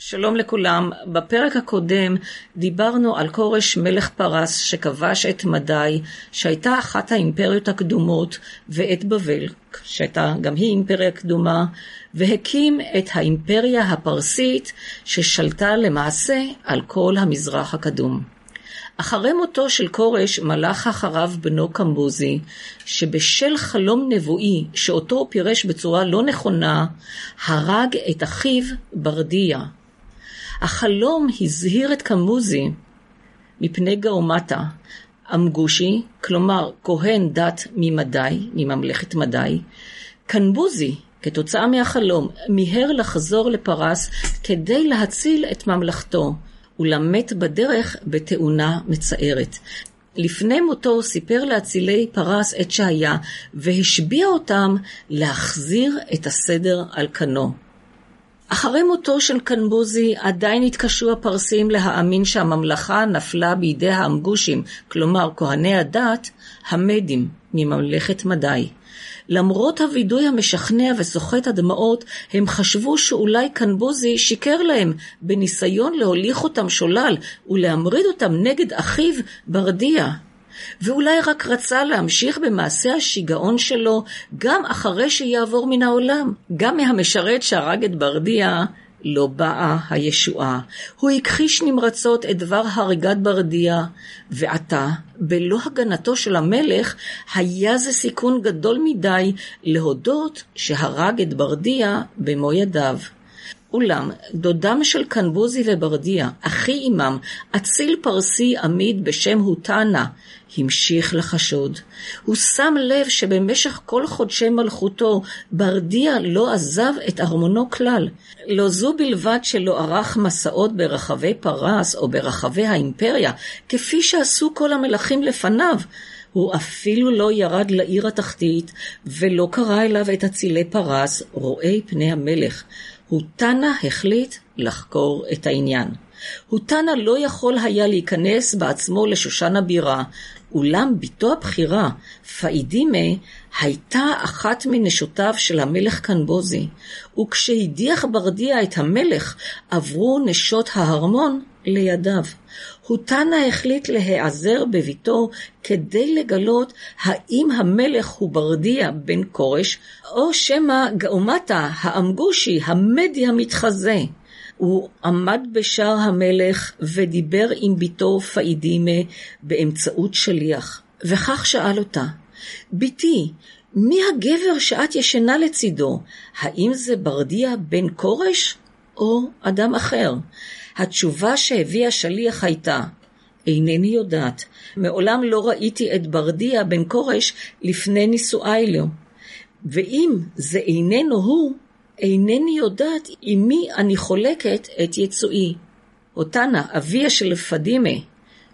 שלום לכולם, בפרק הקודם דיברנו על כורש מלך פרס שכבש את מדי, שהייתה אחת האימפריות הקדומות, ואת בבל, שהייתה גם היא אימפריה קדומה, והקים את האימפריה הפרסית ששלטה למעשה על כל המזרח הקדום. אחרי מותו של כורש מלך אחריו בנו קמבוזי, שבשל חלום נבואי שאותו פירש בצורה לא נכונה, הרג את אחיו ברדיה. החלום הזהיר את קמוזי מפני גאומטה, אמגושי, כלומר כהן דת ממדי, מממלכת מדי, קנבוזי, כתוצאה מהחלום, מיהר לחזור לפרס כדי להציל את ממלכתו, ולמת בדרך בתאונה מצערת. לפני מותו סיפר לאצילי פרס את שהיה, והשביע אותם להחזיר את הסדר על כנו. אחרי מותו של קנבוזי עדיין התקשו הפרסים להאמין שהממלכה נפלה בידי האמגושים, כלומר כהני הדת, המדים, מממלכת מדי. למרות הווידוי המשכנע וסוחט הדמעות, הם חשבו שאולי קנבוזי שיקר להם, בניסיון להוליך אותם שולל ולהמריד אותם נגד אחיו ברדיה. ואולי רק רצה להמשיך במעשה השיגעון שלו גם אחרי שיעבור מן העולם. גם מהמשרת שהרג את ברדיה לא באה הישועה. הוא הכחיש נמרצות את דבר הריגת ברדיה, ועתה, בלא הגנתו של המלך, היה זה סיכון גדול מדי להודות שהרג את ברדיה במו ידיו. אולם דודם של קנבוזי וברדיה, אחי עמם, אציל פרסי עמיד בשם הוטנה, המשיך לחשוד. הוא שם לב שבמשך כל חודשי מלכותו, ברדיה לא עזב את ארמונו כלל. לא זו בלבד שלא ערך מסעות ברחבי פרס או ברחבי האימפריה, כפי שעשו כל המלכים לפניו, הוא אפילו לא ירד לעיר התחתית, ולא קרא אליו את אצילי פרס, רואי פני המלך. הוטנה החליט לחקור את העניין. הוטנה לא יכול היה להיכנס בעצמו לשושן הבירה, אולם בתו הבכירה, פאידימה, הייתה אחת מנשותיו של המלך קנבוזי, וכשהדיח ברדיה את המלך, עברו נשות ההרמון לידיו. הוטנה החליט להיעזר בביתו כדי לגלות האם המלך הוא ברדיה בן כורש, או שמא גאומטה האמגושי, המדי המתחזה. הוא עמד בשער המלך ודיבר עם בתו פאידימה באמצעות שליח, וכך שאל אותה, בתי, מי הגבר שאת ישנה לצידו? האם זה ברדיה בן כורש או אדם אחר? התשובה שהביא השליח הייתה, אינני יודעת. מעולם לא ראיתי את ברדיה בן כורש לפני נישואי לו. ואם זה איננו הוא, אינני יודעת עם מי אני חולקת את יצואי. אותנה, אביה של פדימה,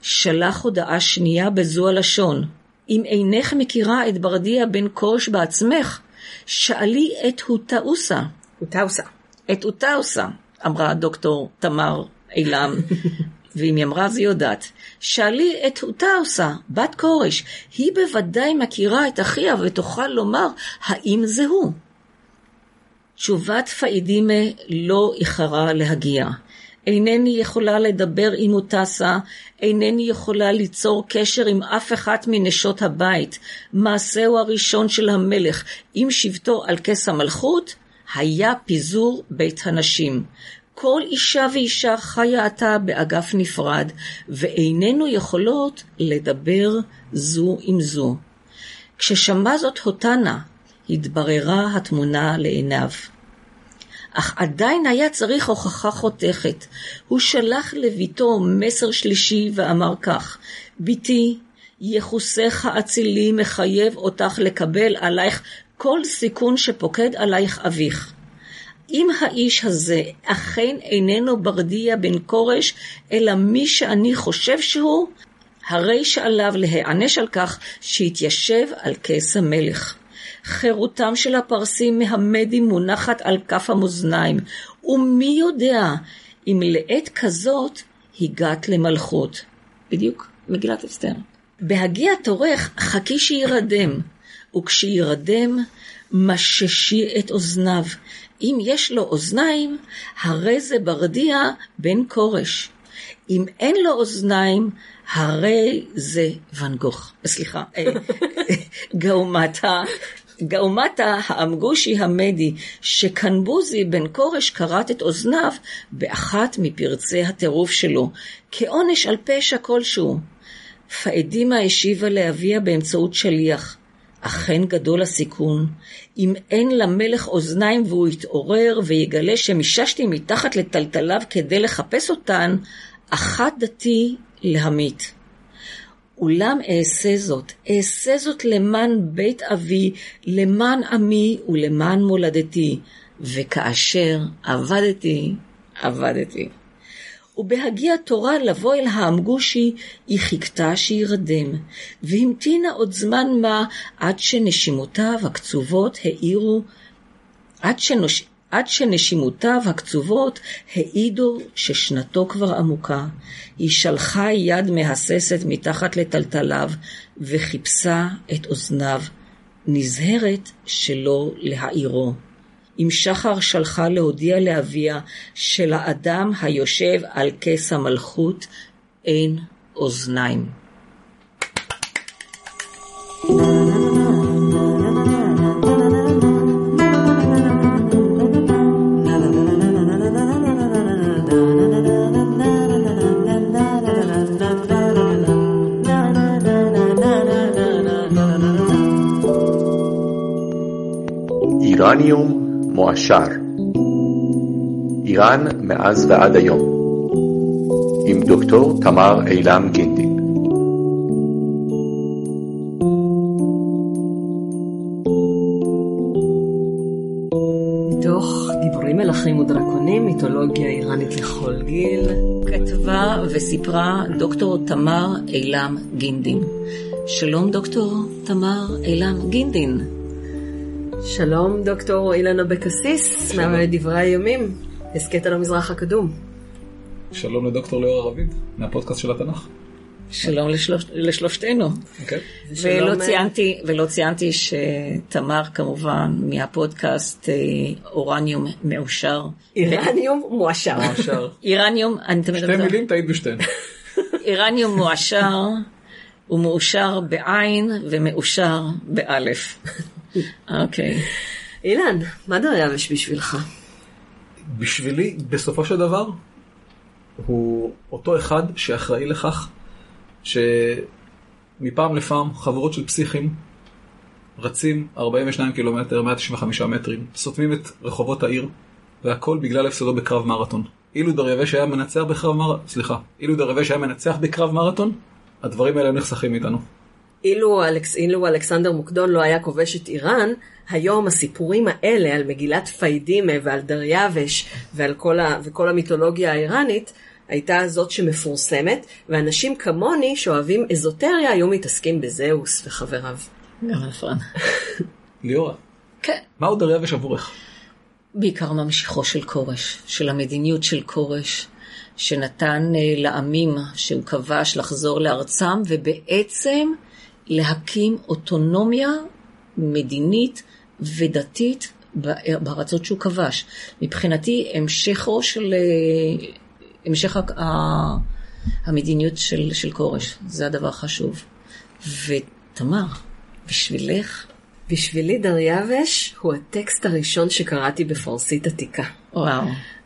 שלח הודעה שנייה בזו הלשון. אם אינך מכירה את ברדיה בן כורש בעצמך, שאלי את הוטאוסה. הוטאוסה. את הוטאוסה, אמרה דוקטור תמר אילם, ואם היא אמרה היא יודעת. שאלי את הוטאוסה, בת כורש, היא בוודאי מכירה את אחיה ותוכל לומר האם זה הוא. תשובת פאידימה לא איחרה להגיע. אינני יכולה לדבר עם מוטסה, אינני יכולה ליצור קשר עם אף אחת מנשות הבית. מעשהו הראשון של המלך עם שבטו על כס המלכות היה פיזור בית הנשים. כל אישה ואישה חיה עתה באגף נפרד, ואיננו יכולות לדבר זו עם זו. כששמע זאת הוטנה, התבררה התמונה לעיניו. אך עדיין היה צריך הוכחה חותכת. הוא שלח לביתו מסר שלישי ואמר כך: בתי, יחוסך האצילי מחייב אותך לקבל עלייך כל סיכון שפוקד עלייך אביך. אם האיש הזה אכן איננו ברדיה בן כורש, אלא מי שאני חושב שהוא, הרי שעליו להיענש על כך שיתיישב על כס המלך. חירותם של הפרסים מהמדים מונחת על כף המאזניים, ומי יודע אם לעת כזאת הגעת למלכות. בדיוק, מגילת אסתר. בהגיע תורך חכי שירדם, וכשירדם מששי את אוזניו. אם יש לו אוזניים, הרי זה ברדיה בן כורש. אם אין לו אוזניים, הרי זה ואן גוך. סליחה, אה, גאומטה. גאומטה האמגושי המדי, שקנבוזי בן כורש כרת את אוזניו באחת מפרצי הטירוף שלו, כעונש על פשע כלשהו. פאדימה השיבה לאביה באמצעות שליח. אכן גדול הסיכון. אם אין למלך אוזניים והוא יתעורר ויגלה שמיששתי מתחת לטלטליו כדי לחפש אותן, אחת דתי להמית. אולם אעשה זאת, אעשה זאת למען בית אבי, למען עמי ולמען מולדתי, וכאשר עבדתי, עבדתי. ובהגיע תורה לבוא אל האמגושי, היא חיכתה שירדם, והמתינה עוד זמן מה עד שנשימותיו הקצובות האירו, עד, שנוש... עד שנשימותיו הקצובות העידו ששנתו כבר עמוקה. היא שלחה יד מהססת מתחת לטלטליו וחיפשה את אוזניו, נזהרת שלא להעירו. אם שחר שלחה להודיע לאביה שלאדם היושב על כס המלכות אין אוזניים. איראניום מועשר איראן מאז ועד היום עם דוקטור תמר אילם גינדין מתוך דיבורים מלכים ודרקונים, מיתולוגיה איראנית לכל גיל. כתבה וסיפרה דוקטור תמר אילם גינדין. שלום דוקטור תמר אילם גינדין. שלום דוקטור אילן אבקסיס, מדברי הימים, הסכת על המזרח הקדום. שלום לדוקטור ליאור רביד, מהפודקאסט של התנ"ך. שלום לשלוש, לשלושתנו. אוקיי. ולא, ושלום, ציינתי, ולא ציינתי שתמר כמובן מהפודקאסט אה, אורניום מאושר. איראניום מועשר. מועשר. איראניום, אני תמיד שתי מילים טעית בשתיהן. איראניום מועשר, הוא מאושר בעין ומאושר באלף. אוקיי. אילן, מה דריווש בשבילך? בשבילי, בסופו של דבר, הוא אותו אחד שאחראי לכך שמפעם לפעם חבורות של פסיכים רצים 42 קילומטר, 195 מטרים, סותמים את רחובות העיר, והכל בגלל הפסדו בקרב מרתון. אילו דריווש היה מנצח בקרב מרתון, סליחה, אילו דריווש היה מנצח בקרב מרתון, הדברים האלה נחסכים מאיתנו. אילו, אלכס, אילו אלכסנדר מוקדון לא היה כובש את איראן, היום הסיפורים האלה על מגילת פיידימה ועל דריווש ועל כל, ה, וכל המיתולוגיה האיראנית, הייתה זאת שמפורסמת, ואנשים כמוני שאוהבים אזוטריה היו מתעסקים בזהוס וחבריו. גם נכון. ליאורה, כן. מהו דריווש עבורך? בעיקר ממשיכו של כורש, של המדיניות של כורש, שנתן אה, לעמים שהוא כבש לחזור לארצם, ובעצם להקים אוטונומיה מדינית ודתית בארצות שהוא כבש. מבחינתי, המשכו של... אה, המשך ה- ה- המדיניות של, של כורש, זה הדבר החשוב. ותמר, בשבילך, בשבילי דריווש הוא הטקסט הראשון שקראתי בפרסית עתיקה. וואו.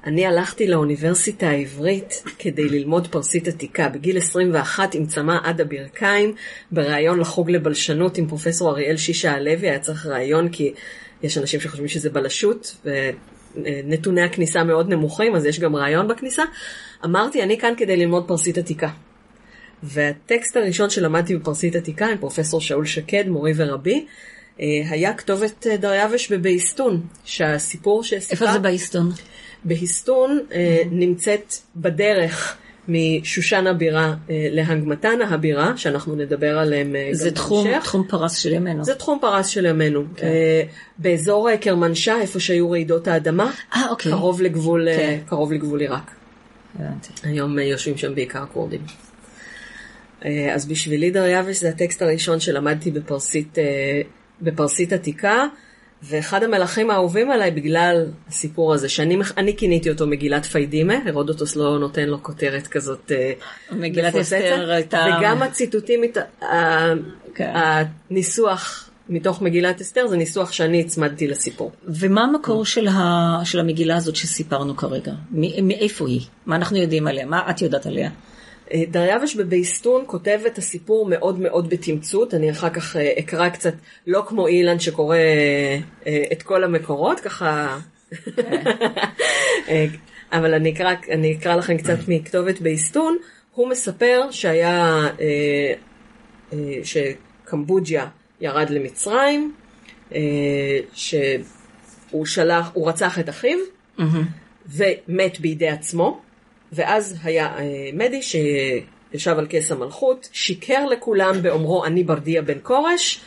אני הלכתי לאוניברסיטה העברית כדי ללמוד פרסית עתיקה בגיל 21 עם צמא עד הברכיים, בריאיון לחוג לבלשנות עם פרופסור אריאל שישה הלוי, היה צריך ראיון כי יש אנשים שחושבים שזה בלשות, ונתוני הכניסה מאוד נמוכים, אז יש גם ראיון בכניסה. אמרתי, אני כאן כדי ללמוד פרסית עתיקה. והטקסט הראשון שלמדתי בפרסית עתיקה עם פרופסור שאול שקד, מורי ורבי, אה, היה כתובת אה, דריווש בבייסטון, שהסיפור שסיפר... איפה זה בהיסטון? בהיסטון אה, נמצאת בדרך משושן הבירה אה, להנגמתנה הבירה, שאנחנו נדבר עליהם אה, גם זה תחום, בהמשך. תחום פרס של ימינו. זה תחום פרס של ימינו. כן. באזור קרמנשה, איפה שהיו רעידות האדמה, אה, אוקיי. קרוב לגבול, כן. קרוב לגבול עיראק. הבנתי. היום יושבים שם בעיקר כורדים. אז בשבילי דריווש זה הטקסט הראשון שלמדתי בפרסית, בפרסית עתיקה. ואחד המלכים האהובים עליי בגלל הסיפור הזה, שאני כיניתי אותו מגילת פיידימה, הרודוטוס לא נותן לו כותרת כזאת אה, מגילת אסתר הייתה... וגם הציטוטים, כן. הניסוח מתוך מגילת אסתר זה ניסוח שאני הצמדתי לסיפור. ומה המקור של, ה... של המגילה הזאת שסיפרנו כרגע? מאיפה היא? מה אנחנו יודעים עליה? מה את יודעת עליה? אה, דריווש בבייסטון כותב את הסיפור מאוד מאוד בתמצות, אני אחר כך אה, אקרא קצת, לא כמו אילן שקורא אה, את כל המקורות, ככה... אה, אבל אני אקרא, אני אקרא לכם קצת מכתובת בייסטון. הוא מספר שהיה, שקמבוג'יה ירד למצרים, שהוא שלח, הוא רצח את אחיו, ומת בידי עצמו, ואז היה אה, מדי שישב על כס המלכות, שיקר לכולם באומרו אני ברדיה בן כורש,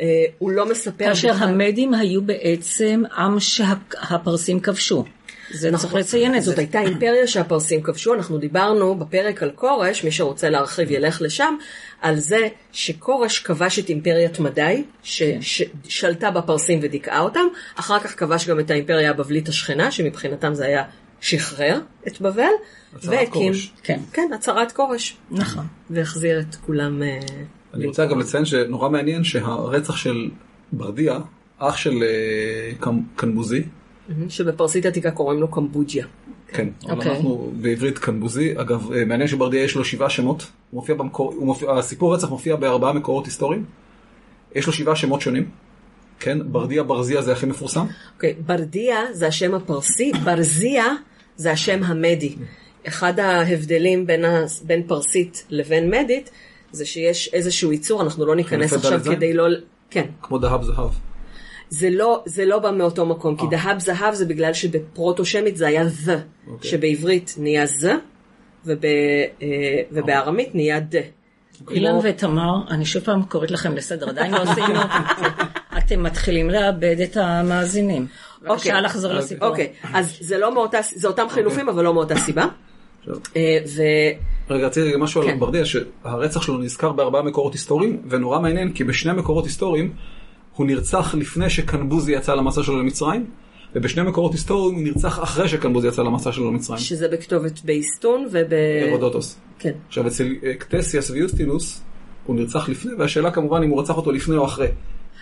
אה, הוא לא מספר... כאשר בכלל- המדים היו בעצם עם שהפרסים כבשו. זה צריך לציין את זה. זאת הייתה אימפריה שהפרסים כבשו, אנחנו דיברנו בפרק על כורש, מי שרוצה להרחיב ילך לשם, על זה שכורש כבש את אימפריית מדי, ששלטה בפרסים ודיכאה אותם, אחר כך כבש גם את האימפריה הבבלית השכנה, שמבחינתם זה היה שחרר את בבל, הצהרת כורש. כן, כן, הצהרת כורש, נכון. והחזיר את כולם... אה, אני רוצה גם לציין שנורא מעניין שהרצח של ברדיה, אח של אה, קנבוזי, שבפרסית עתיקה קוראים לו קמבוג'יה. כן, אבל אוקיי. אנחנו בעברית קנבוזי, אגב, אה, מעניין שברדיה יש לו שבעה שמות, הוא מופיע במקור, הוא מופיע, הסיפור רצח מופיע בארבעה מקורות היסטוריים, יש לו שבעה שמות שונים, כן, ברדיה ברזיה זה הכי מפורסם, אוקיי, ברדיה זה השם הפרסי, ברזיה זה השם המדי. אחד ההבדלים בין, ה... בין פרסית לבין מדית, זה שיש איזשהו ייצור, אנחנו לא ניכנס חילופי עכשיו? כדי לא... כן, כמו דהב זהב. זה לא, זה לא בא מאותו מקום, אה. כי דהב זהב זה בגלל שבפרוטו-שמית זה היה ז, אוקיי. שבעברית נהיה ז, וב, אה, ובארמית נהיה ד. אילן כמו- ותמר, אני שוב פעם קוראת לכם לסדר, עדיין לא עשינו, אתם מתחילים לאבד את המאזינים. בבקשה לחזור לסיפור. אוקיי, אז זה לא מאותה, זה אותם חילופים, אבל לא מאותה סיבה. אה, ו... רגע, רציתי להגיד משהו כן. על ברדיה, שהרצח שלו נזכר בארבעה מקורות היסטוריים, ונורא מעניין, כי בשני מקורות היסטוריים הוא נרצח לפני שקנבוזי יצא למסע שלו למצרים, ובשני מקורות היסטוריים הוא נרצח אחרי שקנבוזי יצא למסע שלו למצרים. שזה בכתובת באיסטון וב... הרודוטוס. כן. עכשיו אצל אה, קטסיאס ויוסטינוס הוא נרצח לפני, והשאלה כמובן אם הוא רצח אותו לפני או אחרי.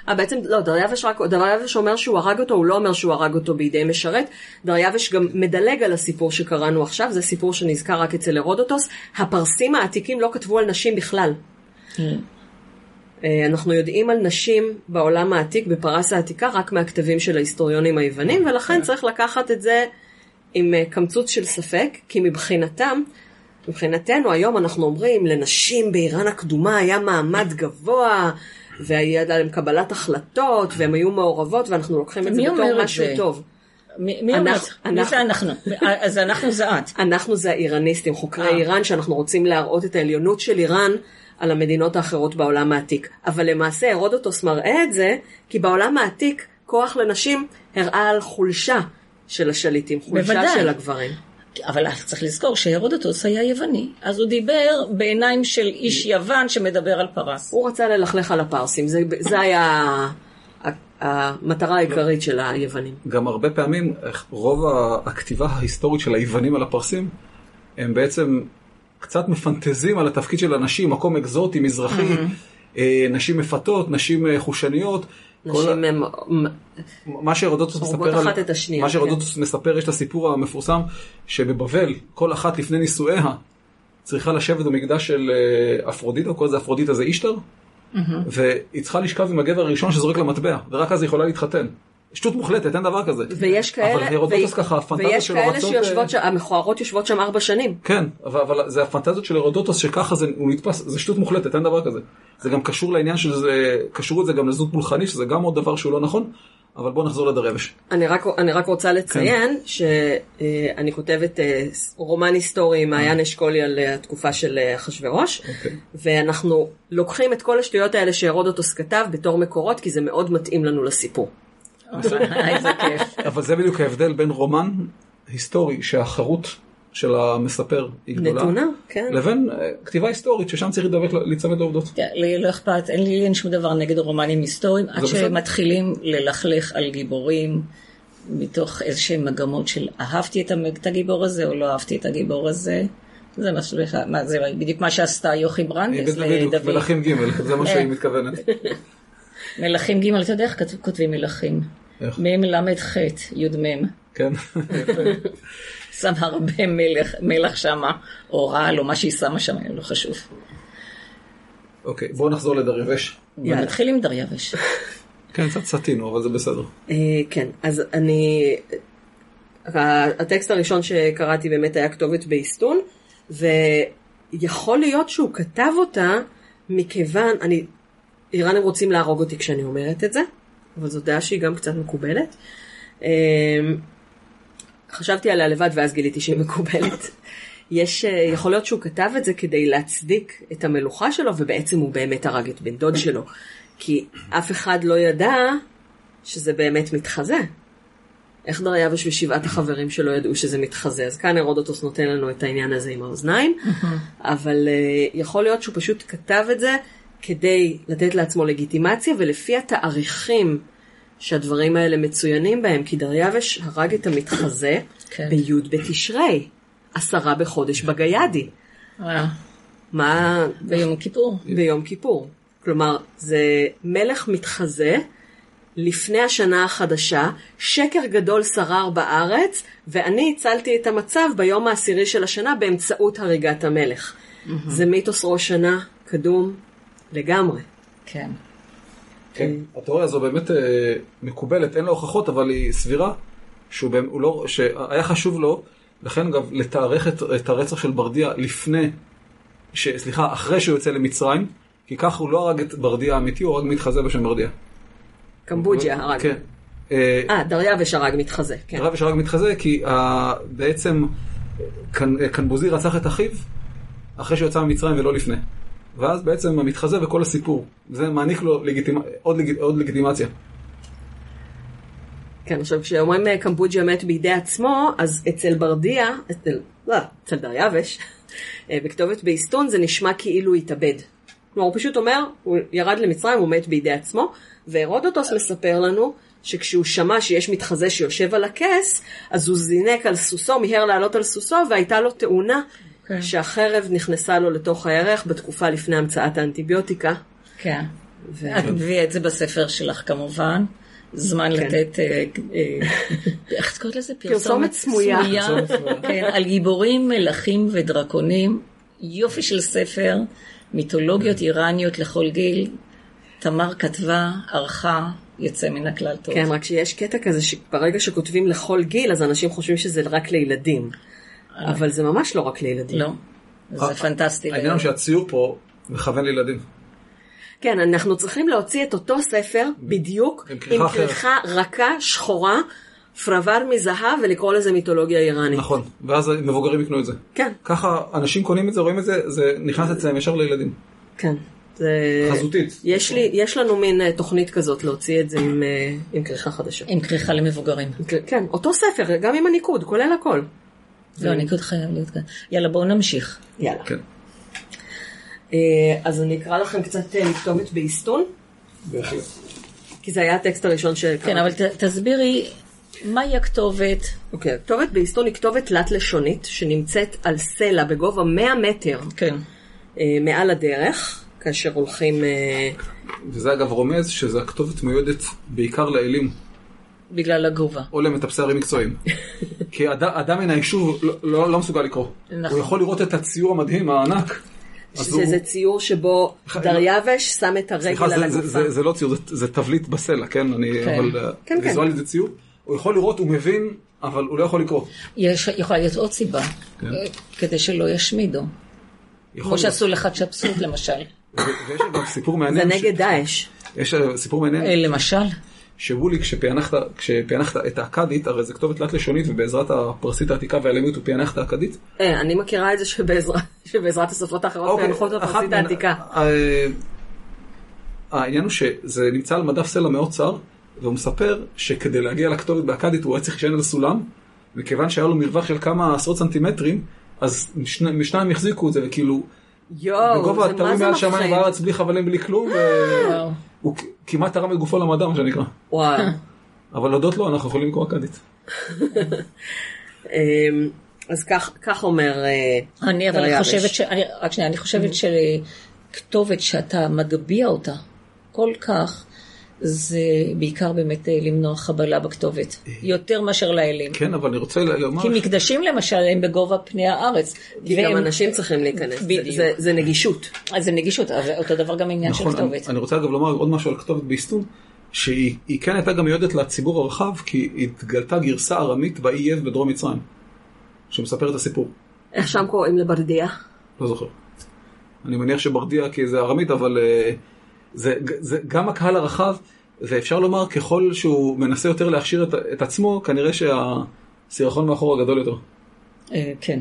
אה, בעצם, לא, דריווש רק, דריווש אומר שהוא הרג אותו, הוא לא אומר שהוא הרג אותו בידי משרת. דריווש גם מדלג על הסיפור שקראנו עכשיו, זה סיפור שנזכר רק אצל הרודוטוס. הפרסים העתיקים לא כתבו על נשים בכלל. אה, אנחנו יודעים על נשים בעולם העתיק, בפרס העתיקה, רק מהכתבים של ההיסטוריונים היוונים, ולכן צריך לקחת את זה עם אה, קמצוץ של ספק, כי מבחינתם, מבחינתנו היום אנחנו אומרים, לנשים באיראן הקדומה היה מעמד גבוה, והיה להם קבלת החלטות, והן היו מעורבות, ואנחנו לוקחים את זה בתור משהו זה? טוב. מי מי אומר? אנחנו- מי זה אנחנו? אז אנחנו זה את. אנחנו זה האיראניסטים, חוקרי אה. איראן, שאנחנו רוצים להראות את העליונות של איראן על המדינות האחרות בעולם העתיק. אבל למעשה הרודוטוס מראה את זה, כי בעולם העתיק כוח לנשים הראה על חולשה של השליטים, חולשה בוודאי. של הגברים. אבל צריך לזכור שהרודוטוס היה יווני, אז הוא דיבר בעיניים של איש יוון שמדבר על פרס. הוא רצה ללכלך על הפרסים, זה, זה היה המטרה העיקרית של היוונים. גם הרבה פעמים רוב הכתיבה ההיסטורית של היוונים על הפרסים הם בעצם קצת מפנטזים על התפקיד של הנשים, מקום אקזוטי, מזרחי, אה, נשים מפתות, נשים אה, חושניות. נשים הם... מה מספר, השנייה, מה כן. מספר, יש את הסיפור המפורסם, שבבבל כל אחת לפני נישואיה צריכה לשבת במקדש של אה, אפרודיטה, כל זה אפרודיטה זה אישטר, והיא צריכה לשכב עם הגבר הראשון שזורק לה מטבע, ורק אז היא יכולה להתחתן. שטות מוחלטת, אין דבר כזה. ויש כאלה, אבל הרודוטוס ככה, הפנטזיות ויש שלו כאלה רצות... שיושבות, אה, ש... המכוערות יושבות שם ארבע שנים. כן, אבל, אבל זה הפנטזיות של הרודוטוס שככה זה, הוא נתפס, זה שטות מוחלטת, אין דבר כזה. זה גם קשור לעניין שזה, קשור את זה גם לזוג פולחני, שזה גם עוד דבר שהוא לא נכון, אבל בואו נחזור לדרבש. אני רק, אני רק רוצה לציין כן. שאני כותבת אה, רומן היסטורי עם מעיין אשכולי על אה, התקופה של אה, אחשוורוש, אוקיי. ואנחנו לוקחים את כל השטויות האלה שהרודוטוס כתב בתור מקורות, כי זה מאוד מתאים לנו לסיפור. איזה כיף. אבל זה בדיוק ההבדל בין רומן היסטורי שהחרות של המספר היא גדולה. נתונה, כן. לבין אה, כתיבה היסטורית ששם צריך להידבק- להיצמד לעובדות. כן, לי לא אכפת, אין לי אין שום דבר נגד רומנים היסטוריים, עד. שמתחילים ללכלך על גיבורים מתוך איזשהם מגמות של אהבתי את הגיבור הזה או לא אהבתי את הגיבור הזה. זה מה מה זה בדיוק מה שעשתה יוכי ברנדס בדיוק, לדוד. מלכים ג', זה מה שהיא מתכוונת. מלכים ג', אתה יודע איך כותבים מלכים? איך? מ' ל' ח' י' מ'. כן, יפה. שמה הרבה מלך, מלח שמה, או רעל, או מה שהיא שמה שם, לא חשוב. אוקיי, בואו נחזור לדריווש. יאללה. נתחיל עם דריווש. כן, קצת סטינו, אבל זה בסדר. אה, כן, אז אני... הטקסט הראשון שקראתי באמת היה כתובת באיסטון, ויכול להיות שהוא כתב אותה מכיוון, אני... איראנים רוצים להרוג אותי כשאני אומרת את זה, אבל זו דעה שהיא גם קצת מקובלת. אה, חשבתי עליה לבד ואז גיליתי שהיא מקובלת. יש, אה, יכול להיות שהוא כתב את זה כדי להצדיק את המלוכה שלו, ובעצם הוא באמת הרג את בן דוד שלו. כי אף אחד לא ידע שזה באמת מתחזה. איך דריווש ושבעת החברים שלו ידעו שזה מתחזה? אז כאן הרודוטוס נותן לנו את העניין הזה עם האוזניים, אבל uh, יכול להיות שהוא פשוט כתב את זה כדי לתת לעצמו לגיטימציה, ולפי התאריכים שהדברים האלה מצוינים בהם, כי דריווש הרג את המתחזה כן. בי' בתשרי, עשרה בחודש בגיידי. אה, מה... ביום כיפור. ביום כיפור. כלומר, זה מלך מתחזה לפני השנה החדשה, שקר גדול שרר בארץ, ואני הצלתי את המצב ביום העשירי של השנה באמצעות הריגת המלך. זה מיתוס ראש שנה קדום לגמרי. כן. כן, התיאוריה הזו באמת אה, מקובלת, אין לה הוכחות, אבל היא סבירה, שהוא לא, שהיה חשוב לו, לכן אגב, לתארך את, את הרצח של ברדיה לפני, ש, סליחה, אחרי שהוא יוצא למצרים, כי כך הוא לא הרג את ברדיה האמיתי, הוא הרג מתחזה בשם ברדיה. קמבוג'יה הרג. כן. אה, אה, דריווש הרג מתחזה, כן. יש הרג מתחזה, כי אה, בעצם קנ- אה, קנבוזי רצח את אחיו, אחרי שהוא יצא ממצרים ולא לפני. ואז בעצם המתחזה וכל הסיפור, זה מעניק לו לגיטימ... עוד, לג... עוד לגיטימציה. כן, עכשיו כשאומרים אה, קמבוג'יה מת בידי עצמו, אז אצל ברדיה, אצל, לא, אצל דריווש, אה, בכתובת באיסטון זה נשמע כאילו התאבד. כלומר, הוא פשוט אומר, הוא ירד למצרים, הוא מת בידי עצמו, והרודוטוס מספר לנו שכשהוא שמע שיש מתחזה שיושב על הכס, אז הוא זינק על סוסו, מיהר לעלות על סוסו, והייתה לו תאונה כן. שהחרב נכנסה לו לתוך הירך בתקופה לפני המצאת האנטיביוטיקה. כן. ו- את מביאה את זה בספר שלך כמובן. זמן כן. לתת, אה, אה, איך את קוראת לזה? פרסומת סמויה. פרסומת סמויה. כן, על גיבורים, מלכים ודרקונים. יופי של ספר, מיתולוגיות איראניות לכל גיל. תמר כתבה, ערכה, יוצא מן הכלל טוב. כן, רק שיש קטע כזה שברגע שכותבים לכל גיל, אז אנשים חושבים שזה רק לילדים. אבל זה ממש לא רק לילדים. לא, זה פנטסטי. העניין שהציור פה מכוון לילדים. כן, אנחנו צריכים להוציא את אותו ספר בדיוק, עם כריכה רכה, שחורה, פרוור מזהב, ולקרוא לזה מיתולוגיה איראנית. נכון, ואז מבוגרים יקנו את זה. כן, ככה אנשים קונים את זה, רואים את זה, זה נכנס אצלם ישר לילדים. כן. זה... חזותית. יש, לי, יש לנו מין אה, תוכנית כזאת להוציא את זה עם, אה, עם כריכה חדשה. עם כריכה למבוגרים. כן, אותו ספר, גם עם הניקוד, כולל הכל. לא, ניקוד חייב להיות כאן. יאללה, בואו נמשיך. יאללה. כן. אה, אז אני אקרא לכם קצת אה, מכתובת באיסטון, בהחלט. כי זה היה הטקסט הראשון שקראתי. כן, אבל תסבירי מהי הכתובת. אוקיי, הכתובת באיסטון היא כתובת תלת-לשונית, שנמצאת על סלע בגובה 100 מטר כן. אה, מעל הדרך, כאשר הולכים... אה, וזה אגב רומז שזה הכתובת מיועדת בעיקר לאלים, בגלל הגובה. או למטפסי ערים מקצועיים. כי אד- אדם מן היישוב לא, לא, לא מסוגל לקרוא. נכון. הוא יכול לראות את הציור המדהים, הענק. שזה הוא- זה ציור שבו דריווש שם את הרגל סליחה, על זה, זה, הגופה. זה, זה לא ציור, זה, זה תבליט בסלע, כן? אני, כן. אבל אה, כן, כן. ויזואלית זה ציור. הוא יכול לראות, הוא מבין, אבל הוא לא יכול לקרוא. יש, יכולה להיות עוד סיבה, כן. אה, כדי שלא ישמידו. כמו. שעשו לחדשפסות למשל. ויש גם סיפור זה מעניין. נגד דאעש. יש אה, סיפור מעניין. למשל, שולי כשפענחת, כשפענחת את האכדית, הרי זו כתובת תלת לשונית ובעזרת הפרסית העתיקה והלמיות הוא פענח את האכדית. אה, אני מכירה את זה שבעזרה- שבעזרת השפות האחרות אוקיי, פענחות מן- העתיקה. אה, העניין הוא שזה נמצא על מדף סלע מאוד צר, והוא מספר שכדי להגיע לכתובת באכדית הוא היה צריך להישען על סולם, מכיוון שהיה לו מרווח של כמה עשרות סנטימטרים, אז משני- משניים החזיקו את זה, וכאילו, יואו, בגובה זה מה תלוי זה מעל שמיים מפחיד. בארץ בלי חבלים בלי כלום, וואו. כמעט תרם את גופו למדע, מה שנקרא. וואו. אבל להודות לו, אנחנו יכולים לקרוא אכדית. אמ, אז כך כך אומר... אה, אני אבל דריווש. חושבת ש... אני, רק שנייה, אני חושבת שכתובת שאתה מגביה אותה כל כך, זה בעיקר באמת אה, למנוע חבלה בכתובת, יותר מאשר לאלים. כן, אבל אני רוצה לומר... כי מקדשים למשל הם בגובה פני הארץ. כי גם והם- אנשים צריכים להיכנס. זה- בדיוק. זה- זה נגישות. אז זה נגישות, אותו דבר גם עניין של נכון, אני, כתובת. אני רוצה אגב לומר עוד משהו על כתובת באיסטון, שהיא היא כן הייתה גם מיועדת לציבור הרחב, כי התגלתה גרסה ארמית באי יב בדרום מצרים, שמספר את הסיפור. איך שם קוראים לברדיה? לא זוכר. אני מניח שברדיה כי זה ארמית, אבל אה, זה, זה גם הקהל הרחב, ואפשר לומר ככל שהוא מנסה יותר להכשיר את, את עצמו, כנראה שהסירחון מאחור הגדול יותר. אה, כן.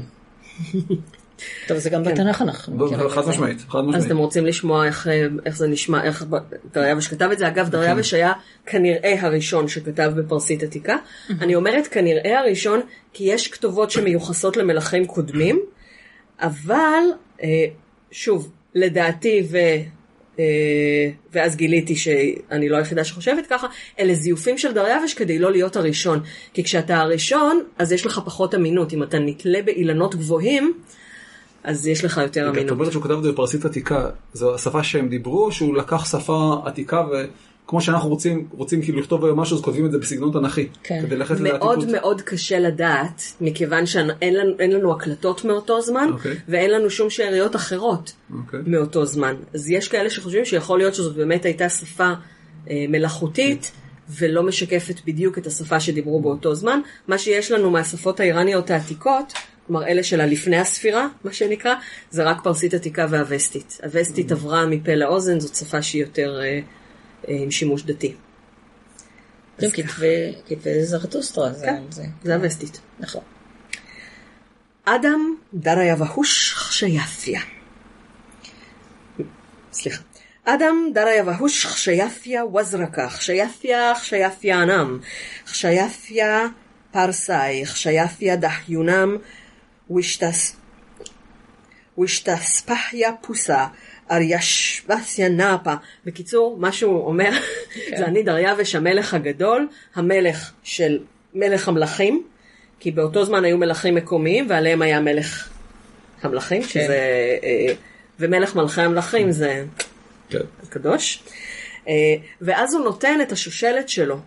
טוב, זה גם בתנ"ך אנחנו מכירים חד. משמעית, חד אז משמעית. אתם רוצים לשמוע איך, אה, איך זה נשמע, איך דריווש כתב את זה. אגב, דריווש היה כנראה הראשון שכתב בפרסית עתיקה. אני אומרת כנראה הראשון, כי יש כתובות שמיוחסות למלכים קודמים, אבל, אה, שוב, לדעתי, ו... ואז גיליתי שאני לא היחידה שחושבת ככה, אלה זיופים של דריווש כדי לא להיות הראשון. כי כשאתה הראשון, אז יש לך פחות אמינות. אם אתה נתלה באילנות גבוהים, אז יש לך יותר אמינות. אומרת שהוא כתב את זה בפרסית עתיקה, זו השפה שהם דיברו, שהוא לקח שפה עתיקה וכמו שאנחנו רוצים, רוצים כאילו לכתוב היום משהו, אז כותבים את זה בסגנון תנכי. כן. כדי ללכת מאוד לעתיקות. מאוד קשה לדעת, מכיוון שאין לנו, לנו הקלטות מאותו זמן, אוקיי. ואין לנו שום שאריות אחרות אוקיי. מאותו זמן. אז יש כאלה שחושבים שיכול להיות שזאת באמת הייתה שפה אה, מלאכותית, ולא משקפת בדיוק את השפה שדיברו באותו זמן. מה שיש לנו מהשפות האיראניות העתיקות, כלומר אלה של הלפני הספירה, מה שנקרא, זה רק פרסית עתיקה והווסטית. הווסטית עברה מפה לאוזן, זאת שפה שהיא יותר אה, עם שימוש דתי. כן, כתבי זרטוסטרה, זה- כן. זה זה הווסטית. נכון. אדם דריה והוש חשייפיה. סליחה. אדם דריה והוש חשייפיה וזרקה, חשייפיה חשייפיה אנם, חשייפיה פרסאי, חשייפיה דחיונם, ושתס... ושתספחיה פוסה, ארישבסיה נאפה. בקיצור, מה שהוא אומר, זה אני דריווש המלך הגדול, המלך של מלך המלכים, כי באותו זמן היו מלכים מקומיים ועליהם היה מלך המלכים, שזה... אה, ומלך מלכי המלכים זה כן. קדוש. אה, ואז הוא נותן את השושלת שלו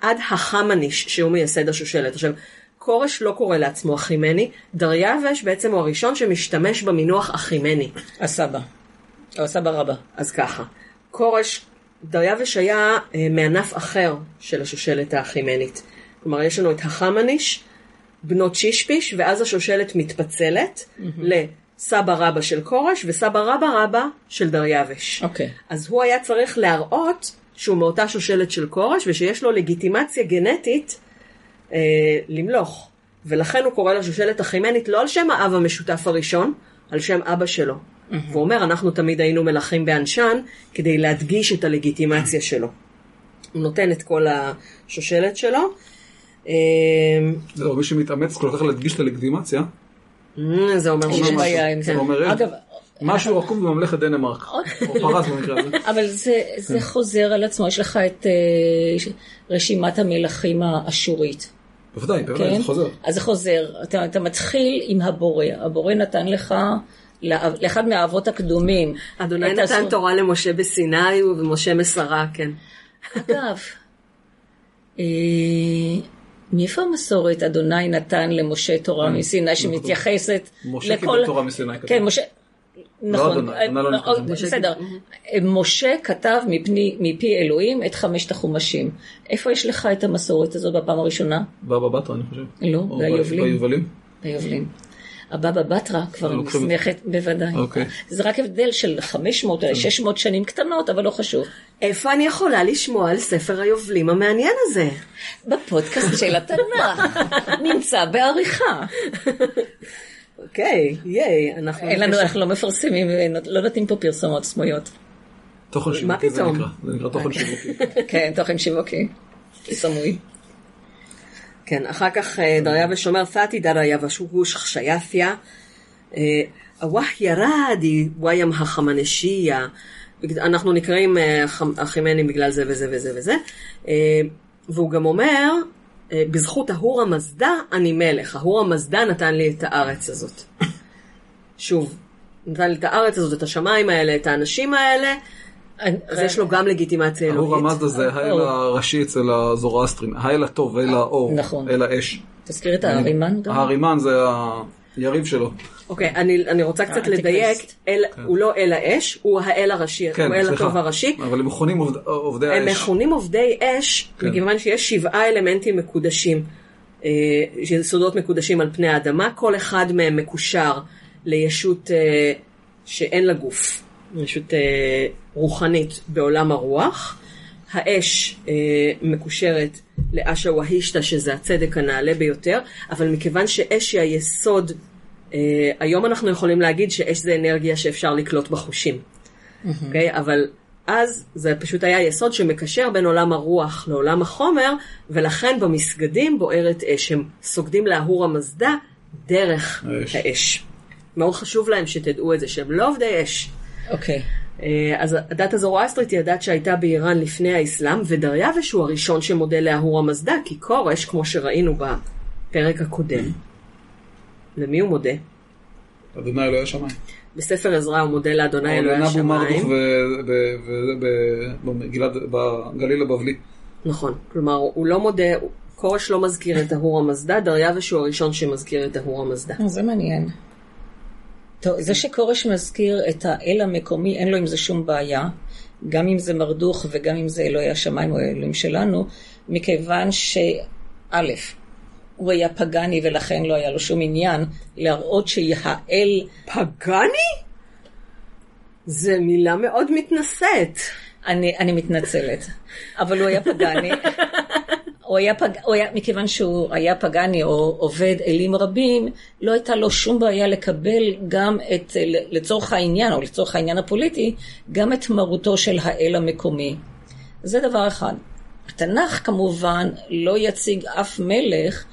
עד החמניש, שהוא מייסד השושלת. עכשיו, כורש לא קורא לעצמו אחימני, דריווש בעצם הוא הראשון שמשתמש במינוח אחימני. הסבא. או הסבא רבא. אז ככה, כורש, דריווש היה אה, מענף אחר של השושלת האחימנית. כלומר, יש לנו את החמניש, בנות שישפיש, ואז השושלת מתפצלת לסבא רבא של כורש וסבא רבא רבא של דריווש. אוקיי. אז הוא היה צריך להראות שהוא מאותה שושלת של כורש ושיש לו לגיטימציה גנטית אה, למלוך. ולכן הוא קורא לשושלת החימנית לא על שם האב המשותף הראשון, על שם אבא שלו. והוא אומר, אנחנו תמיד היינו מלכים באנשן כדי להדגיש את הלגיטימציה שלו. הוא נותן את כל השושלת שלו. אה, זהו, מי שמתאמץ כל כך להדגיש את הלגיטימציה, אה, זה אומר משהו. בעיה עם זה. כן. אומר, אגב, משהו רקום בממלכת דנמרק, או פרס במקרה הזה. אבל זה, זה חוזר על עצמו, יש לך את אה, רשימת המלכים האשורית. בוודאי, בוודאי, כן? זה חוזר. אז זה חוזר. אתה, אתה מתחיל עם הבורא. הבורא נתן לך, לאחד מהאבות הקדומים. אדוני נתן הזכות- תורה למשה בסיני ומשה מסרה, כן. אגב, אה, מאיפה המסורת אדוני נתן למשה תורה מסיני שמתייחסת משה לכל... קיבל תורה מסיני, כתוב. כן, משה... נכון, לא אה, נכנס. אה, משה בסדר. משה כתב מפני- מפי אלוהים את חמשת החומשים. איפה יש לך את המסורת הזאת בפעם הראשונה? בבא בתרא, אני חושב. לא. ביובלים. ביובלים. הבבא בתרא כבר נסמכת, בוודאי. אוקיי. זה רק הבדל של 500 או 600 שנים קטנות, אבל לא חשוב. איפה אני יכולה לשמוע על ספר היובלים המעניין הזה? בפודקאסט של התנ"ך, נמצא בעריכה. אוקיי, ייי, אנחנו... אין לנו. אנחנו לא מפרסמים, לא נותנים פה פרסומות סמויות. תוכן שיווקי זה? נקרא. זה נקרא תוכן שיווקי. כן, תוכן שיווקי. סמוי. כן, אחר כך אה, דריווש אומר, תתי דריה ושוש חשייתיה, אווח ירדי וים החמנשיה, אנחנו נקראים אה, אחימנים בגלל זה וזה וזה וזה, אה, והוא גם אומר, אה, בזכות ההור המזדה אני מלך, ההור המזדה נתן לי את הארץ הזאת. שוב, נתן לי את הארץ הזאת, את השמיים האלה, את האנשים האלה, אז יש לו גם לגיטימציה אלוהית. המזדה זה האל הראשי אצל הזורואסטרים, האל הטוב, אל האור, נכון. אל האש. תזכיר את הארימן גם. הארימן זה היריב שלו. אוקיי, אני, אני רוצה קצת האנטיקריסט. לדייק, אל, הוא לא אל האש, הוא האל הראשי, כן, הוא האל סליחה. הטוב הראשי. אבל הם מכונים עובד- עובדי הם האש. מכונים עובדי אש, כן. מכיוון שיש שבעה אלמנטים מקודשים, אה, יסודות מקודשים על פני האדמה, כל אחד מהם מקושר לישות אה, שאין לה גוף, ישות אה, רוחנית בעולם הרוח. האש אה, מקושרת לאשה והישתא, שזה הצדק הנעלה ביותר, אבל מכיוון שאש היא היסוד, אה, היום אנחנו יכולים להגיד שאש זה אנרגיה שאפשר לקלוט בחושים. אוקיי? אבל אז זה פשוט היה יסוד שמקשר בין עולם הרוח לעולם החומר, ולכן במסגדים בוערת אש. הם סוגדים לאהור המזדה דרך האש. האש. מאוד חשוב להם שתדעו את זה, שהם לא עובדי אש. אוקיי. אה, אז הדת הזורואסטרית היא הדת שהייתה באיראן לפני האסלאם, ודריווש הוא הראשון שמודה לאהור המזדה, כי כורש, כמו שראינו בפרק הקודם, למי הוא מודה? אדוני אלוהי השמיים. בספר עזרא הוא מודה לאדוני אלוהי נבו מרדוך השמיים. בגליל הבבלי. נכון, כלומר הוא לא מודה, כורש לא מזכיר את ההור המזדה, דריווש הוא הראשון שמזכיר את ההור המזדה. אה, זה מעניין. טוב, זה שכורש מזכיר את האל המקומי, אין לו עם זה שום בעיה, גם אם זה מרדוך וגם אם זה אלוהי השמיים או האלוהים שלנו, מכיוון שא', הוא היה פגאני ולכן לא היה לו שום עניין להראות שהאל, פגאני? זה מילה מאוד מתנשאת. אני, אני מתנצלת, אבל הוא היה פגאני. הוא היה פג... הוא היה, מכיוון שהוא היה פגאני או עובד אלים רבים, לא הייתה לו שום בעיה לקבל גם את, לצורך העניין, או לצורך העניין הפוליטי, גם את מרותו של האל המקומי. זה דבר אחד. התנ"ך כמובן לא יציג אף מלך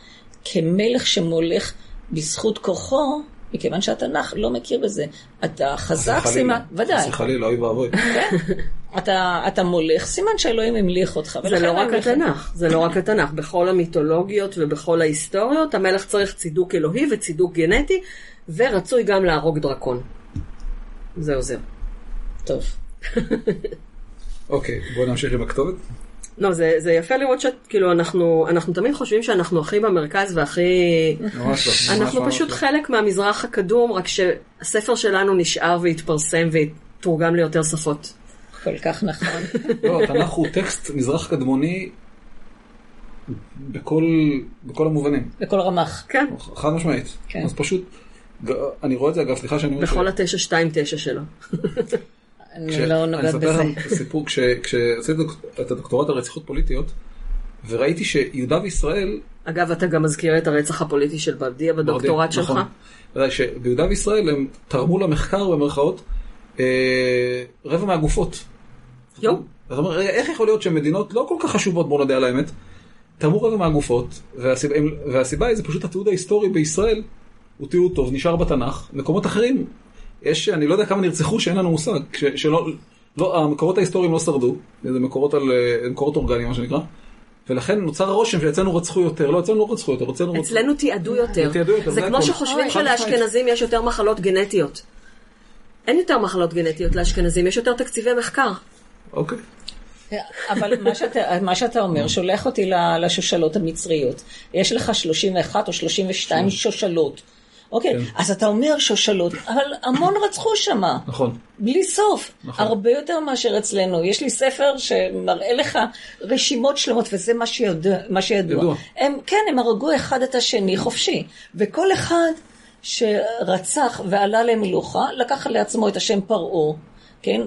כמלך שמולך בזכות כוחו, מכיוון שהתנ"ך לא מכיר בזה. אתה חזק סימן, ודאי. חס וחלילה, אוי ואבוי. אתה, אתה מולך, סימן שאלוהים המליך אותך. זה לא רק התנ"ך, זה לא רק התנ"ך. בכל המיתולוגיות ובכל ההיסטוריות, המלך צריך צידוק אלוהי וצידוק גנטי, ורצוי גם להרוג דרקון. זה עוזר. טוב. אוקיי, בואו נמשיך עם הכתובת. לא, זה, זה יפה לראות שכאילו אנחנו, אנחנו תמיד חושבים שאנחנו הכי במרכז והכי... ממש לא. ממש אנחנו ממש פשוט לא. חלק מהמזרח הקדום, רק שהספר שלנו נשאר והתפרסם והתורגם ליותר שפות. כל כך נכון. לא, התנ"ך הוא טקסט מזרח קדמוני בכל בכל המובנים. בכל רמ"ח. כן, חד משמעית. כן. אז פשוט, אני רואה את זה אגב, סליחה שאני אומר בכל התשע שתיים תשע שלו. אני לא אני נוגעת אספר בזה. לכם סיפור, כש- כשעשיתי דוק- את הדוקטורט על רציחות פוליטיות, וראיתי שיהודה וישראל, אגב, אתה גם מזכיר את הרצח הפוליטי של ברדיה בדוקטורט שלך. נכון, שביהודה וישראל הם תרמו למחקר במרכאות אה, רבע מהגופות. יו. אז אומר, איך יכול להיות שמדינות לא כל כך חשובות, בוא נודה על האמת, תרמו רבע מהגופות, והסיבה, והסיבה היא זה פשוט התיעוד ההיסטורי בישראל, הוא תיעוד טוב, נשאר בתנ"ך, מקומות אחרים, יש, אני לא יודע כמה נרצחו שאין לנו מושג, ש, שלא, לא, המקורות ההיסטוריים לא שרדו, זה מקורות, על, אה, מקורות אורגניים מה שנקרא, ולכן נוצר הרושם שאצלנו רצחו יותר, לא, אצלנו לא רצחו יותר, אצלנו רצחו... אצלנו תיעדו יותר. תיעדו יותר, זה כמו. שחושבים משמעית. שלאשכנזים יש יותר מחלות גנטיות. אין יותר מחלות גנטיות לאשכנזים, יש יותר תקציבי מחקר. אוקיי. אבל מה שאתה, מה שאתה אומר שולח אותי ל- לשושלות המצריות. יש לך 31 או 32 שושלות. אוקיי, אז אתה אומר שושלות, אבל המון רצחו שמה. נכון. בלי סוף, נכון. הרבה יותר מאשר אצלנו. יש לי ספר שמראה לך רשימות שלמות, וזה מה שידוע. מה שידוע. ידוע. הם, כן, הם הרגו אחד את השני חופשי, וכל אחד שרצח ועלה למלוכה, לקח לעצמו את השם פרעה, כן?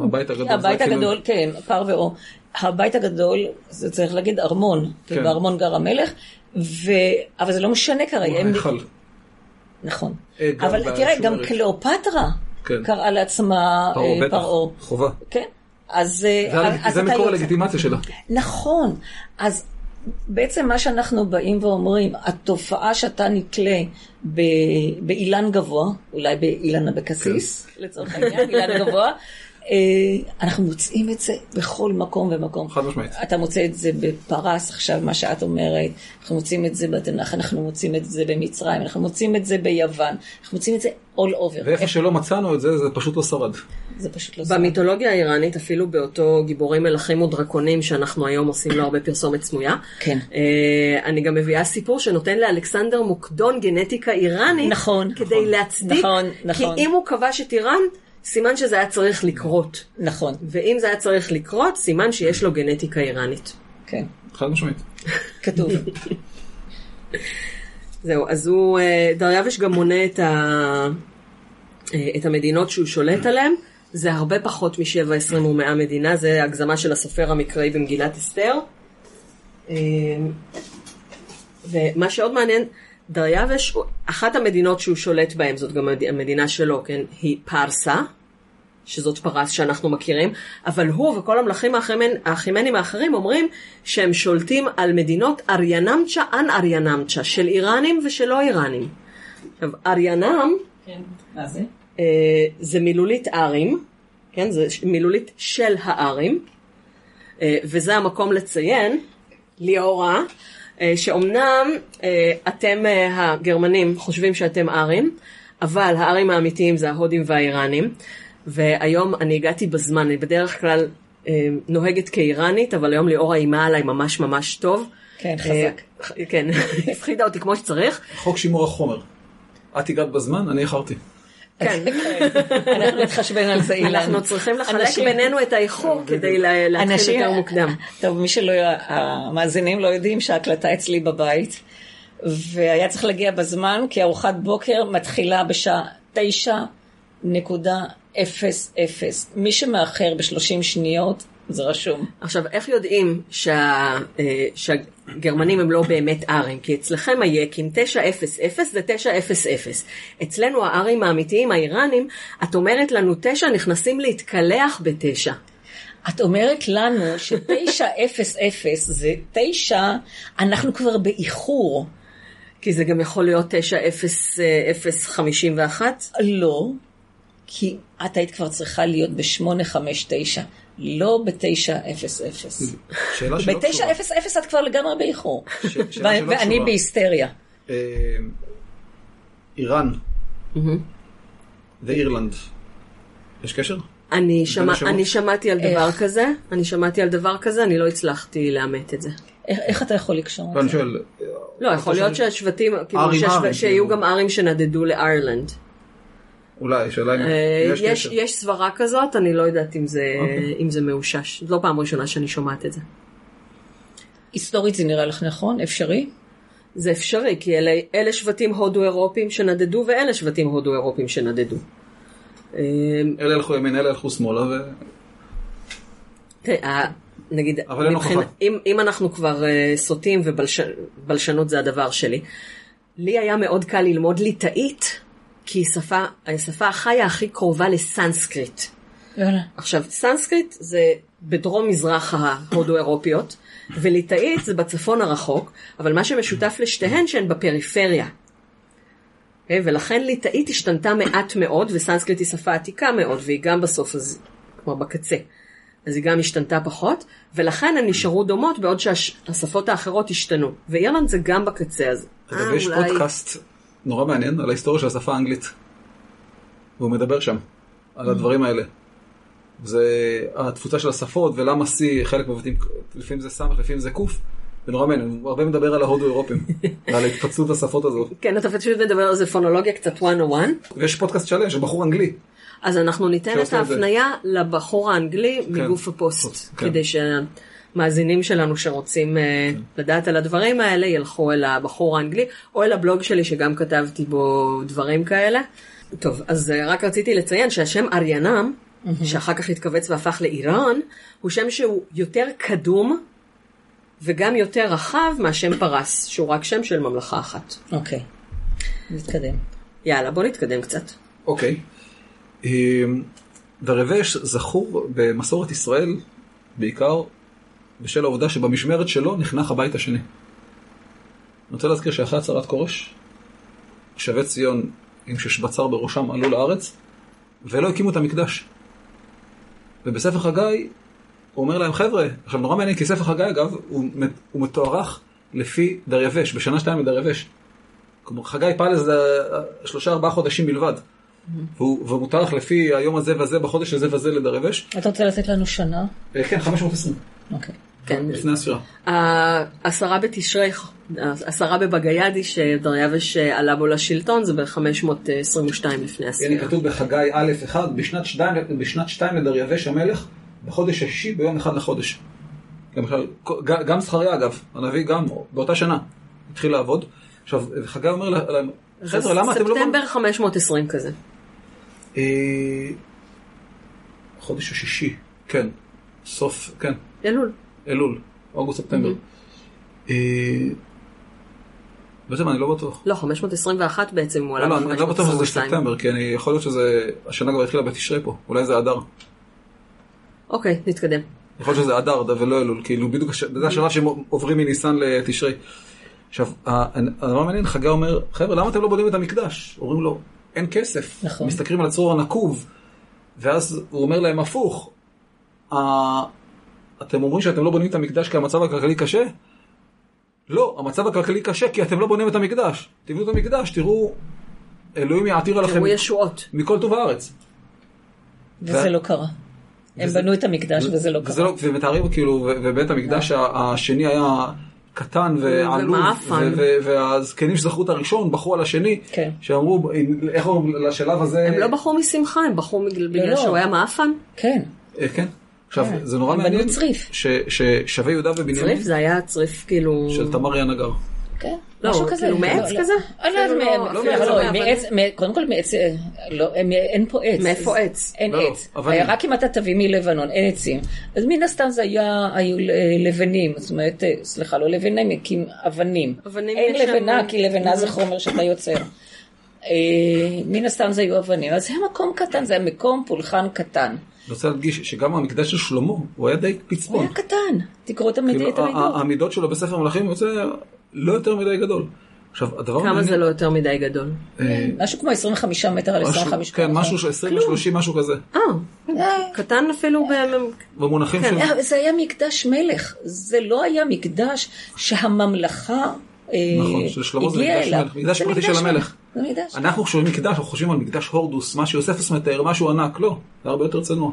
הבית הגדול. הבית כאילו- הגדול, כן, פר ואור. הבית הגדול, זה צריך להגיד ארמון, כן. כן. בארמון גר המלך, ו... אבל זה לא משנה כרגע. הוא ההיכל. נכון. אה, גם אבל תראה, גם. קליאופטרה כן. קראה לעצמה פרעה, אה. פרעה. חובה. כן. אז, אה, זה, מקור הלגיטימציה שלה. נכון. אז בעצם מה שאנחנו באים ואומרים, התופעה שאתה נתלה באילן גבוה, אולי באילן אבקסיס, לצורך העניין, אילן גבוה, אנחנו מוצאים את זה בכל מקום ומקום. חד משמעית. אתה מוצא את זה בפרס, עכשיו מה שאת אומרת, אנחנו מוצאים את זה בתנ"ך, אנחנו מוצאים את זה במצרים, אנחנו מוצאים את זה ביוון, אנחנו מוצאים את זה all over. ואיפה שלא מצאנו את זה, זה פשוט לא שרד. זה פשוט לא סבבה. במיתולוגיה האיראנית, אפילו באותו גיבורים מלכים ודרקונים שאנחנו היום עושים לו הרבה פרסומת סמויה, כן. אה, אני גם מביאה סיפור שנותן לאלכסנדר מוקדון גנטיקה איראנית, נכון, כדי נכון, להצדיק, נכון, כי נכון. אם הוא כבש את איראן, סימן שזה היה צריך לקרות. נכון, ואם זה היה צריך לקרות, סימן שיש לו גנטיקה איראנית. כן, חד משמעית. כתוב. זהו, אז הוא, אה, דריווש גם מונה את, ה, אה, את המדינות שהוא שולט עליהן. זה הרבה פחות משבע, עשרים ומאה מדינה, זה הגזמה של הסופר המקראי במגילת אסתר. אה, ומה שעוד מעניין, דריווש, אחת המדינות שהוא שולט בהן, זאת גם המד- המדינה שלו, כן, היא פרסה, שזאת פרס שאנחנו מכירים, אבל הוא וכל המלכים האחימנ- האחימנים האחרים אומרים שהם שולטים על מדינות אריאנמצ'ה אנ אריאנמצ'ה, של איראנים ושל לא איראנים. עכשיו, אריאנם כן, מה זה? אה, זה מילולית ארים, כן, זה מילולית של הארים, אה, וזה המקום לציין, ליאורה, שאומנם אה, אתם אה, הגרמנים חושבים שאתם ארים, אבל הארים האמיתיים זה ההודים והאיראנים, והיום אני הגעתי בזמן, אני בדרך כלל אה, נוהגת כאיראנית, אבל היום ליאורה אימה עליי ממש ממש טוב. כן, אה, חזק. כן, הפחידה אותי כמו שצריך. חוק שימור החומר. את הגעת בזמן, אני איחרתי. כן. אנחנו נתחשבן על זה, אילן. אנחנו צריכים לחלק בינינו את האיחור כדי לה- להתחיל יותר מוקדם. טוב, מי שלא, המאזינים לא יודעים שההקלטה אצלי בבית, והיה צריך להגיע בזמן, כי ארוחת בוקר מתחילה בשעה תשע נקודה אפס אפס. מי שמאחר בשלושים שניות, זה רשום. עכשיו, איך יודעים שה, אה, שהגרמנים הם לא באמת ארים? כי אצלכם היקים 900 זה 900. אצלנו הארים האמיתיים, האיראנים, את אומרת לנו תשע, נכנסים להתקלח בתשע. את אומרת לנו שתשע אפס אפס זה תשע, אנחנו כבר באיחור. כי זה גם יכול להיות 90051. לא, כי את היית כבר צריכה להיות ב-859, לא ב-900. שאלה שלא קשורה. ב-900 את כבר לגמרי באיחור. ואני. בהיסטריה. אה, איראן ואירלנד. יש קשר? אני, שמע? אני שמעתי על דבר איך? כזה, אני שמעתי על דבר כזה, אני לא הצלחתי לאמת את זה. איך, איך אתה יכול לקשור את זה? שואל, לא, יכול להיות שהשבטים, כאילו, שיהיו. גם ארים שנדדו לאיירלנד. אולי, שאלה אם אה, יש יש, קשר. יש סברה כזאת, אני לא יודעת אם זה, אוקיי. אם זה מאושש. זו לא פעם ראשונה שאני שומעת את זה. היסטורית זה נראה לך נכון? אפשרי? זה אפשרי, כי אלה, אלה שבטים הודו-אירופים שנדדו, ואלה שבטים הודו-אירופים שנדדו. אה, אלה הלכו ימין, אלה הלכו שמאלה, ו... תראה, נגיד, אבל אין הוכחה. אם, אם אנחנו כבר אה, סוטים ובלשנות זה הדבר שלי, לי היה מאוד קל ללמוד ליטאית, כי היא שפה, השפה החיה הכי קרובה לסנסקריט. יאללה. עכשיו, סנסקריט זה בדרום מזרח ההודו-אירופיות, וליטאית זה בצפון הרחוק, אבל מה שמשותף לשתיהן שהן בפריפריה. אוקיי? ולכן ליטאית השתנתה מעט מאוד, וסנסקריט היא שפה עתיקה מאוד, והיא גם בסוף, אז, כלומר בקצה. אז היא גם השתנתה פחות, ולכן הן נשארו דומות בעוד שהשפות האחרות השתנו. ואירלנד זה גם בקצה, אז... אגב, אה, יש אולי- פודקאסט נורא מעניין על ההיסטוריה של השפה האנגלית. והוא מדבר שם, על הדברים האלה. זה התפוצה של השפות ולמה C, חלק מבטאים, לפעמים זה ס', לפעמים זה ק', ונורא מעניין, הוא הרבה מדבר על ההודו-אירופים, ועל התפצלות השפות הזו. כן, אתה פשוט מדבר על זה פונולוגיה קצת 101. ויש פודקאסט שלם של בחור אנגלי. אז אנחנו ניתן את זה. ההפניה לבחור האנגלי מגוף הפוסט, כן. כדי שהמאזינים שלנו שרוצים אה, לדעת על הדברים האלה ילכו אל הבחור האנגלי, או אל הבלוג שלי שגם כתבתי בו דברים כאלה. טוב, אז אה, רק רציתי לציין שהשם אריאנם, שאחר כך התכווץ והפך לאיראן, הוא שם שהוא יותר קדום וגם יותר רחב מהשם פרס, שהוא רק שם של ממלכה אחת. אוקיי. נתקדם. יאללה, בוא נתקדם קצת. אוקיי. אמ, דרווש זכור במסורת ישראל בעיקר, בשל העובדה שבמשמרת שלו נחנך הבית השני. אני רוצה להזכיר שאחרי הצהרת כורש, שבי ציון עם ששבצר בראשם עלו לארץ, ולא הקימו את המקדש. ובספר חגי, הוא אומר להם, חבר'ה, עכשיו נורא מעניין, כי ספר חגי אגב, הוא, הוא מתוארך לפי דריווש, בשנה שתיים לדריווש. כלומר, חגי פעל איזה שלושה ארבעה חודשים בלבד. והוא, והוא מותארך לפי היום הזה והזה, בחודש הזה וזה לדריווש. אתה רוצה לתת לנו שנה? אה, כן, 520. אוקיי. כן. לפני הספירה. העשרה בתשרי, עשרה בבגיידי שדריווש עלה בו לשלטון זה ב-522 לפני הנה הספירה. כתוב בחגי א' אחד, בשנת שתיים- בשנת שתיים לדריווש המלך, בחודש השישי ביום אחד לחודש. גם זכריה אגב, הנביא גם באותה שנה התחיל לעבוד. עכשיו, חגי אומר להם, חבר'ה, למה אתם לא... ספטמבר 520 כזה. אה, חודש השישי, כן, סוף, כן, אלול. אלול, אוגוסט ספטמבר. אה, בעצם אני לא בטוח. לא, 521 בעצם הוא לא, עלה לא, אני לא בטוח שזה ב-522. ספטמבר, כי אני יכול להיות שזה, השנה כבר התחילה בתשרי פה, אולי זה אדר. אוקיי, נתקדם. יכול להיות שזה אדר ולא אלול, כאילו בדיוק, זה השלב שהם עוברים מניסן לתשרי. עכשיו, הדבר המעניין, חגי אומר, חבר'ה, למה אתם לא בונים את המקדש? אומרים לו, אין כסף. נכון. מסתכלים על הצרור הנקוב, ואז הוא אומר להם הפוך, "ה- אתם אומרים שאתם לא בונים את המקדש כי המצב הכלכלי קשה? לא, המצב הכלכלי קשה כי אתם לא בונים את המקדש. תבנו את המקדש, תראו, אלוהים יעתיר עליכם תראו ישועות. מכל טוב הארץ. וזה ו- לא קרה. הם וזה- בנו את המקדש וזה לא וזה קרה. לא, ומתארים כאילו, ובית המקדש ה- השני היה קטן ועלוב, והזקנים שזכרו את הראשון בחרו על השני, כן. שאמרו, איך אומרים, לשלב הזה, הם לא בחרו משמחה, הם בחרו בגלל בגלל לא. שהוא היה מעפן. כן. אה, כן. עכשיו, כן. זה נורא הם בנו מעניין, צריף. ש- ששבי יהודה ובנימין, צריף זה היה צריף כאילו... של תמר ינגר. כן, לא, משהו כזה. כאילו מעץ לא, כזה? לא, לא, לא, לא- לא, לא, לא לא. מעץ, מ- קודם כל מעץ, אה, לא, הם- אין פה עץ. מאיפה עץ? אין לא, לא, עץ. היה רק אם אתה תביא מלבנון, אין עצים. אז מן הסתם זה היה, היו אה, לבנים, זאת אומרת, אה, סליחה, לא לבנים, כי אבנים. אבנים אין לבנה, כי לבנה זה חומר שאתה יוצר. אה, מן הסתם זה היו אבנים. אז זה מקום קטן, זה היה מקום פולחן קטן. אני רוצה להדגיש שגם המקדש של שלמה, הוא היה די הוא פצפון. היה קטן, תקראו את המד- כאילו, המידות. המידות שלו בספר מלכים יוצא לא יותר מדי גדול. עכשיו, הדבר כמה זה לא יותר מדי גדול? אה, משהו כמו 25 מטר על משהו- 25 כן, מטר. משהו של 20 או 30, משהו כזה. אה, אה, קטן אפילו ב... במונחים כן, של... אה, זה היה מקדש מלך, זה לא היה מקדש שהממלכה אה, נכון, של שלמה זה מקדש. מלך, מקדש פרטי של המלך. זה מקדש. אנחנו כשאומרים מקדש, אנחנו חושבים על מקדש הורדוס, מה שיוספוס מתאר, משהו ענק, לא, זה הרבה יותר צנוע.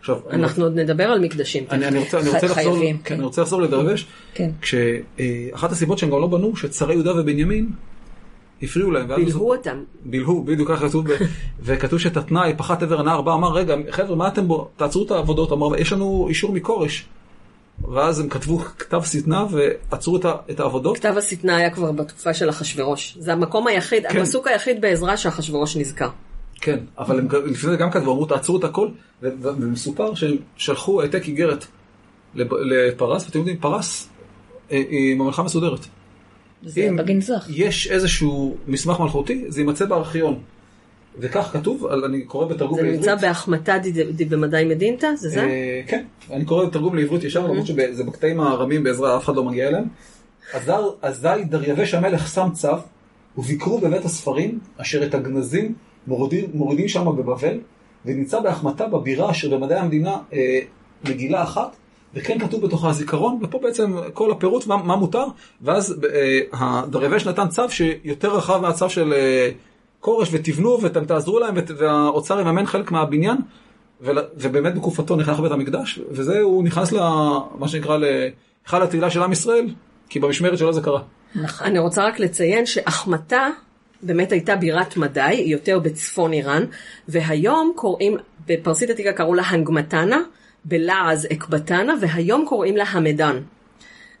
עכשיו, אנחנו עוד נדבר על מקדשים. אני אני רוצה אני רוצה ח- לחזור, חייבים, כן, כן. אני רוצה לחזור לדרבש, כן. כשאחת הסיבות שהם גם לא בנו, שצרי יהודה ובנימין הפריעו להם, ואז- בילהו אותם. בילהו, בדיוק ככה כתוב, וכתוב שתתנאי, פחת עבר הנהר, בא, אמר, רגע, חבר'ה, מה אתם בו, תעצרו את העבודות, אמר, יש לנו אישור מכורש. ואז הם כתבו כתב שטנה ועצרו את ה- את העבודות. כתב השטנה היה כבר בתקופה של אחשורוש. זה המקום היחיד, כן. הפסוק היחיד בעזרה שאחשורוש נזכר. כן, אבל הם, לפני זה גם כתבו, אמרו תעצרו את הכל, ומסופר שהם שלחו העתק איגרת לפרס, ואתם יודעים, פרס אה, היא ממלכה מסודרת. זה אם בגנזך. יש איזשהו מסמך מלכותי, זה יימצא בארכיון. וכך כתוב, אני קורא בתרגום זה לעברית. נמצא בהחמתה די- די במדי מדינתא? זה זה? אה, כן, אני קורא בתרגום לעברית ישר, למרות שזה בקטעים הארמים בעזרה, אף אחד לא מגיע אליהם. אזי דריווש המלך שם צו, וביקרו בבית הספרים, אשר את הגנזים מורידים, שם בבבל, ונמצא בהחמתה בבירה אשר במדעי המדינה אה, מגילה אחת, וכן כתוב בתוכה הזיכרון, ופה בעצם כל הפירוט מה, מה מותר, ואז אה, הדריווש נתן צו שיותר רחב מהצו של אה, כורש, ותבנו ואתם תעזרו להם, והאוצר יממן חלק מהבניין. ובאמת בתקופתו נכנס לבית המקדש, וזה הוא נכנס למה שנקרא להיכל התהילה של עם ישראל, כי במשמרת שלו זה קרה. נכון. אני רוצה רק לציין שאחמתה באמת הייתה בירת מדי, יותר בצפון איראן, והיום קוראים, בפרסית עתיקה קראו לה הנגמתנה, בלעז אקבתנה, והיום קוראים לה המדן.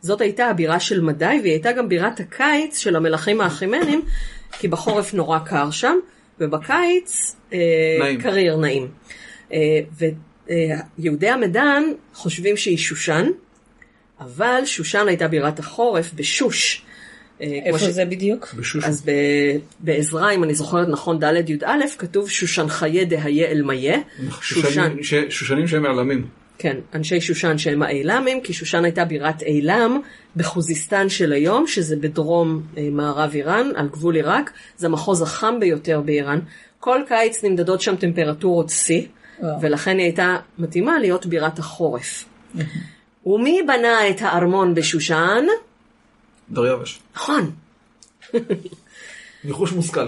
זאת הייתה הבירה של מדי, והיא הייתה גם בירת הקיץ של המלכים האחימנים, כי בחורף נורא קר שם, ובקיץ אה, נעים. קריר נעים. אה, ויהודי המדן חושבים שהיא שושן, אבל שושן הייתה בירת החורף בשוש. אה, איפה ש- זה בדיוק? בשושו. אז ב- בעזרא, אם אני זוכרת נכון, ד' י"א, כתוב שושן חיה דהיה אל מיה. שושן. שושנים, ש- שושנים שהם מעלמים. כן, אנשי שושן שהם האילמים, כי שושן הייתה בירת אילם בחוזיסטן של היום, שזה בדרום אה, מערב איראן, על גבול עיראק, זה המחוז החם ביותר באיראן. כל קיץ נמדדות שם טמפרטורות שיא. ולכן היא הייתה מתאימה להיות בירת החורף. ומי בנה את הארמון בשושן? דריווש. נכון. ניחוש מושכל.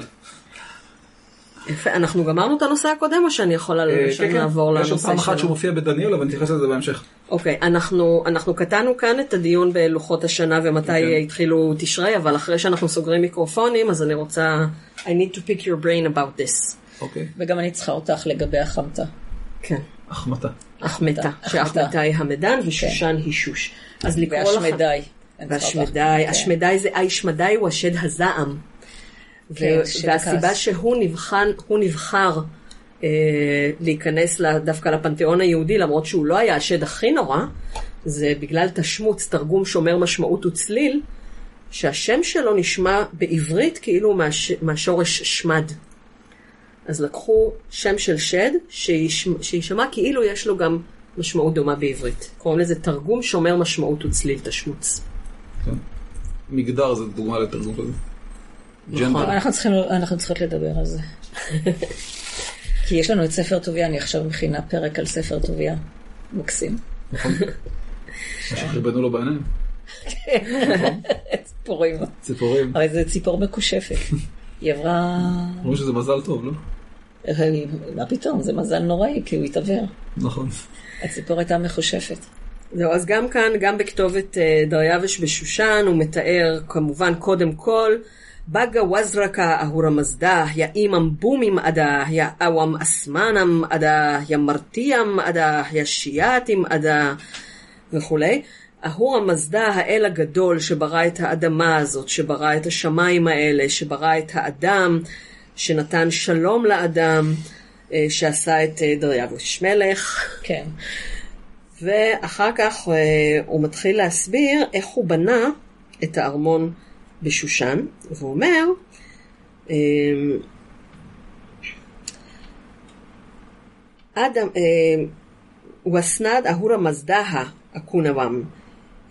יפה, אנחנו גמרנו את הנושא הקודם, או שאני יכולה אה, כן, כן. לעבור יש עוד לנושא פעם אחת שלנו? שהוא מופיע בדניאל, אבל נתייחס לזה בהמשך. אוקיי, אנחנו, אנחנו קטענו כאן את הדיון בלוחות השנה ומתי כן. התחילו תשרי, אבל אחרי שאנחנו סוגרים מיקרופונים, אז אני רוצה... I need to pick your brain about this. אוקיי. וגם אני צריכה אותך לגבי החמתה. כן. החמתה. אחמתה. שאחמתה היא המדן ושושן היא שוש. אז לקרוא לך... והשמדי. והשמדי, כן. השמדי זה איישמדי הוא השד הזעם. כן, והסיבה. שהוא נבחן, הוא נבחר אה, להיכנס ל- דווקא לפנתיאון היהודי, למרות שהוא לא היה השד הכי נורא, זה בגלל תשמוץ, תרגום שומר משמעות וצליל, שהשם שלו נשמע בעברית כאילו מהש, מהשורש שמד. אז לקחו שם של שד שישמע כאילו יש לו גם משמעות דומה בעברית. קוראים לזה תרגום שומר משמעות וצליל תשמוץ. כן. מגדר זה דוגמה לתרגום כזה. נכון. אנחנו צריכים, אנחנו צריכות לדבר על זה. כי יש לנו את ספר טוביה, אני עכשיו מכינה פרק על ספר טוביה. מקסים. מה שחירבנו לו בעיניים. ציפורים. ציפורים. אבל זה ציפור מקושפת. היא עברה... אומרים שזה מזל טוב, לא? מה פתאום, זה מזל נוראי, כי הוא התעוור. נכון. הציפור הייתה מחושפת. זהו, אז גם כאן, גם בכתובת אה, דריווש בשושן, הוא מתאר כמובן קודם כל, אהורה מזדה, יא אימם בומים עדה, יא אוום אסמנם עדה, יא מרתיאם עדה, יא שיאטים עדה, וכולי. אהורה מזדה, האל הגדול שברא את האדמה הזאת, שברא את השמיים האלה, שברא את האדם, שנתן שלום לאדם, אה, שעשה את אה, דריווש מלך. כן. ואחר כך אה, הוא מתחיל להסביר איך הוא בנה את הארמון בשושן, והוא אומר, אה, אדם, אה, וסנד אהורה מזדהה אקונבם,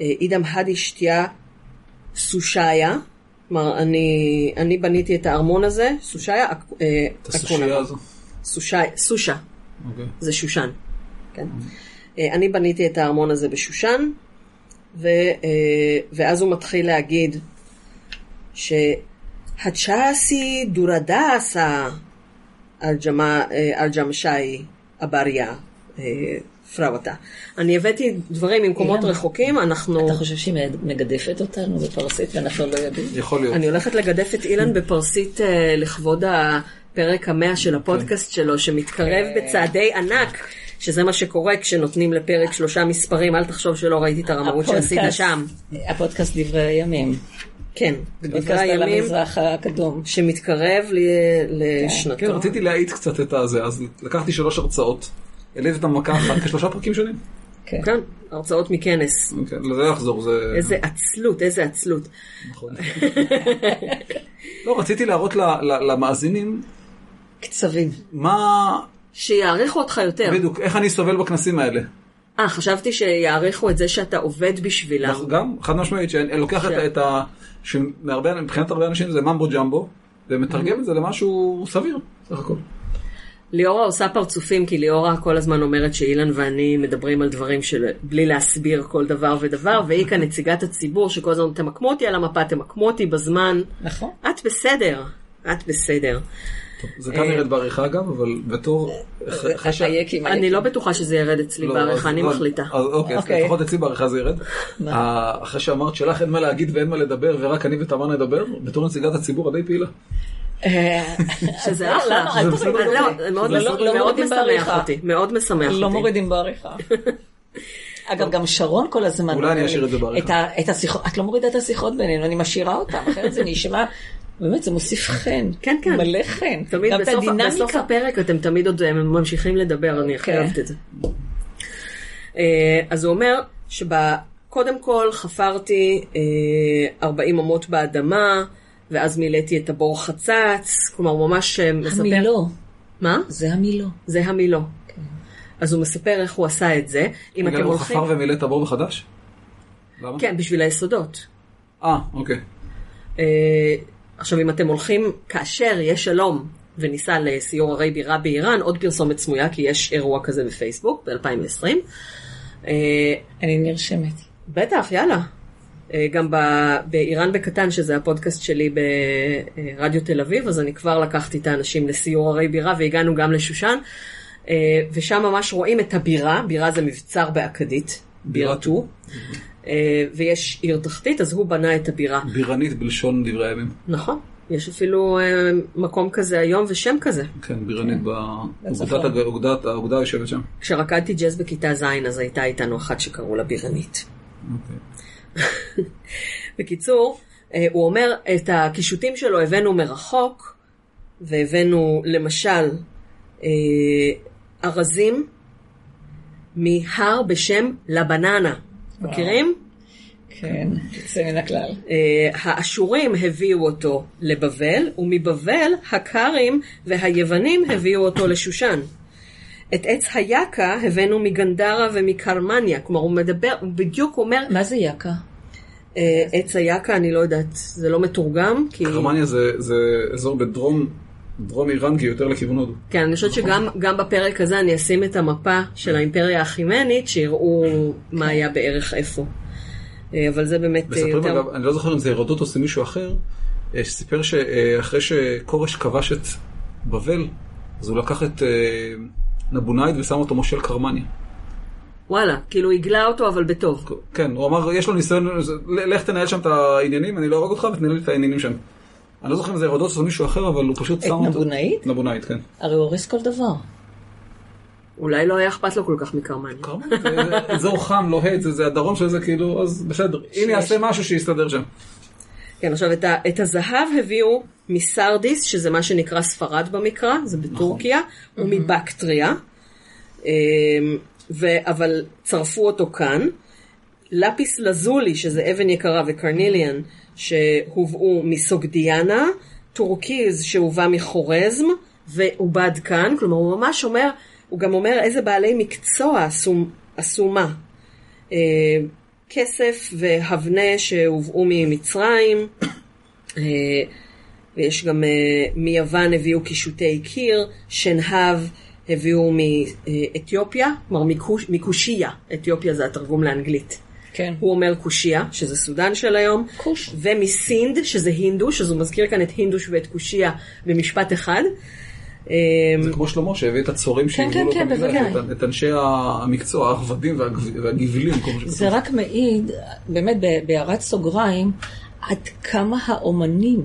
אה, אידם הדישתיה סושיה, כלומר אני, אני בניתי את הארמון הזה, סושיה, אה, אקונבם. סושי- סושה, אוקיי. זה שושן. כן? אה, אני בניתי את הארמון הזה בשושן, ו, ואז הוא מתחיל להגיד שהצ'אסי דורדסה ג'מה- אה, אבריה אה, פראותה. אני הבאתי דברים ממקומות רחוקים, אנחנו... אתה חושב שהיא מגדפת אותנו בפרסית ואנחנו לא יודעים? יכול להיות. אני הולכת לגדף את אילן בפרסית אה, לכבוד הפרק המאה של הפודקאסט שלו, שמתקרב בצעדי ענק, שזה מה שקורה כשנותנים לפרק שלושה מספרים, אל תחשוב שלא ראיתי את הרמאות שעשית הפודקאסט- שם. הפודקאסט דברי הימים. כן, בדברי הימים, הקדום. שמתקרב ל- לשנתו. כן, רציתי להאיץ קצת את הזה, אז לקחתי שלוש הרצאות. העליתי אותם במכה אחת כשלושה פרקים שונים. כן. כן, הרצאות מכנס. כן, לזה לא יחזור, זה... איזה עצלות, איזה עצלות. נכון. לא, רציתי להראות ל- ל- למאזינים קצבים. מה... שיעריכו אותך יותר. בדיוק, איך אני סובל בכנסים האלה. אה, חשבתי שיעריכו את זה שאתה עובד בשבילם. גם, חד משמעית, שאני לוקח את, כן. את ה... שמהרבה, מבחינת הרבה אנשים זה ממבו ג'מבו, ומתרגם את זה למשהו סביר, סך הכל. ליאורה עושה פרצופים, כי ליאורה כל הזמן אומרת שאילן ואני מדברים על דברים של... בלי להסביר כל דבר ודבר, והיא כאן נציגת הציבור שכל הזמן תמקמו אותי על המפה, תמקמו אותי בזמן. נכון. את בסדר, את בסדר. זה כאן ירד בעריכה אגב, אבל בתור... אחרי ש- החייקים. אני לא בטוחה שזה ירד אצלי לא, בעריכה, אז- אני לא, מחליטה. אוקיי, אז אוקיי. לפחות אצלי בעריכה זה ירד. אה, אחרי שאמרת שלך אין מה להגיד ואין מה לדבר ורק אני ותמר נדבר, בתור נציגת הציבור הדי פעילה. שזה אחלה. זה בסדר. לא, מאוד לא, לא, לא משמח בעריכה. אותי, מאוד משמח לא אותי. מורידים בעריכה. אגב, גם שרון כל הזמן. אולי אני אשאיר את זה בעריכה. את השיחות, את לא מורידה את השיחות בינינו, אני משאירה אותן, אחרת זה נשמע, באמת, זה מוסיף חן. כן, כן. מלא חן. תמיד גם בסוף, בסוף הדינמיקה. הפרק אתם תמיד עוד אה, ממשיכים לדבר, אני הכי כן. אוהבת את זה. אה, אז הוא אומר שקודם כל חפרתי אה, 40 אמות באדמה, ואז מילאתי את הבור חצץ, כלומר הוא ממש אה, מספר... המילו, מה? זה המילו. זה המילו. אז הוא מספר איך הוא עשה את זה. אם אתם הוא הולכים... חפר ומילא את הבור מחדש? למה? כן, בשביל היסודות. אה, אוקיי. אה, עכשיו, אם אתם הולכים, כאשר יש שלום וניסע לסיור ערי בירה באיראן, עוד פרסומת סמויה, כי יש אירוע כזה בפייסבוק ב-2020. אה, אני נרשמת. בטח, יאללה. אה, גם ב- באיראן בקטן, שזה הפודקאסט שלי ברדיו תל אביב, אז אני כבר לקחתי את האנשים לסיור ערי בירה והגענו גם לשושן, אה, ושם ממש רואים את הבירה, בירה זה מבצר באכדית, בירתו, אה, ויש עיר תחתית, אז הוא בנה את הבירה. בירנית בלשון דברי הימים. נכון, יש אפילו אה, מקום כזה היום ושם כזה. כן, בירנית הג- אגודת- האגודה יושבת שם. כשרקדתי ג'אז בכיתה ז', אז הייתה איתנו אחת שקראו לה בירנית. אוקיי. בקיצור, אה, הוא אומר, את הקישוטים שלו הבאנו מרחוק, והבאנו למשל אה, ארזים מהר בשם לבננה. מכירים? כן, יוצא מן הכלל. אה, האשורים הביאו אותו לבבל, ומבבל הקרים והיוונים הביאו אותו לשושן. את עץ היקה הבאנו מגנדרה ומקרמניה, כלומר הוא מדבר, הוא בדיוק אומר, מה זה יקה? אה, עץ היקה, אני לא יודעת, זה לא מתורגם, כי... קרמניה זה זה אזור בדרום דרום איראן, כי יותר לכיוון הודו. כן, אני חושבת שגם גם בפרק הזה אני אשים את המפה של האימפריה החימנית, שיראו מה היה בערך איפה. אה, אבל זה באמת אה, יותר... אגב, אני לא זוכר אם זה הרודוטוס או מישהו אחר, אה, שסיפר שאחרי שכורש כבש את בבל, אז הוא לקח את נבונייד ושם אותו מושל קרמניה. וואלה, כאילו הגלה אותו אבל בטוב. כן, הוא אמר, יש לו ניסיון, זה- לך תנהל שם את העניינים, אני לא ארוג אותך ותנהל לי את העניינים שם. אני לא זוכר אם זה הרודוטוס או מישהו אחר, אבל הוא פשוט שם אותו. נבונאית? נבונייד, כן. הרי הוא הורס כל דבר. אולי לא היה אכפת לו כל כך. קרמניה, זה אזור חם, לוהט, זה- זה הדרום של זה, כאילו, אז בסדר. אם יעשה משהו שיסתדר שם. כן, עכשיו את, ה, את הזהב הביאו מסרדיס, שזה מה שנקרא ספרד במקרא, זה בטורקיה, ומבקטריה, אמ, אבל צרפו אותו כאן. לפיס לזולי, שזה אבן יקרה, וקרניליאן, שהובאו מסוגדיאנה, טורקיז שהובא מחורזם, ועובד כאן, כלומר הוא ממש אומר, הוא גם אומר איזה בעלי מקצוע עשו, מה. אה, כסף והבנה שהובאו ממצרים, אה, ויש גם אה, מיוון הביאו קישוטי קיר, שנהב הביאו מאתיופיה, כלומר מקוש, מקושיה, אתיופיה זה התרגום לאנגלית. כן. הוא אומר קושיה, שזה סודן של היום, כוש. ומסינד, שזה הינדוש, אז הוא מזכיר כאן את הינדוש ואת קושיה במשפט אחד. אה, זה כמו שלמה שהביא את הצורים שהביאו לו כן, את המקדש, בוודאי. את- את אנשי המקצוע, העבדים והגב- והגבלים. זה רק מעיד, באמת בהערת סוגריים, עד כמה האומנים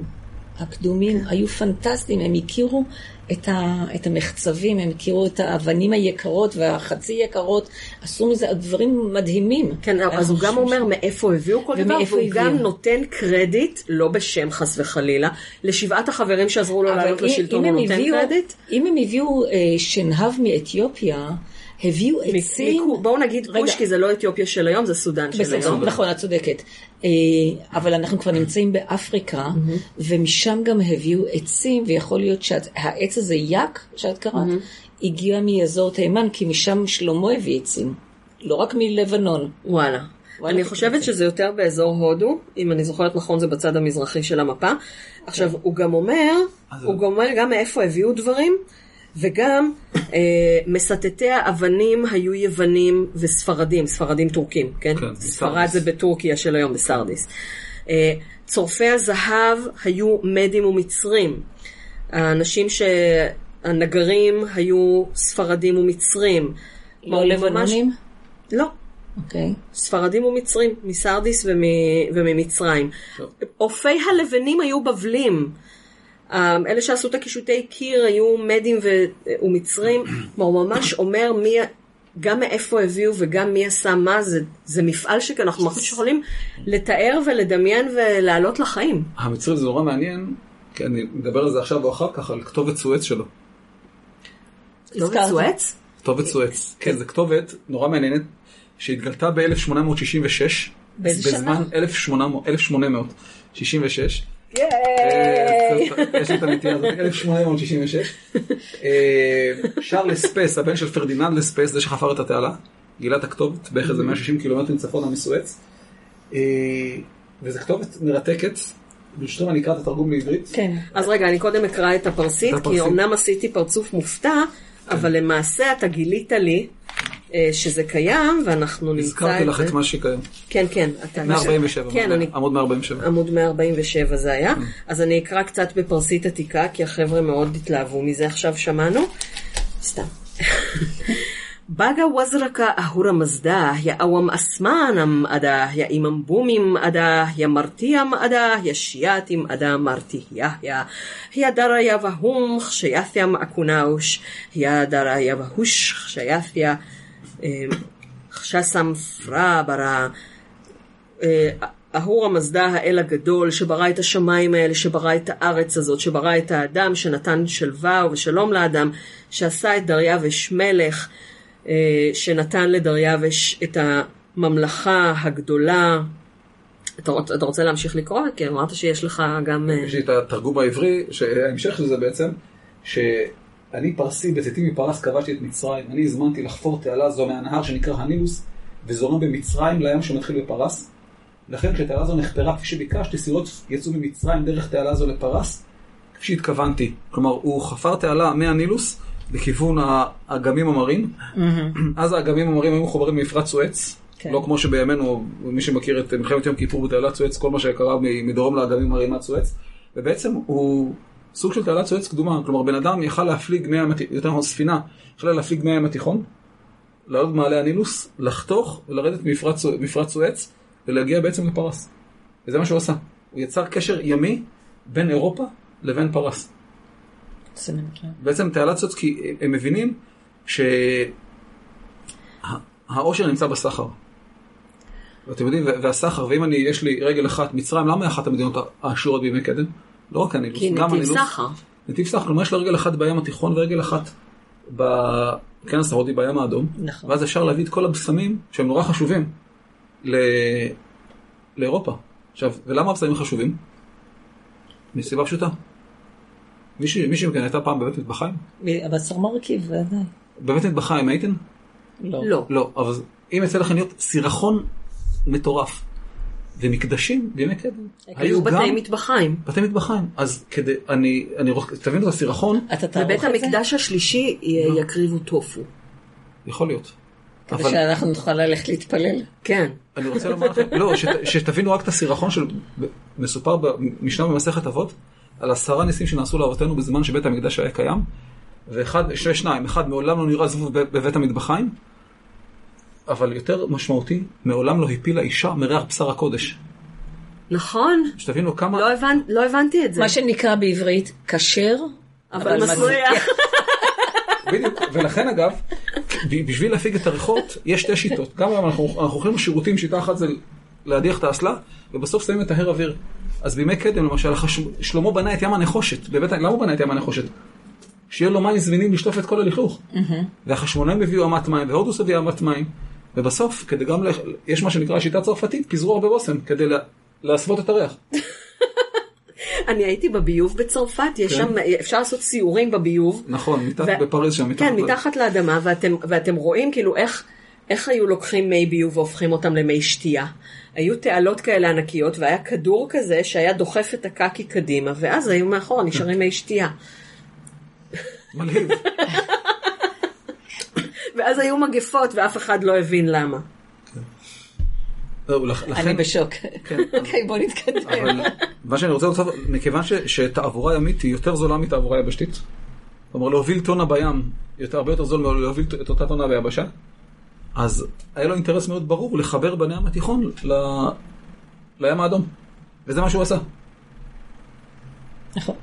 הקדומים היו פנטסטיים, הם הכירו את, ה, את המחצבים, הם הכירו את האבנים היקרות והחצי יקרות, עשו מזה דברים מדהימים. כן, אז הוא גם אומר מאיפה הביאו כל דבר, והוא גם הביאו. נותן קרדיט, לא בשם חס וחלילה, לשבעת החברים שעזרו לו לעלות לשלטון, הוא נותן הביאו- קרדיט. אם הם הביאו אה, שנהב מאתיופיה, הביאו עצים... בואו נגיד רגע. כוש, כי זה לא אתיופיה של היום, זה סודן של היום. נכון, את צודקת. אה, אבל אנחנו כבר נמצאים באפריקה, ומשם גם הביאו עצים, ויכול להיות שהעץ הזה, יק, שאת קראת, הגיע מאזור תימן, כי משם שלמה הביא עצים. לא רק מלבנון. וואלה. וואלה, אני חושבת שזה יותר באזור הודו, אם אני זוכרת נכון זה בצד המזרחי של המפה. עכשיו, הוא גם אומר, הוא גם אומר גם מאיפה הביאו דברים, וגם אה, מסטטי האבנים היו יוונים וספרדים, ספרדים טורקים, כן? כן, ספרד בסרדיס. זה בטורקיה של היום, בסרדיס. אה, צורפי הזהב היו מדים ומצרים. האנשים ש... הנגרים היו ספרדים ומצרים. לא כלומר, ממש- לבנונים? לא. אוקיי. ספרדים ומצרים, מסרדיס ומ... וממצרים. אופי הלבנים היו בבלים. אה, אלה שעשו את הקישוטי קיר היו מדים ו... ומצרים. כלומר, הוא ממש אומר מי... גם מאיפה הביאו וגם מי עשה מה, זה, זה מפעל שאנחנו ממש יכולים לתאר ולדמיין ולהעלות לחיים. המצרים זה נורא מעניין, כי אני מדבר על זה עכשיו או אחר כך, על כתובת סואץ שלו. הזכרת. מצואץ? כתובת סואץ. כן, זו כתובת נורא מעניינת, שהתגלתה ב-1866. באיזה בזמן שנה? 1800 1866. ייי! יש את הנטייה הזאת, 1866. אה, שרל לספס, הבן של פרדיננד לספס, זה שחפר את התעלה, גילה את הכתובת בערך איזה 160 קילומטרים צפונה מסואץ. אה, וזו כתובת מרתקת, ברשותכם אני אקרא את התרגום לעברית. כן. אז רגע, אני קודם אקרא את הפרסית, כי. אמנם עשיתי פרצוף מופתע, אבל למעשה אתה גילית לי שזה קיים, ואנחנו נמצא הזכרתי את לך זה. את מה שקיים. כן, כן. אתה- 147, כן, אני... עמוד 147. עמוד 147 זה Mm. היה. אז אני אקרא קצת בפרסית עתיקה, כי החבר'ה מאוד התלהבו מזה עכשיו שמענו. סתם. Baga wazraka ahura mazdah, ya awam asmanam adah, ya imam bumim adah, ya martiam adah, ya shiatim adah martiyah, ya ya dara ya vahum kshayathya ma'kunaush, ya dara kshayathya, חשסם פרה ברא, אה, אהור המזדה האל הגדול שברא את השמיים האלה, שברא את הארץ הזאת, שברא את האדם, שנתן שלווה ושלום לאדם, שעשה את דריווש מלך, אה, שנתן לדריווש את הממלכה הגדולה. אתה, רוצ- אתה רוצה להמשיך לקרוא? כי אמרת שיש לך גם... אה, יש לי את התרגום העברי, שההמשך של זה בעצם, שאני פרסי בצאתי מפרס כבשתי את מצרים, אני הזמנתי לחפור תעלה זו מהנהר שנקרא הנילוס, וזורם במצרים לים שמתחיל בפרס. לכן כשתעלה זו נחפרה כפי שביקשתי, סירות יצאו ממצרים דרך תעלה זו לפרס, כפי שהתכוונתי. כלומר, הוא חפר תעלה מהנילוס לכיוון האגמים המרים, אז האגמים המרים היו מחוברים למפרץ סואץ, כן. לא כמו שבימינו, מי שמכיר את מלחמת יום כיפור בתעלת סואץ, כל מה שקרה מדרום לאגמים המרים עד סואץ, ובעצם הוא סוג של תעלת סואץ קדומה, כלומר בן אדם יכל להפליג מהים התיכון, יותר נכון ספינה, יכלה להפליג מהים התיכון, לעלות במעלה הנילוס, לחתוך ולרדת ממפרץ מפרץ סואץ, ולהגיע בעצם לפרס. וזה מה שהוא עשה. הוא יצר קשר ימי בין אירופה לבין פרס. נקרא. בעצם תעלת סואץ, כי הם מבינים שהאושר נמצא בסחר. ואתם יודעים, וה- והסחר, ואם אני, יש לי רגל אחת, מצרים, למה היא אחת המדינות העשירות בימי קדם? לא רק הנילוס, כי גם נתיב הנילוס. סחר. נתיב סחר, כלומר יש לה רגל אחת בים התיכון ורגל אחת בכנס ההודי בים האדום. נכון. ואז אפשר להביא את כל הבשמים שהם נורא חשובים ל... לאירופה. עכשיו, ולמה הבשמים חשובים? מסיבה פשוטה. מישהי מישהי מכן הייתה פעם בבית מטבחיים? הבשר מרכיב, ודאי. בבית מטבחיים הייתן? לא. לא. לא, אבל אם יצא לכם להיות סירחון מטורף ומקדשים בימי קדם, היו בתי מטבחיים. בתי מטבחיים. אז כדי, אני, אני תבינו את הסירחון, אתה תערוך בבית את זה? המקדש השלישי י- יקריבו טופו. יכול להיות. כדי אבל שאנחנו נוכל ללכת להתפלל. כן. אני רוצה לומר לכם, לא, שת, שתבינו רק את הסירחון של, מסופר במשנה במסכת אבות, על עשרה ניסים שנעשו לאבותינו בזמן שבית המקדש היה קיים, ואחד, שני שניים, אחד מעולם לא נראה זבוב בב- בבית המטבחיים, אבל יותר משמעותי, מעולם לא הפילה אישה מריח בשר הקודש. נכון. שתבינו כמה... לא הבנ- לא הבנתי את זה. מה שנקרא בעברית כשר, אבל מסריח. בדיוק, ולכן אגב, בשביל להפיג את הריחות, יש שתי שיטות. גם היום אנחנו, אנחנו הולכים לשירותים, שיטה אחת זה להדיח את האסלה, ובסוף שמים את ההר אוויר. אז בימי קדם למשל, החש... שלמה בנה את ים הנחושת. בבית... למה הוא בנה את ים הנחושת? שיהיה לו מים זמינים לשטוף את כל הלכלוך. והחשמונאים הביאו אמת מים, והודוס הביא אמת מים, ובסוף, כדי גם, ל... יש מה שנקרא שיטה צרפתית, פיזרו הרבה בושם, כדי לה... להסוות את הריח. אני הייתי בביוב בצרפת, יש כן. שם, אפשר לעשות סיורים בביוב. נכון, מתחת ו- בפריז שם, כן, ל- מתחת לאדמה, ואתם, ואתם רואים כאילו איך, איך היו לוקחים מי ביוב והופכים אותם למי שתייה. היו תעלות כאלה ענקיות, והיה כדור כזה שהיה דוחף את הקקי קדימה, ואז היו מאחורה נשארים מי שתייה. מלהיב. ואז היו מגפות, ואף אחד לא הבין למה. זהו, לכ- אני בשוק. כן. אוקיי, בוא נתקדם. אבל מה שאני רוצה לומר, מכיוון ש, שתעבורה ימית היא יותר זולה מתעבורה יבשתית, כלומר להוביל טונה בים, יותר, הרבה יותר זול מלהוביל את אותה טונה ביבשה, אז היה לו אינטרס מאוד ברור לחבר בין הים התיכון ל, לים האדום. וזה מה שהוא עשה. נכון.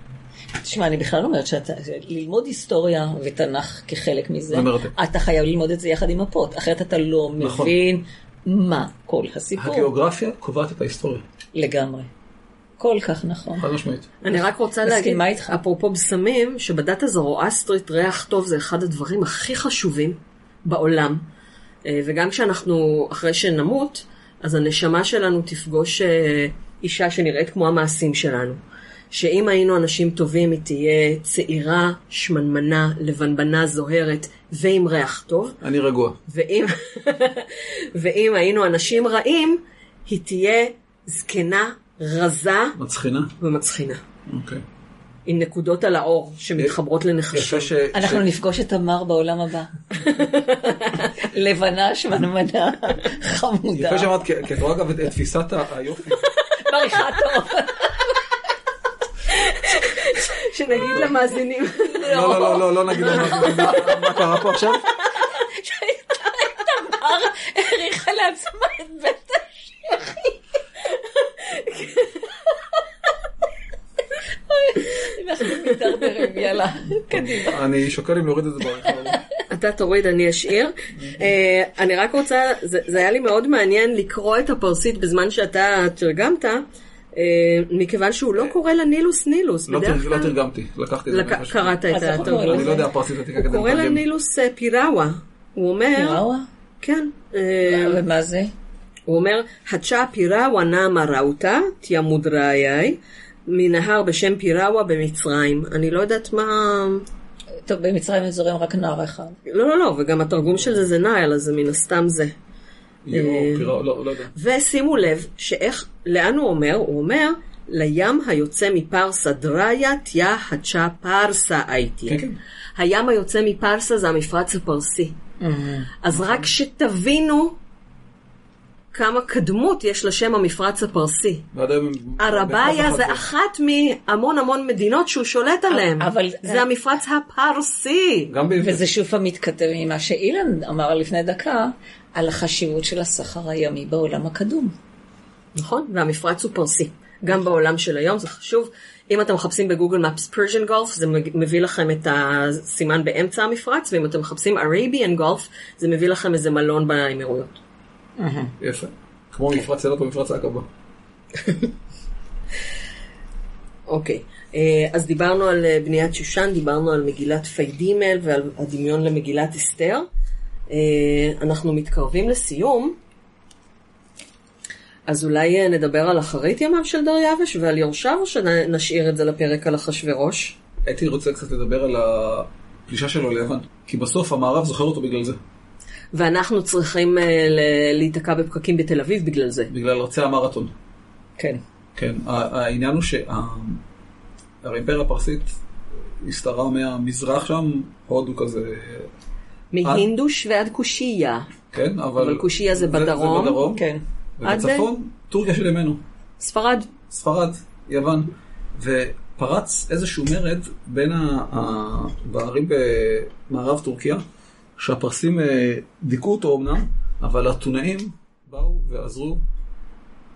תשמע, אני בכלל אומרת שאתה, ללמוד היסטוריה ותנ"ך כחלק מזה. אתה חייב ללמוד את זה יחד עם מפות, אחרת אתה לא נכון. מבין מה כל הסיפור. הגיאוגרפיה קובעת את ההיסטוריה, לגמרי. כל כך נכון. חד משמעית. אני רק רוצה להגיד, מסכימה איתך. אפרופו בשמים, שבדת הזרואסטרית ריח טוב זה אחד הדברים הכי חשובים בעולם. אה, וגם כשאנחנו, אחרי שנמות, אז הנשמה שלנו תפגוש אה, אישה שנראית כמו המעשים שלנו. שאם היינו אנשים טובים היא תהיה צעירה, שמנמנה, לבנבנה זוהרת ועם ריח טוב, אני רגוע. ואם, ואם היינו אנשים רעים, היא תהיה זקנה, רזה מצחינה? ומצחינה. אוקיי. עם נקודות על העור שמתחברות לנחשים. ש... אנחנו ש- נפגוש את תמר בעולם הבא. לבנה, שמנמנה, חמודה. יפה שאמרת, כי את רואה אגב את תפיסת היופי. מריחה טוב. שנגיד למאזינים. לא, לא, לא, לא, לא נגיד מה- מה- קרה פה עכשיו. תמר העריכה לעצמה את בית השחי. אנחנו מתדרדרים, יאללה, קדימה. אני שוקל אם להוריד את זה בעריכה. לא. אתה תוריד, אני אשאיר. אה, אני רק רוצה, זה היה לי מאוד מעניין לקרוא את הפרסית בזמן שאתה תרגמת, מכיוון שהוא לא קורא לה נילוס. לא לא תרגמתי, לקחתי את זה. קראת את הוא קורא התרגום. אני לא יודע פרסית עתיקה הוא כדי קורא לה לתרגם. נילוס אה, פיראווה. הוא אומר, פיראווה? כן, אה, ומה זה? הוא אומר, הצ'ה פיראווה נאמה ראותה, תיה מודראיי, מנהר בשם פיראווה במצרים. אני לא יודעת מה... טוב, במצרים זורם רק נער אחד. לא, לא, לא, וגם התרגום של זה זה נייל, אז זה מן הסתם זה. ושימו לב שאיך, לאן הוא אומר? הוא אומר, לים היוצא מפרסה דריה תיה הצ'ה פרסה הייתי. כן, כן. הים היוצא מפרסה זה המפרץ הפרסי. אז רק שתבינו כמה קדמות יש לשם המפרץ הפרסי. בכף זה אחת מהמון המון מדינות שהוא שולט עליהן. אבל- זה המפרץ הפרסי. וזה שוב פעם מתכתב עם מה שאילן אמר לפני דקה, על החשיבות של הסחר הימי בעולם הקדום. נכון, והמפרץ הוא פרסי. גם בעולם של היום זה חשוב. אם אתם מחפשים בגוגל מפס פרז'ן גולף, זה מביא לכם את הסימן באמצע המפרץ, ואם אתם מחפשים Arabian גולף, זה מביא לכם איזה מלון באמירויות. יפה. כמו מפרץ אילת ומפרץ העקבה. אוקיי, אה, אז דיברנו על אה, בניית שושן, דיברנו על מגילת פיידימל ועל הדמיון למגילת אסתר. אה, אנחנו מתקרבים לסיום, אז אולי אה, נדבר על אחרית ימיו של דריווש ועל יורשיו, או שנשאיר את זה לפרק על אחשורוש? הייתי רוצה קצת לדבר על הפלישה שלו ליוון. כי בסוף המערב זוכר אותו בגלל זה. ואנחנו צריכים אה, להיתקע בפקקים בתל אביב בגלל זה. בגלל רצי המרתון. כן. כן, העניין הוא שהאימפריה הפרסית הסתערה מהמזרח שם, הודו כזה, מהינדוש ועד קושייה. כן, אבל... אבל קושייה זה בדרום. זה בדרום, כן. ובצפון, טורקיה של ימינו, ספרד. ספרד, יוון, ופרץ איזשהו מרד בין ה... ה... בערים במערב טורקיה, שהפרסים אה, דיכאו אותו אמנם, אבל האתונאים באו ועזרו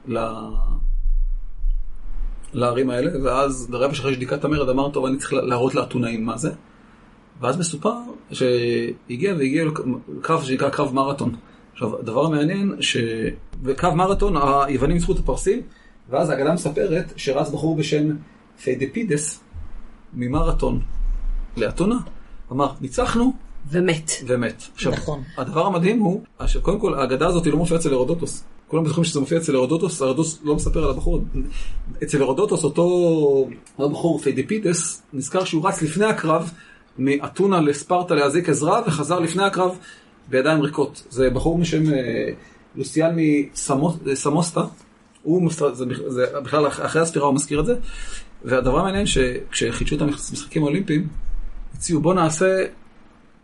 ל... לערים האלה, ואז דריווש אחרי שדיכא את המרד אמר, טוב, אני צריך להראות לאתונאים מה זה. ואז מסופר שהגיע והגיע לקרב שנקרא קרב מרתון. עכשיו, הדבר המעניין, שבקרב מרתון היוונים ניצחו את הפרסים, ואז האגדה מספרת שרץ בחור בשם פיידפידס ממרתון לאתונה, אמר, ניצחנו ומת. ומת. עכשיו, נכון. הדבר המדהים הוא, שקודם כל האגדה הזאת לא מופיעה אצל הרודוטוס. כולם בטוחים שזה מופיע אצל הרודוטוס, הרודוטוס לא מספר על הבחור. אצל הרודוטוס אותו הבחור פיידפידס נזכר שהוא רץ לפני הקרב מאתונה לספרטה להזעיק עזרה וחזר לפני הקרב בידיים ריקות. זה בחור בשם אה, לוסיאן מסמוסאטה. הוא מפ- זה, זה בכלל אחרי הספירה הוא מזכיר את זה. והדבר המעניין שכשחידשו את המשחקים האולימפיים, הציעו בוא נעשה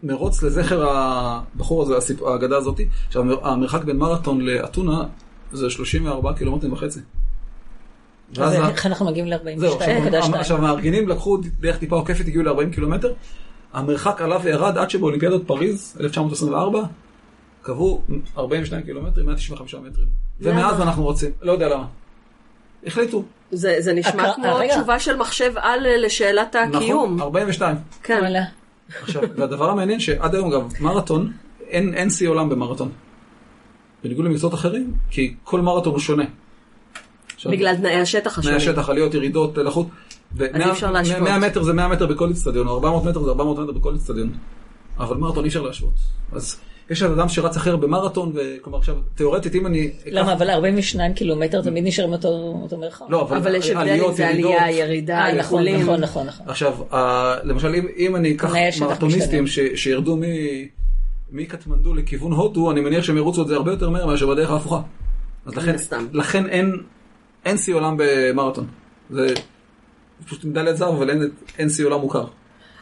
מרוץ לזכר הבחור הזה, הסיפ- האגדה הזאת. עכשיו המרחק בין מרתון לאתונה זה 34 קילומטרים וחצי. אז ואז איך אנחנו מגיעים זהו, עכשיו, ל-42.2? עכשיו המארגנים לקחו דרך טיפה עוקפת, הגיעו ל-40 קילומטר. המרחק עלה וירד עד שבאולימפיאדות פריז, 1924, קבעו 42 קילומטרים, 195 מטרים. ומאז אנחנו רוצים, לא יודע למה. החליטו. זה, זה נשמע הקר- כמו רגע. תשובה של מחשב על אה, לשאלת הקיום. נכון, 42. כן. עכשיו, והדבר המעניין שעד היום אגב, מרתון, אין, אין שיא עולם במרתון. בניגוד למקצועות אחרים, כי כל מרתון הוא שונה. בגלל תנאי השטח תנאי השונים. השטח, עליות, ירידות, לחות. אי אפשר להשוות. 100 מטר זה 100 מטר בכל אצטדיון, או 400 מטר זה 400 מטר בכל אצטדיון. אבל מרתון אי אפשר להשוות. אז יש אדם שרץ אחר במרתון, וכלומר עכשיו, תיאורטית, אם אני... למה? אבל 42 קילומטר תמיד נשארים אותו אותו מרחק. לא, אבל, אבל יש הבדל אם עליות, זה ירידות. עלייה, ירידה, אה, נכון. נכון, נכון, נכון. עכשיו, ה- למשל, אם, אם אני אקח תנאי מרתוניסטים ש, שירדו מ, מקטמנדו לכיוון הודו, אני מניח שהם ירוצו את זה הרבה יותר מהר מאשר בדרך ההפוכה. אז לכן. לכן אין, אין שיא עולם במרתון. זה פשוט מדליית זהב, אבל אין, אין שיא עולם מוכר.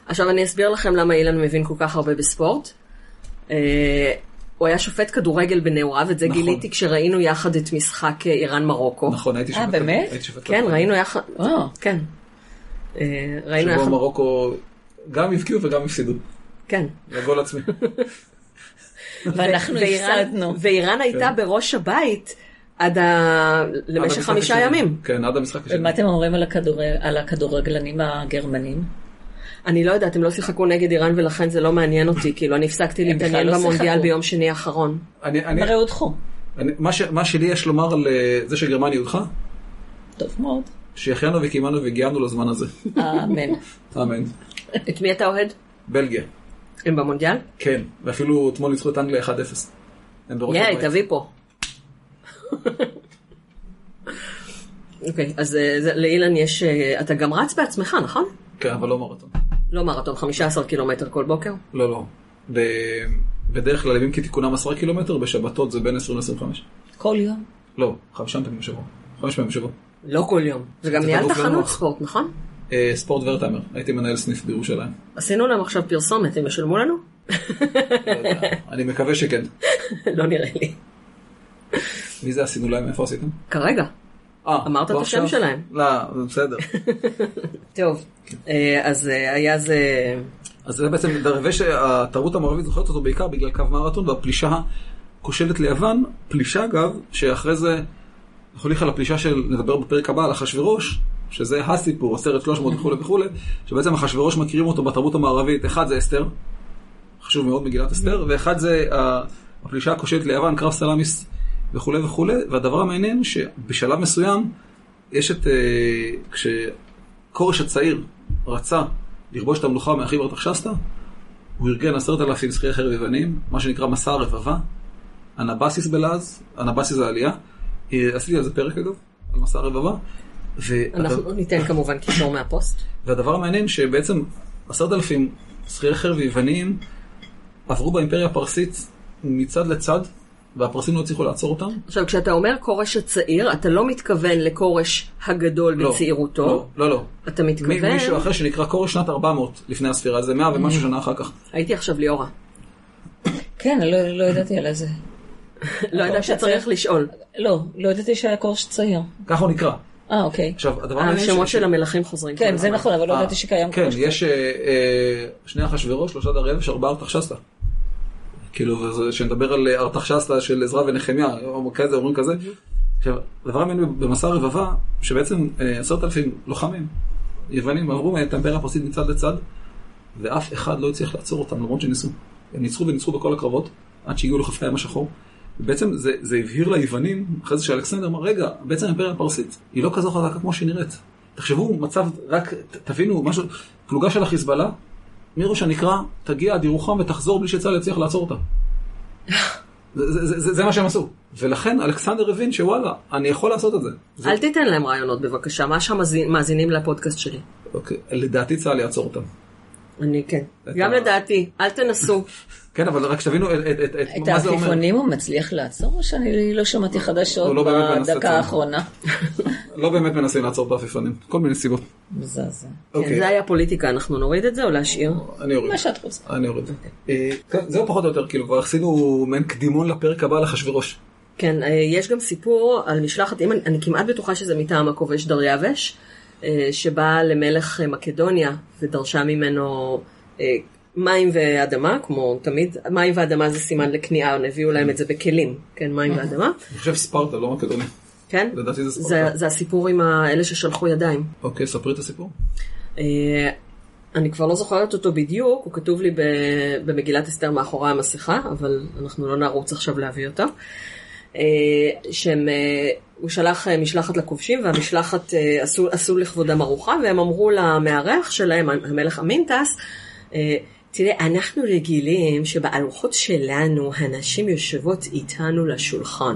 עכשיו אני אסביר לכם למה אילן מבין כל כך הרבה בספורט. אה, הוא היה שופט כדורגל בנעוריו, את זה נכון. גיליתי כשראינו יחד את משחק אה, איראן-מרוקו. נכון, הייתי אה, שופט. באמת? הייתי שופט כן. ראינו יחד, וואו. כן. אה, ראינו שבו יחד, מרוקו גם הבקיעו וגם הפסידו. כן. לגול עצמי. ואנחנו הפסדנו. ואיראן הייתה כן. בראש הבית עד ה... למשך חמישה. ימים. כן, עד המשחק השני. ומה אתם אומרים על הכדור- על הכדורגלנים הגרמנים? אני לא יודעת, הם לא שיחקו נגד איראן ולכן זה לא מעניין אותי, כאילו אני הפסקתי להתעניין לא במונדיאל שיחקו. ביום שני האחרון. אני- אני- הרי הודחו. אני- מה ש- מה שלי יש לומר על אה, זה שגרמניה הודחה, טוב מאוד. שהחיינו וקיימנו והגיענו לזמן הזה. אמן. אמן. את מי אתה אוהד? בלגיה. הם במונדיאל? כן, ואפילו אתמול ניצחו את אנגליה 1-0. הם בראש יאי. תביא פה. אוקיי, אז אה, לאילן יש... אה, אתה גם רץ בעצמך, נכון? כן, אבל לא מרתון. לא מרתון, 15 קילומטר כל בוקר? לא, לא. ב- בדרך כלל ימים כתיקונם 10 קילומטר, בשבתות זה בין 20 ל-25. כל יום. לא, חמישה פעמים בשבוע. חמש פעמים בשבוע. לא כל יום. זה ניהלת כדור חנות ולנוח. ספורט, נכון? אה, ספורט ורטהיימר, הייתי מנהל סניף בירושלים. עשינו להם עכשיו פרסומת, הם ישלמו לנו? לא אני מקווה שכן. לא נראה לי. מי זה עשינו להם? איפה עשיתם? כרגע. אה, אמרת לא את השם עכשיו? שלהם. לא, זה בסדר. טוב, אה, אז אה, היה זה... אז זה בעצם דרווה שהתרבות המערבית זוכרת אותו בעיקר בגלל קו מרתון והפלישה הכושלת ליוון. פלישה אגב, שאחרי זה, נלך על הפלישה של, נדבר בפרק הבא על אחשוורוש, שזה הסיפור, הסרט 300 וכולי וכולי, שבעצם אחשוורוש מכירים אותו בתרבות המערבית, אחד זה אסתר, חשוב מאוד מגילת אסתר, ואחד זה הפלישה הכושלת ליוון, קרב סלאמיס וכולי וכולי, והדבר המעניין שבשלב מסוים יש את, אה, כשכורש הצעיר רצה לכבוש את המלוכה מאחיו ארתחשסתא, הוא ארגן עשרת אלפים שכירי חרב יוונים, מה שנקרא מסע הרבבה, אנבסיס בלעז, אנבסיס העלייה, אה, עשיתי על זה פרק אגב, על מסע הרבבה, והדבר, אנחנו ניתן כמובן קישור מהפוסט. והדבר המעניין שבעצם עשרת אלפים שכירי חרב יווניים עברו באימפריה הפרסית מצד לצד, והפרסים לא הצליחו לעצור אותם. עכשיו, כשאתה אומר כורש הצעיר, אתה לא מתכוון לכורש הגדול לא, בצעירותו. לא, לא, לא. אתה מתכוון... מישהו אחר שנקרא כורש שנת 400 לפני הספירה, זה 100 ומשהו שנה אחר כך. הייתי עכשיו ליאורה. כן, לא, לא ידעתי על זה. לא ידעת שצריך לשאול. לא, לא ידעתי שהיה קורש צעיר. ככה הוא נקרא. אה, אוקיי. עכשיו, הדבר המעניין... השמות ש- של המלכים חוזרים. כן, זה. נכון, אבל לא אה, ידעתי שקיים כן, קורש צעיר. יש אה, אה, שני אחשוורוש, שלושה דריווש, ארבעה ארתחשסתא. כאילו, וזה- שנדבר על אה, ארתחשסתא של עזרא ונחמיה, או כזה, אומרים כזה. עכשיו, הדבר המעניין במסע הרבבה, שבעצם אה, עשרת אלפים לוחמים, יוונים, עברו את האימפריה הפרסית מצד לצד, ואף אחד לא הצליח לעצור אותם, למרות שניסו. הם ניצחו וניצחו בכל הקרבות, עד שהגיעו לחופי הים השחור. בעצם זה, זה הבהיר ליוונים, אחרי זה שאלכסנדר אמר, רגע, בעצם האימפריה הפרסית היא לא כזו חזקה כמו שהיא נראית. תחשבו, מצב, רק תבינו, משהו, פלוגה של החיזבאללה, מראש הנקרא, תגיע עד ירוחם ותחזור בלי שצה"ל יצליח לעצור אותה. זה, זה, זה, זה, זה מה שהם עשו. ולכן אלכסנדר הבין שוואלה, אני יכול לעשות את זה. זה אל תיתן להם רעיונות בבקשה, מה שהמאזינים לפודקאסט שלי. אוקיי, לדעתי צה"ל יעצור אותם. אני כן. גם לדעתי, אל תנסו. כן, אבל רק שתבינו את, את, את, את את מה זה אומר. העפיפונים הוא מצליח לעצור, או שאני לא שמעתי חדשות לא באמת מנסה בדקה. האחרונה? לא באמת מנסים לעצור את העפיפונים, כל מיני סיבות. מזעזע. כן, אוקיי. זה היה פוליטיקה, אנחנו נוריד את זה או להשאיר? אני אוריד. מה שאת רוצה. אני אוריד. אה, כן, זהו פחות או יותר, כאילו כבר עשינו מעין קדימון לפרק הבא על אחשוורוש. כן, אה, יש גם סיפור על משלחת, אם אני, אני כמעט בטוחה שזה מטעם הכובש דריווש, אה, שבאה למלך מקדוניה ודרשה ממנו מים ואדמה, כמו תמיד, מים ואדמה זה סימן לכניעה, הביאו להם את זה בכלים, כן, מים ואדמה, אני חושב ספרטה, לא מקדוני. כן? לדעתי זה ספרטה. זה הסיפור עם האלה ששלחו ידיים. אוקיי, ספרי את הסיפור. אה, אני כבר לא זוכרת אותו בדיוק, הוא כתוב לי במגילת אסתר מאחורי המסכה, אבל אנחנו לא נרוץ עכשיו להביא אותו. אה, שהם, אה, הוא שלח משלחת לכובשים והמשלחת עשו, עשו לכבודם ארוחה והם אמרו למארח שלהם, המלך אמינטס, תראה, אנחנו רגילים שבארוחות שלנו הנשים יושבות איתנו לשולחן.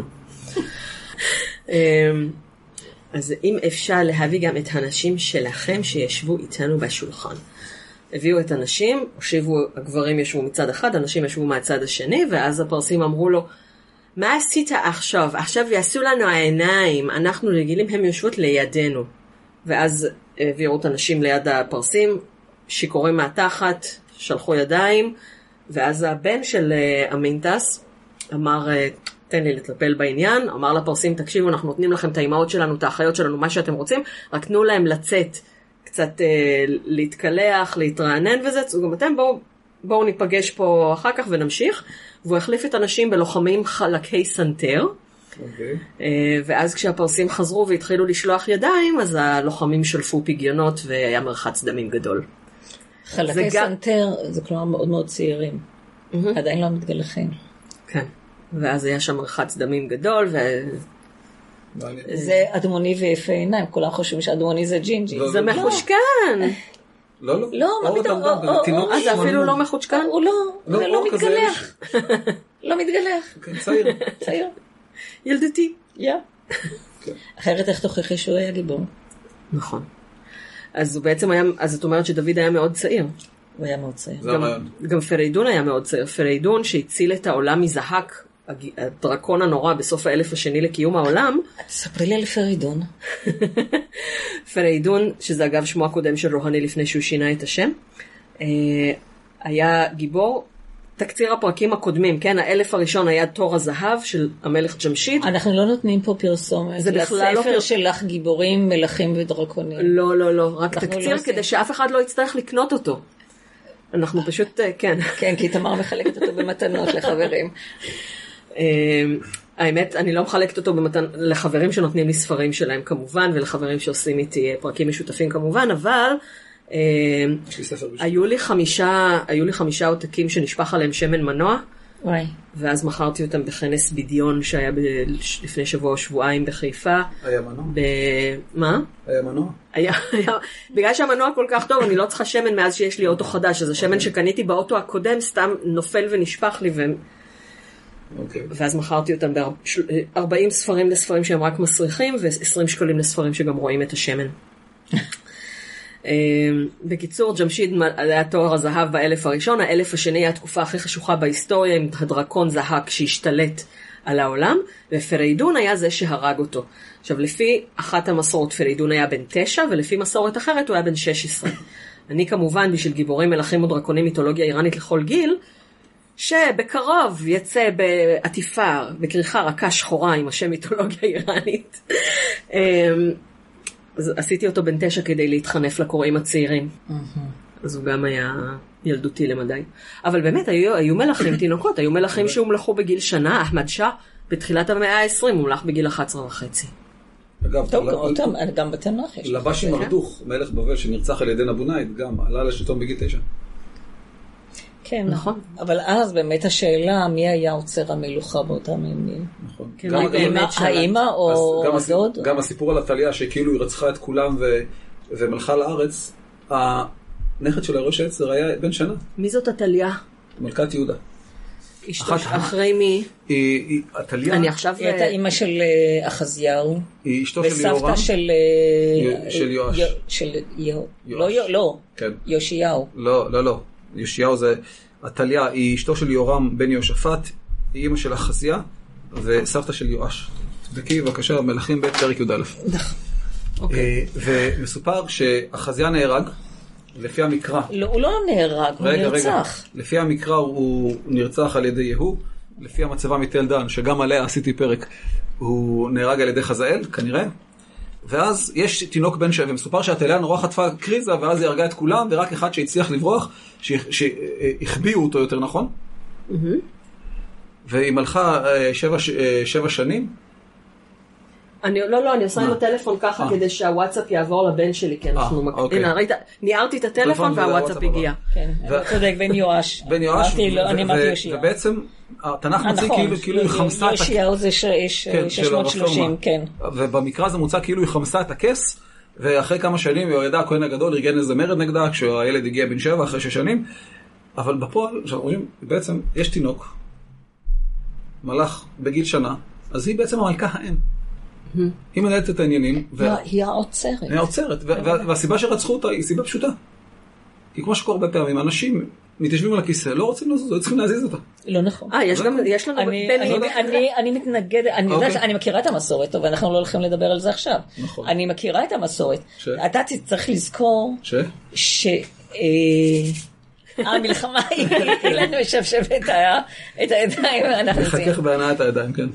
אמ, אז אם אפשר להביא גם את הנשים שלכם שישבו איתנו בשולחן. הביאו את הנשים, הושיבו, הגברים ישבו מצד אחד, הנשים ישבו מהצד השני, ואז הפרסים אמרו לו, מה עשית עכשיו? עכשיו יעשו לנו העיניים, אנחנו רגילים, הן יושבות לידינו. ואז העבירו את הנשים ליד הפרסים, שיכורים מהתחת, שלחו ידיים, ואז הבן של uh, המינטס אמר, uh, תן לי לטפל בעניין, אמר לפרסים, תקשיבו, אנחנו נותנים לכם את האימהות שלנו, את האחיות שלנו, מה שאתם רוצים, רק תנו להם לצאת, קצת uh, להתקלח, להתרענן וזה, אז גם אתם בואו בואו ניפגש פה אחר כך ונמשיך. והוא החליף את הנשים בלוחמים חלקי סנטר. אוקיי. אה, ואז כשהפרסים חזרו והתחילו לשלוח ידיים, אז הלוחמים שלפו פגיונות והיה מרחץ דמים גדול. חלקי זה גם- סנטר זה כלומר מאוד מאוד צעירים. עדיין לא מתגלחים. כן. ואז היה שם מרחץ דמים גדול, מעניין. זה אדמוני ויפה עיניים, כולם חושבים שאדמוני זה ג'ינג'י. לא, זה לא. מחושקן. לא, לא. לא, מה פתאום, אה, זה אפילו. לא מחושקן? הוא לא, לא, זה לא מתגלח. לא מתגלח. כן, צעיר. צעיר. ילדתי. יא. אחרת איך תוכיחי שהוא היה גיבור? נכון. אז הוא בעצם היה, אז את אומרת שדוד היה מאוד צעיר. הוא היה מאוד צעיר. גם. גם פריידון היה מאוד צעיר. פריידון שהציל את העולם מזהק, הדרקון הנורא בסוף האלף השני לקיום העולם, תספרי לי על פרידון. פריידון, שזה אגב שמו הקודם של רוהני לפני שהוא שינה את השם, אה, היה גיבור. תקציר הפרקים הקודמים, כן, האלף הראשון היה תור הזהב של המלך ג'משיד. אנחנו לא נותנים פה פרסומת. זה בכלל לא לספר שלך גיבורים, מלכים ודרקונים. לא, לא, לא, רק לא תקציר עושים. כדי שאף אחד לא יצטרך לקנות אותו. אנחנו פשוט, אה, כן. כן, כי תמר מחלקת אותו במתנות לחברים. אה, האמת, אני לא מחלקת אותו במתן, לחברים שנותנים לי ספרים שלהם כמובן, ולחברים שעושים איתי אה, פרקים משותפים כמובן, אבל אה. היו לי חמישה, היו לי חמישה עותקים שנשפך עליהם שמן מנוע, וואי. ואז מכרתי אותם בכנס בדיון שהיה ב- לפני שבוע או שבועיים בחיפה. היה מנוע? ב... מה? היה מנוע? היה, היה, בגלל שהמנוע כל כך טוב, אני לא צריכה שמן מאז שיש לי אוטו חדש, אז השמן שקניתי באוטו הקודם סתם נופל ונשפך לי, ו... אוקיי. ואז מכרתי אותם ב-40 ספרים לספרים שהם רק מסריחים, ו-20 שקלים לספרים שגם רואים את השמן. אמ, בקיצור, ג'משיד היה תואר הזהב באלף הראשון, האלף השני היה התקופה הכי חשוכה בהיסטוריה עם הדרקון זהק שהשתלט על העולם, ופריידון היה זה שהרג אותו. עכשיו, לפי אחת המסורות פריידון היה בן תשע, ולפי מסורת אחרת הוא היה בן 16. אני כמובן, בשביל גיבורים מלכים ודרקונים מיתולוגיה איראנית לכל גיל, שבקרוב יצא בעטיפה, בכריכה רכה שחורה עם השם מיתולוגיה איראנית. אז עשיתי אותו בן תשע כדי להתחנף לקוראים הצעירים. אז הוא גם היה ילדותי למדי. אבל באמת, היו, היו מלכים תינוקות, היו מלכים שהומלכו בגיל שנה, אחמד שאה, בתחילת המאה ה-20 הומלך בגיל 11 וחצי. אגב, טוב, ל- אותם, גם בתנ"ך יש. לבשי מרדוך, מלך בבל שנרצח על ידי נבונייד, גם עלה לשלטון בגיל תשע. כן, נכון. אבל אז באמת השאלה, מי היה עוצר המלוכה באותם ימים? נכון. כן, גם- באמת או הדוד? גם הסיפור על עתליה שכאילו היא רצחה את כולם ומלכה לארץ, הנכד של הראש העצר היה בן שנה, מי זאת עתליה? מלכת יהודה. אחרי מי? היא, עתליה אני עכשיו... היא הייתה אימא של אה, אחזיהו, היא אשתו של וסבתא יהורם. של... אה, של יואש. של יהו- יואש. לא לא, כן. יאשיהו. לא, לא, לא. יאשיהו זה... עתליה היא אשתו של יהורם בן יהושפט, היא אימא של אחזיה, וסבתא של יואש. תבדקי בבקשה מלכים ב' פרק י"א. אוקיי. אה, ומסופר שאחזיה נהרג, לפי המקרא. לא, הוא לא נהרג, הוא רגע, רגע. נרצח. לפי המקרא הוא נרצח על ידי יהוא, לפי המצבה מתל דן, שגם עליה עשיתי פרק, הוא נהרג על ידי חזאל, כנראה. ואז יש תינוק בן שבע, ומסופר שהטליה נורא חטפה קריזה, ואז היא הרגה את כולם, ורק אחד שהצליח לברוח, שהחביאו אותו יותר נכון. והיא מלכה אה, שבע, אה, שבע שנים, אני, לא, לא, אני עושה עם? הטלפון ככה אה. כדי שהוואטסאפ יעבור לבן שלי, כי אנחנו... אה, מק- אוקיי. הנה, ראית, ניערתי את הטלפון טלפון והוואטסאפ הגיע. כן, אתה צודק, בן יואש. בן יואש, לא. ובעצם התנ"ך אה, מוציא נכון, כאילו כאילו היא חמסה את הכס. יאשיהו זה ש- יש, כן, אה, של 630, הרפורמה. כן. ובמקרא זה מוצא כאילו היא חמסה את הכס, ואחרי כמה שנים יהוידע הכהן הגדול ארגן איזה מרד נגדה, כשהילד הגיע בן שבע אחרי שש שנים, אבל בפועל, עכשיו רואים, בעצם יש תינוק, מלאך בגיל שנה, אז היא בעצם המלכה האם. היא מנהלת את העניינים, וה- היא העוצרת. היא וה- והסיבה שרצחו אותה היא סיבה פשוטה. כי כמו שקורה הרבה פעמים, אנשים מתיישבים על הכיסא, לא רוצים לזוז, היו צריכים להזיז אותה. לא נכון. אה, יש גם, יש לנו אני, בני, אני, אני, אני מתנגדת, אני יודעת, אוקיי. אני מכירה את המסורת, אבל אנחנו לא הולכים לדבר על זה עכשיו. נכון. אני מכירה את המסורת. ש? אתה צריך לזכור ש? ש... אה, המלחמה היא, אילן משפשף את הידיים. לחכך בהנעת הידיים, כן.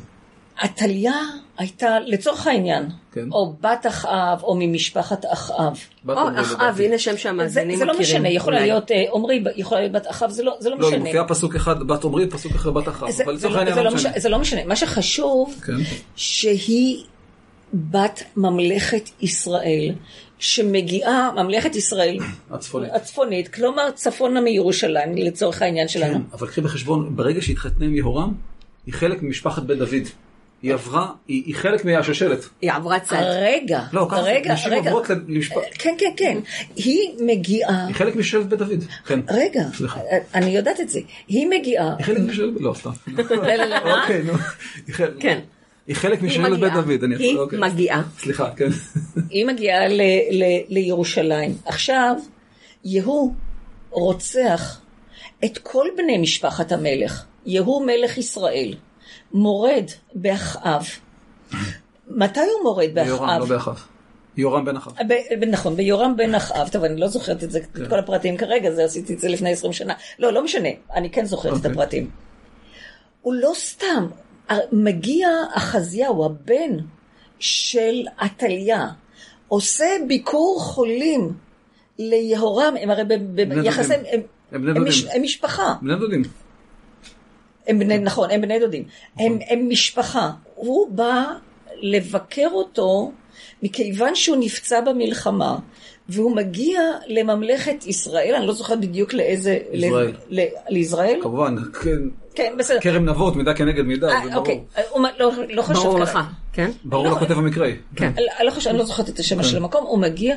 עתליה הייתה, לצורך העניין, כן. או בת אחאב, או ממשפחת אחאב. או, אחאב. הנה שם שהמאזינים זה לא מכירים. משנה, יכולה. להיות אה, עמרי, יכולה להיות בת אחאב, זה לא, זה לא לא, משנה. מופיעה פסוק אחד בת עמרי, פסוק אחר בת אחאב, זה, אבל זה, לצורך לא, העניין זה, לא לא משנה. משנה, זה לא משנה. מה שחשוב, כן. שהיא בת ממלכת ישראל, שמגיעה, ממלכת ישראל הצפונית. הצפונית, כלומר צפונה מירושלים, לצורך העניין שלנו. כן, אבל קחי בחשבון, ברגע שהתחתנה עם יהורם, היא חלק ממשפחת בית דוד. היא עברה, היא היא חלק מהשושלת. היא עברה צד. רגע, לא, ככה, רגע, נשים רגע. עוברות למשפחת, כן, כן, כן. היא מגיעה, היא חלק משושלת בית דוד. כן. רגע, סליחה. אני יודעת את זה. היא מגיעה, היא חלק משושלת, לא, סתם. לא, לא, לא? אוקיי, נו. חלק- כן. היא חלק משושלת בית. דוד. אני היא אוקיי. מגיעה. סליחה, כן. היא מגיעה ל, ל, לירושלים. עכשיו, יהוא רוצח את כל בני משפחת המלך. יהוא מלך ישראל. מורד באחאב. מתי הוא מורד יהורם, לא באחאב? באחאב. יהורם בן אחאב. ב- נכון, ביורם בן אחאב, טוב, אני לא זוכרת את זה, את כל הפרטים כרגע, זה עשיתי את זה לפני 20 שנה. לא, לא משנה, אני כן זוכרת את אוקיי. הפרטים. הוא לא סתם, מגיע אחזיהו, הבן של עתליה, עושה ביקור חולים ליהורם, הם הרי ב- ב- בני ביחסי, דודים. הם, הם הם, הם משפחה, בני דודים. הם בני, נכון, הם בני דודים, הם, הם משפחה. הוא בא לבקר אותו מכיוון שהוא נפצע במלחמה, והוא מגיע לממלכת ישראל, אני לא זוכרת בדיוק לאיזה... ישראל. ל, ל, לישראל? כמובן, כן. כן, בסדר. כרם נבות, מידה כנגד מידה, זה אה, ברור. אוקיי, הוא מ- לא, לא חושב ברור. לך, כן? ברור לא. לכותב המקראי. כן. אני לא חושב, אני לא זוכרת את השם של המקום, הוא מגיע,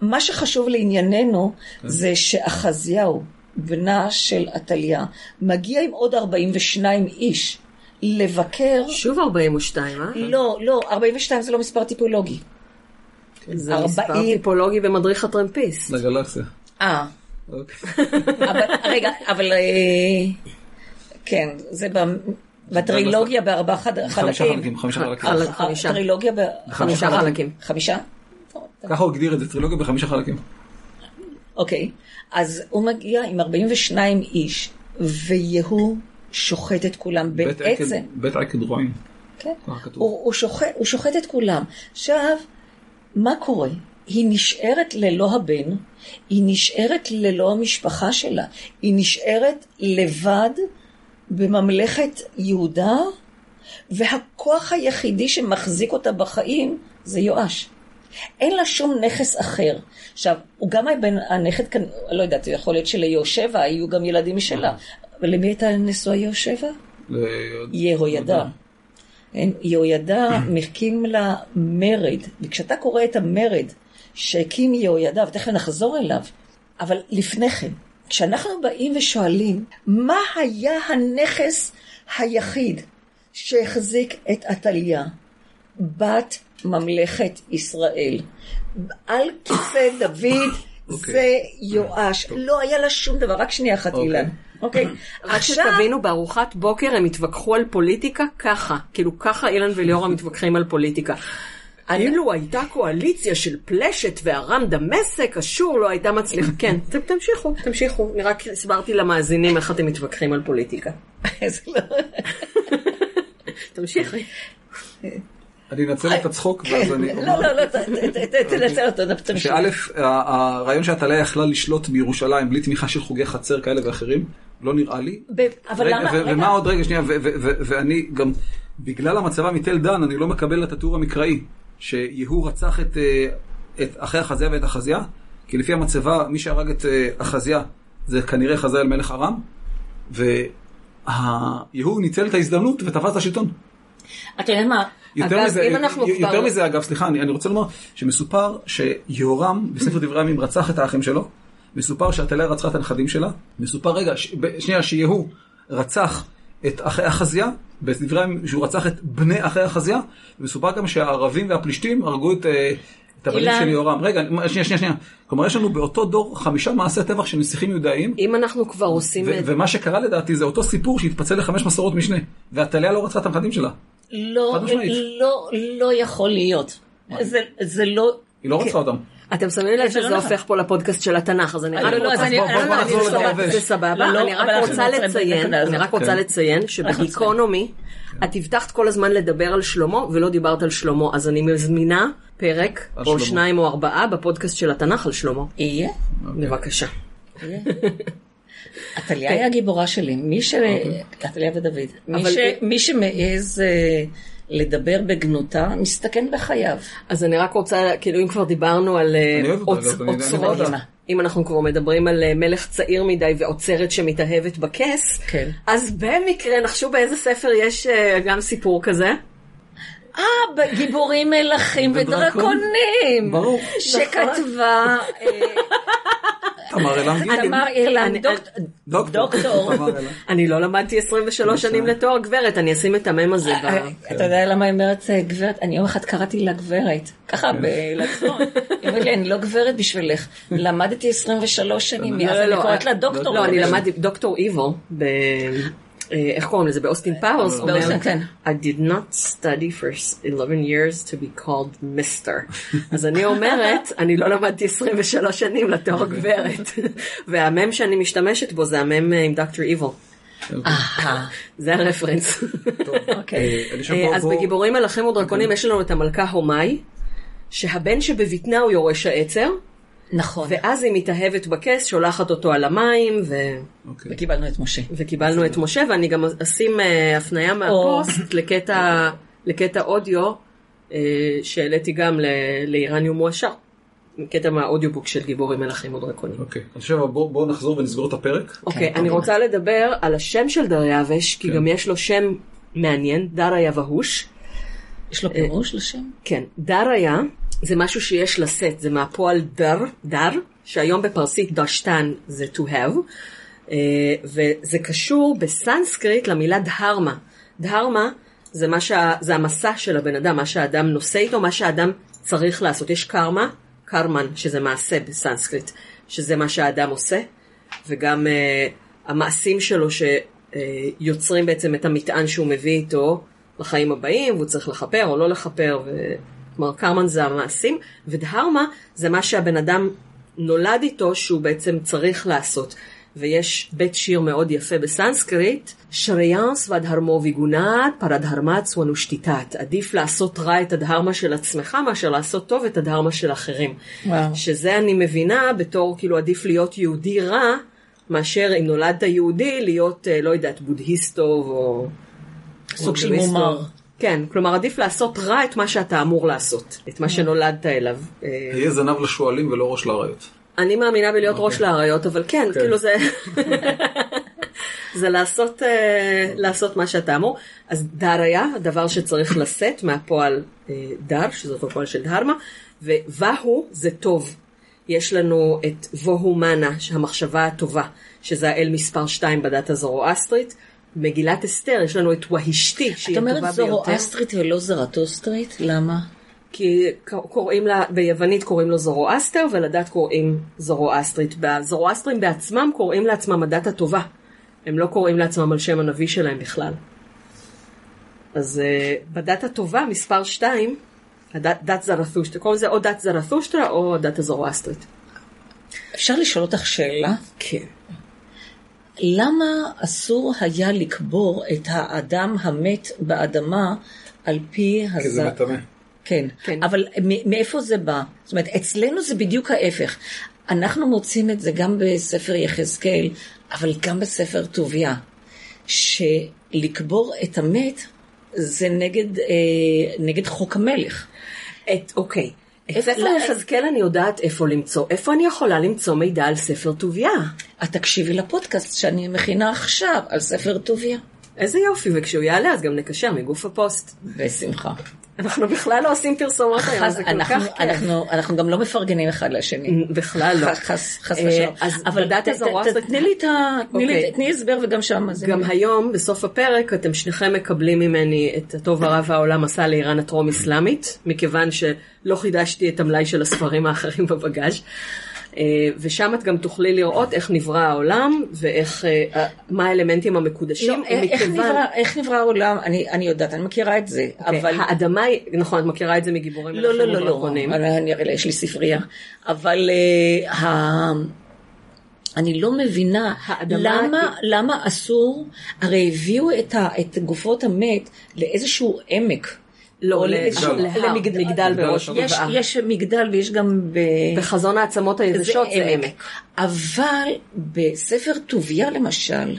מה שחשוב לענייננו זה שאחזיהו, בנה של עתליה, מגיע עם עוד 42 איש לבקר, שוב 42, אה? לא, לא, 42 זה לא מספר טיפולוגי. זה מספר 40. טיפולוגי במדריך הטרמפיסט. לגלקסיה. אה, אוקיי. אבל, רגע, אבל, אה, כן, זה ב- בטרילוגיה בארבעה חד- חמישה חלקים. חלקים, חמישה חלקים. חלק- חמישה. הטרילוגיה ב... חמישה חלקים. חמישה? ככה הוא הגדיר את זה, טרילוגיה בחמישה חלקים. אוקיי, אז הוא מגיע עם 42 איש, ויהוא שוחט את כולם בעצם. בית עקד רועים. כן. הוא, הוא, שוחט, הוא שוחט את כולם. עכשיו, מה קורה? היא נשארת ללא הבן, היא נשארת ללא המשפחה שלה, היא נשארת לבד בממלכת יהודה, והכוח היחידי שמחזיק אותה בחיים זה יואש. אין לה שום נכס אחר. עכשיו, הוא גם היה בן, הנכד כאן, לא יודעת, יכול להיות שליהושע היו גם ילדים משלה. אבל למי הייתה נשואה יהושע? ל- יהוידע. כן? יהוידע מקים לה מרד, וכשאתה קורא את המרד שהקים יהוידע, ותכף נחזור אליו, אבל לפני כן, כשאנחנו באים ושואלים, מה היה הנכס היחיד שהחזיק את עתליה? בת ממלכת ישראל. על כיסא דוד אוקיי. זה יואש. לא היה לה שום דבר, רק שנייה אחת אוקיי. אילן. אוקיי? רק שתבינו, בארוחת בוקר הם התווכחו על פוליטיקה ככה. כאילו ככה אילן וליאורה מתווכחים על פוליטיקה. אילו הייתה קואליציה של פלשת וארם דמשק, אשור לא הייתה מצליחה. כן, תמשיכו, תמשיכו. אני רק הסברתי למאזינים איך אתם מתווכחים על פוליטיקה. לא... תמשיכי. אני אנצל את הצחוק ואז אני... לא, לא, לא, ת- תנצל אותו, תמשיך. שא', ה- הרעיון שהטליה יכלה לשלוט בירושלים בלי תמיכה של חוגי חצר כאלה ואחרים, לא נראה לי. אבל למה... ומה עוד רגע שנייה, ואני גם, בגלל המצבה מתל דן, אני לא מקבל את התיאור המקראי, שיהוא רצח את, אה, אחי אחזיה ואת אחזיה, כי לפי המצבה, מי שהרג את אה, אחזיה זה כנראה חזאל מלך ארם, ויהוא ניצל את ההזדמנות ותפס את השלטון. אתה יודע מה? יותר אגב, מזה, אם אנחנו יותר כבר- מזה אגב, סליחה, אני, אני רוצה לומר שמסופר שיהורם בספר דברי הימים רצח את האחים שלו, מסופר שעטליה רצחה את הנכדים שלה, מסופר, רגע, ש... שנייה, שיהוא רצח את אחי אחזיה, בדברי הימים שהוא רצח את בני אחי אחזיה, ומסופר גם שהערבים והפלישתים הרגו את, אה, את הבנים. של יהורם. רגע, שנייה, שנייה, שנייה. כלומר, יש לנו באותו דור חמישה מעשי טבח של נסיכים יהודאיים, אם אנחנו כבר עושים את... ומה שקרה לדעתי זה אותו סיפור שהתפצל לחמש מסורות משנה, ועטליה לא רצחה את הנכדים שלה. לא, משמעית. לא, לא יכול להיות. זה, זה לא... היא לא רצחה אותם. אתם שמים לב זה לא שזה נכון. הופך פה לפודקאסט של התנ"ך, אז אני לא, רק לא, רוצה... לא, לא. זה סבבה, לא, אני רק רוצה לציין, אני רק רוצה כן. לציין שבגיקונומי את הבטחת כל הזמן לדבר על שלמה ולא דיברת על שלמה, אז אני מזמינה פרק או. שניים או ארבעה בפודקאסט של התנ"ך על שלמה. יהיה. בבקשה. עתליה היא הגיבורה שלי. מי ש... עתליה ודוד. מי אבל- ש- מי שמעז אה, לדבר בגנותה, מסתכן בחייו. אז אני רק רוצה, כאילו אם כבר דיברנו על אה, אוצרות, מדהימה. אם אנחנו כבר מדברים על אה, מלך צעיר מדי ועוצרת שמתאהבת בכס, כן. אז במקרה נחשו באיזה ספר יש אה, גם סיפור כזה. אה, גיבורים מלכים. ודרקונים. ברור. שכתבה אה, תמר אלעם גיטין. תמר אילן, דוקטור. אילן. אני לא למדתי 23 שנים לתואר גברת, אני אשים את המם הזה. אה, אתה יודע למה היא אומרת אה, גברת? אני יום אחד קראתי לה גברת, ככה בלטפון. היא אומרת לי, אני לא גברת בשבילך. למדתי 23 שנים, מאז אני קוראת לה דוקטור. לא, אני לא, למדתי דוקטור איבו, איך קוראים לזה? באוסטין פאוורס, אומר, באוסטין, כן. I did not study for 11 years to be called Mr. אז אני אומרת, אני לא למדתי 23 שנים לתואר גברת. והמם שאני משתמשת בו זה המם אה, עם דוקטור איוויל. אהה, זה הרפרנס. אוקיי. אה, אה, אז בגיבורים מלכים ודרקונים יש לנו את המלכה הומאי, שהבן שבבטנה הוא יורש העצר, נכון. ואז היא מתאהבת בכס, שולחת אותו על המים, ו... אוקיי. וקיבלנו את משה. וקיבלנו את משה, ואני גם אשים אה, הפניה מהפוסט לקטע, לקטע אודיו אה, שהעליתי גם ל- לאיראניום מואשר. קטע מהאודיובוק של גיבורים מלכים ודרקונים. אוקיי. אני חושב בוא בוא נחזור ונסגור את הפרק. אוקיי, אני רוצה לדבר על השם של דריווש, כי גם יש לו שם מעניין, דריה והוש. יש לו פירוש לשם? כן, דריה זה משהו שיש לשאת, זה מהפועל דר, דר, שהיום בפרסית דשתן זה to have, אה, וזה קשור בסנסקריט למילה דהרמה. דהרמה זה, מה שה, זה המסע של הבן אדם, מה שהאדם נושא איתו, מה שהאדם צריך לעשות. יש קרמה, קרמן, שזה מעשה בסנסקריט, שזה מה שהאדם עושה, וגם אה, המעשים שלו שיוצרים בעצם את המטען שהוא מביא איתו לחיים הבאים, והוא צריך לכפר או לא לכפר, ו... כלומר קרמן זה המעשים, ודהרמה זה מה שהבן אדם נולד איתו שהוא בעצם צריך לעשות. ויש בית שיר מאוד יפה בסנסקריט, שריאנס והדהרמו ויגונת, פרדהרמץ ונושתיתת. עדיף לעשות רע את הדהרמה של עצמך מאשר לעשות טוב את הדהרמה של אחרים. וואו. שזה אני מבינה בתור כאילו עדיף להיות יהודי רע, מאשר אם נולדת יהודי להיות, אה, לא יודעת, בודהיסט טוב או... סוג של מומר. כן, כלומר עדיף לעשות רע את מה שאתה אמור לעשות, את מה שנולדת אליו. אה, יהיה זנב לשועלים ולא ראש לאריות. אני מאמינה בלהיות ראש לאריות, אבל כן, כן. כאילו זה... זה לעשות, אה, לעשות מה שאתה אמור. אז דריה, הדבר שצריך לשאת מהפועל אה, דר, שזאת הפועל של דהרמה, ווהו זה טוב. יש לנו את ווהו מנה, המחשבה הטובה, שזה האל מספר 2 בדת הזורואסטרית. מגילת אסתר, יש לנו את והשתי, שהיא את הטובה אומרת ביותר. זורואסטרית ולא זרטוסטרית? למה? כי קוראים לה, ביוונית קוראים לו זורואסטר ולדת קוראים זורואסטרית. הזורואסטרים בעצמם קוראים לעצמם הדת הטובה. הם לא קוראים לעצמם על שם הנביא שלהם בכלל. אז uh, בדת הטובה, מספר 2, הדת, דת זרתושטרה, קוראים לזה או דת זרתושטרה או הדת הזורואסטרית. אפשר לשאול אותך שאלה? כן. למה אסור היה לקבור את האדם המת באדמה על פי כי זה. מטמא. כן, כן. אבל מאיפה זה בא? זאת אומרת, אצלנו זה בדיוק ההפך. אנחנו מוצאים את זה גם בספר יחזקאל, אבל גם בספר טוביה, שלקבור את המת זה נגד, אה, נגד חוק המלך. את, אוקיי. איפה- ספר לא, יחזקאל אני יודעת איפה למצוא. איפה אני יכולה למצוא מידע על ספר טוביה? את תקשיבי לפודקאסט שאני מכינה עכשיו על ספר טוביה. איזה יופי, וכשהוא יעלה אז גם נקשר מגוף הפוסט. בשמחה. אנחנו בכלל לא עושים פרסומות היום, זה כל כך כיף. אנחנו- גם לא מפרגנים אחד לשני. בכלל לא. חס- אה, ושלום. אבל ת- הזורואסטרית- תני לי את ה... תני אוקיי. הסבר וגם שם. גם. היום, בסוף הפרק, אתם שניכם מקבלים ממני את הטוב הרע והעולם עשה לאיראן הטרום אסלאמית, מכיוון שלא חידשתי את המלאי של הספרים האחרים בבגאז'. אה, ושם את גם תוכלי לראות איך נברא העולם ואיך, אה, מה האלמנטים המקודשים. לא, איך מכיוון- נברא- איך נברא העולם? אני אני יודעת, אני מכירה את זה, אוקיי, אבל... האדמה היא, נכון, את מכירה את זה מגיבורים לא, לא, לא, לא, אראה, יש לי ספרייה. אבל אה, ה- אני לא מבינה האדמה למה, היא- למה אסור, הרי הביאו את, ה, את גופות המת לאיזשהו עמק. לא, למגדל- מגדל בראש יש, גבעה. יש מגדל ויש גם ב... בחזון העצמות היבשות זה עמק. אבל בספר טוביה למשל,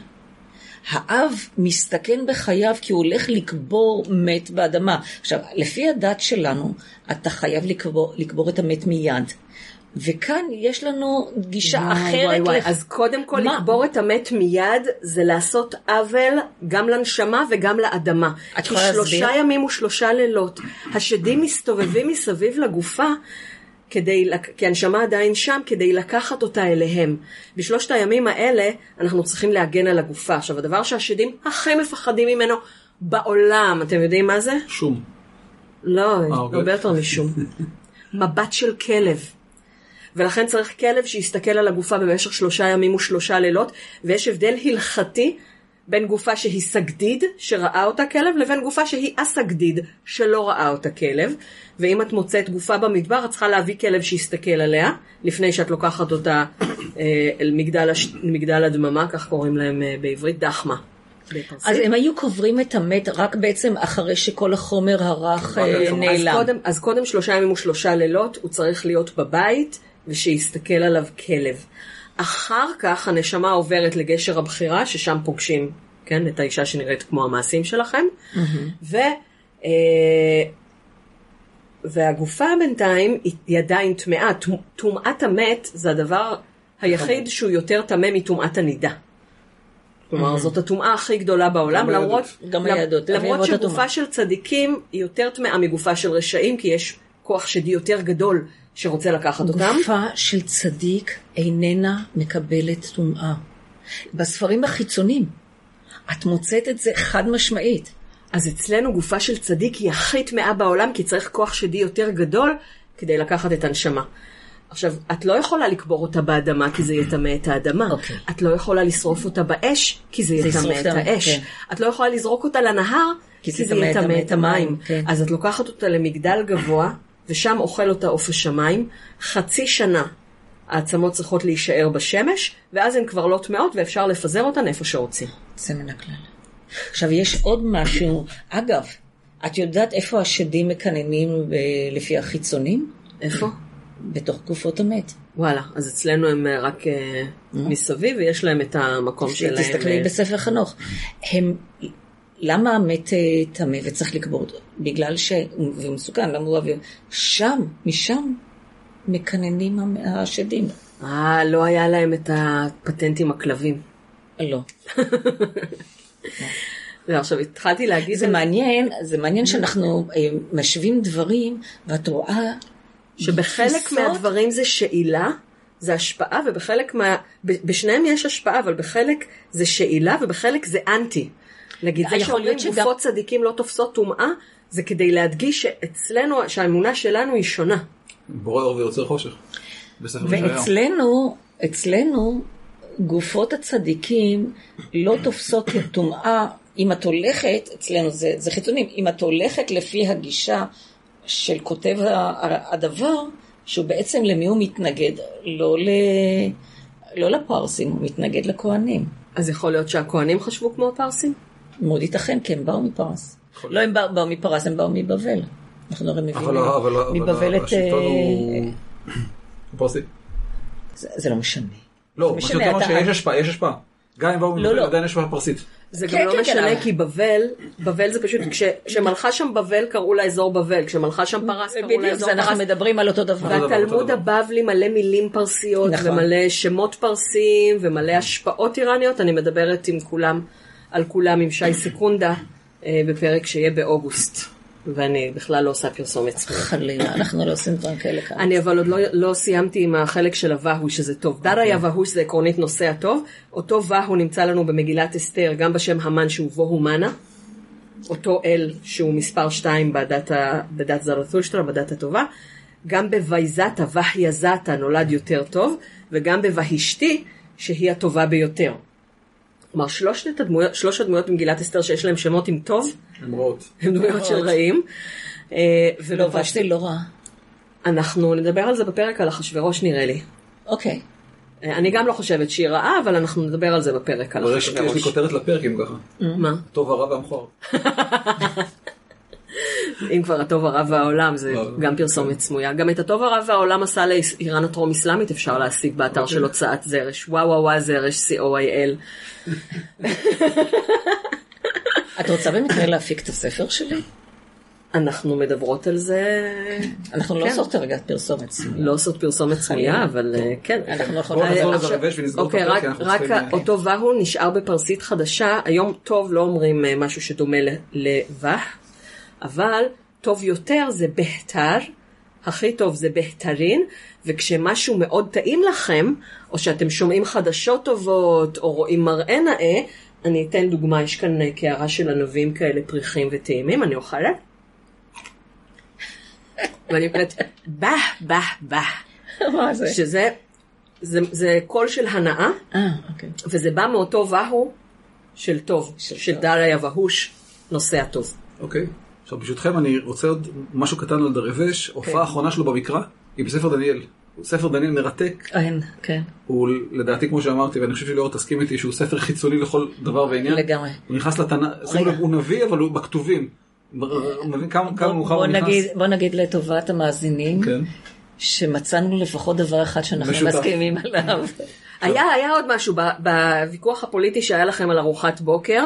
האב מסתכן בחייו כי הוא הולך לקבור מת באדמה. עכשיו, לפי הדת שלנו, אתה חייב לקבור, לקבור את המת מיד. וכאן יש לנו גישה וואי, אחרת. וואי, וואי. לח- אז קודם כל מה? לקבור את המת מיד זה לעשות עוול גם לנשמה וגם לאדמה. את כי יכולה שלושה להסביר? ימים ושלושה לילות. השדים מסתובבים מסביב לגופה. כדי, כי הנשמה עדיין שם, כדי לקחת אותה אליהם. בשלושת הימים האלה אנחנו צריכים להגן על הגופה. עכשיו, הדבר שהשדים הכי מפחדים ממנו בעולם, אתם יודעים מה זה? שום. לא, אוקיי. הרבה יותר משום. מבט של כלב. ולכן צריך כלב שיסתכל על הגופה במשך שלושה ימים ושלושה לילות, ויש הבדל הלכתי בין גופה שהיא סגדיד, שראה אותה כלב, לבין גופה שהיא אסגדיד, שלא ראה אותה כלב. ואם את מוצאת גופה במדבר, את צריכה להביא כלב שיסתכל עליה, לפני שאת לוקחת אותה אה, אל מגדל, הש... מגדל הדממה, כך קוראים להם אה, בעברית, דחמה. אז הם היו קוברים את המת רק בעצם אחרי שכל החומר הרך אה, אז אז נעלם. קודם, אז קודם שלושה ימים ושלושה לילות הוא צריך להיות בבית ושיסתכל עליו כלב. אחר כך הנשמה עוברת לגשר הבחירה ששם פוגשים, כן, את האישה שנראית כמו המעשים שלכם. ו, אה, והגופה בינתיים היא עדיין טמאה. טומ- טומאת המת זה הדבר היחיד שהוא יותר טמא מטומאת הנידה. כלומר, זאת הטומאה הכי גדולה בעולם, למרות. גם למרות אבות שגופה. של צדיקים היא יותר טמאה מגופה של רשעים, כי יש כוח שדי יותר גדול שרוצה לקחת אותם. גופה של צדיק איננה מקבלת טומאה. בספרים החיצוניים, את מוצאת את זה חד משמעית. אז אצלנו גופה של צדיק היא הכי טמאה בעולם, כי צריך כוח שדי יותר גדול כדי לקחת את הנשמה. עכשיו, את לא יכולה לקבור אותה באדמה כי זה יטמא את האדמה. אוקיי. את לא יכולה לשרוף אותה באש כי זה יטמא את האש. כן. את לא יכולה לזרוק אותה לנהר כי זה יטמא את המים. כן. אז את לוקחת אותה למגדל גבוה, ושם אוכל אותה עוף השמיים. חצי שנה העצמות צריכות להישאר בשמש, ואז הן כבר לא טמאות ואפשר לפזר אותן איפה שרוצים. זה מן הכלל. עכשיו, יש עוד משהו. אגב, את יודעת איפה השדים מקננים ב- לפי החיצונים? איפה? בתוך גופות המת. וואלה, אז אצלנו הם אה, רק אה, מסביב, ויש להם את המקום שלהם. תסתכלי אה, בספר חנוך. הם, למה המת אה, טמא וצריך לקבור אותו? בגלל ש... והוא מסוכן, למה הוא אוויר? שם, משם, מקננים השדים. אה, לא היה להם את הפטנט עם הכלבים. לא. לא, עכשיו התחלתי להגיד... זה מעניין, זה מעניין שאנחנו אה, משווים דברים, ואת רואה... שבחלק מהדברים זה שאילה, זה השפעה, ובחלק מה... בשניהם יש השפעה, אבל בחלק זה שאילה, ובחלק זה אנטי. נגיד, זה יכול שאומרים להיות שגם- גופות צדיקים לא תופסות טומאה, זה כדי להדגיש שאצלנו, שהאמונה שלנו היא שונה. בורא אור ויוצר חושך. ואצלנו, אצלנו, גופות הצדיקים לא תופסות טומאה. אם את הולכת, אצלנו זה, זה חיצונים, אם את הולכת לפי הגישה של כותב הדבר, שהוא בעצם למי הוא מתנגד? לא, ל... לא לפרסים, הוא מתנגד לכהנים. אז יכול להיות שהכוהנים חשבו כמו הפרסים? מאוד ייתכן, כי הם באו מפרס. יכול לא, הם באו, באו מפרס, הם באו מבבל. אנחנו הרי מבינים אבל אבל- אבל מבבל את... השלטון אה, הוא... הוא פרסי. זה, זה לא משנה. לא, מה משנה, שאתה אומר אתה- שיש השפעה, יש השפעה. גם אם באו לא, מבבל, לא. עדיין יש השפעה פרסית. זה כן, גם לא כן, משנה, כן, כי בבל, בבל זה פשוט, כש- כשמלכה שם בבל קראו לה אזור בבל, כשמלכה שם פרס קראו לה בדיוק, אזור זה אנחנו פרס. מדברים על אותו דבר. והתלמוד. הבבלי מלא מילים פרסיות, נכון. ומלא שמות פרסיים, ומלא השפעות איראניות, אני מדברת עם כולם, על כולם עם שי סקונדה, אה, בפרק שיהיה באוגוסט. ואני בכלל לא עושה פרסומת. חלילה, אנחנו לא עושים דברים כאלה כאן. אני אבל עוד לא, לא סיימתי עם החלק של הווהו שזה טוב. דריה והוש זה עקרונית נושא הטוב. אותו והו נמצא לנו במגילת אסתר, גם בשם המן שהוא ווהו מנה. אותו אל שהוא מספר 2 בדת, זרתושטרה, בדת הטובה. גם בוויזתה, והיזתה נולד יותר טוב, וגם בוהשתי, שהיא הטובה ביותר. כלומר, שלושת הדמויות, שלוש הדמויות במגילת אסתר שיש להם שמות עם טוב, הן רעות. הם דמויות של רעים. אה, לא, ושתי לא רע. אנחנו נדבר על זה בפרק על אחשוורוש נראה לי. אוקיי. אה, אני גם לא חושבת שהיא רעה, אבל אנחנו נדבר על זה בפרק על אבל יש לי אחשוורוש. כותרת לפרק אם ככה. מה? טוב הרע והמכוער. אם כבר הטוב הרע והעולם זה לא. גם פרסומת סמויה. גם את הטוב הרע והעולם עשה לאיראן הטרום אסלאמית אפשר להשיג באתר אוקיי. של הוצאת זרש. וואו וואו וואו זרש co.il. את רוצה במקרה להפיק את הספר שלי? אנחנו מדברות על זה. אנחנו לא כן. עושות כרגע פרסומת. לא עושות פרסומת סמויה, אבל אה, כן. אנחנו יכולים אה, נחזור עכשיו- לדרבש ונסגור את אוקיי, הפרק, רק- כי אנחנו רק צריכים, אה, אותו והו נשאר בפרסית חדשה. היום טוב לא אומרים אה, משהו שדומה ל- לוה, אבל טוב יותר זה בהתר. הכי טוב זה בהתרין, וכשמשהו מאוד טעים לכם, או שאתם שומעים חדשות טובות, או רואים מראה נאה, אני אתן דוגמה, יש כאן אה, קערה של ענבים כאלה פריחים וטעימים, אני אוכלת. ואני אומרת, בה, בה, בה. מה זה? שזה זה, זה קול של הנאה, אה, אוקיי. וזה בא מאותו והו של טוב, של של. דריה והוש, נושא הטוב. אוקיי. עכשיו ברשותכם אני רוצה עוד משהו קטן על דרבש. הופעה האחרונה שלו במקרא היא בספר דניאל. ספר דניאל מרתק. אין, כן, הוא לדעתי כמו שאמרתי ואני חושב שליאור תסכים איתי שהוא ספר חיצוני לכל דבר ועניין. לגמרי. הוא נכנס לתנ"ך, שימו לב, הוא נביא אבל הוא בכתובים. הוא מבין כמה כמה מאוחר בוא הוא נכנס. נגיד, בוא נגיד לטובת המאזינים, כן. שמצאנו לפחות דבר אחד שאנחנו משותף. מסכימים עליו. היה, היה עוד משהו בוויכוח הפוליטי שהיה לכם על ארוחת בוקר.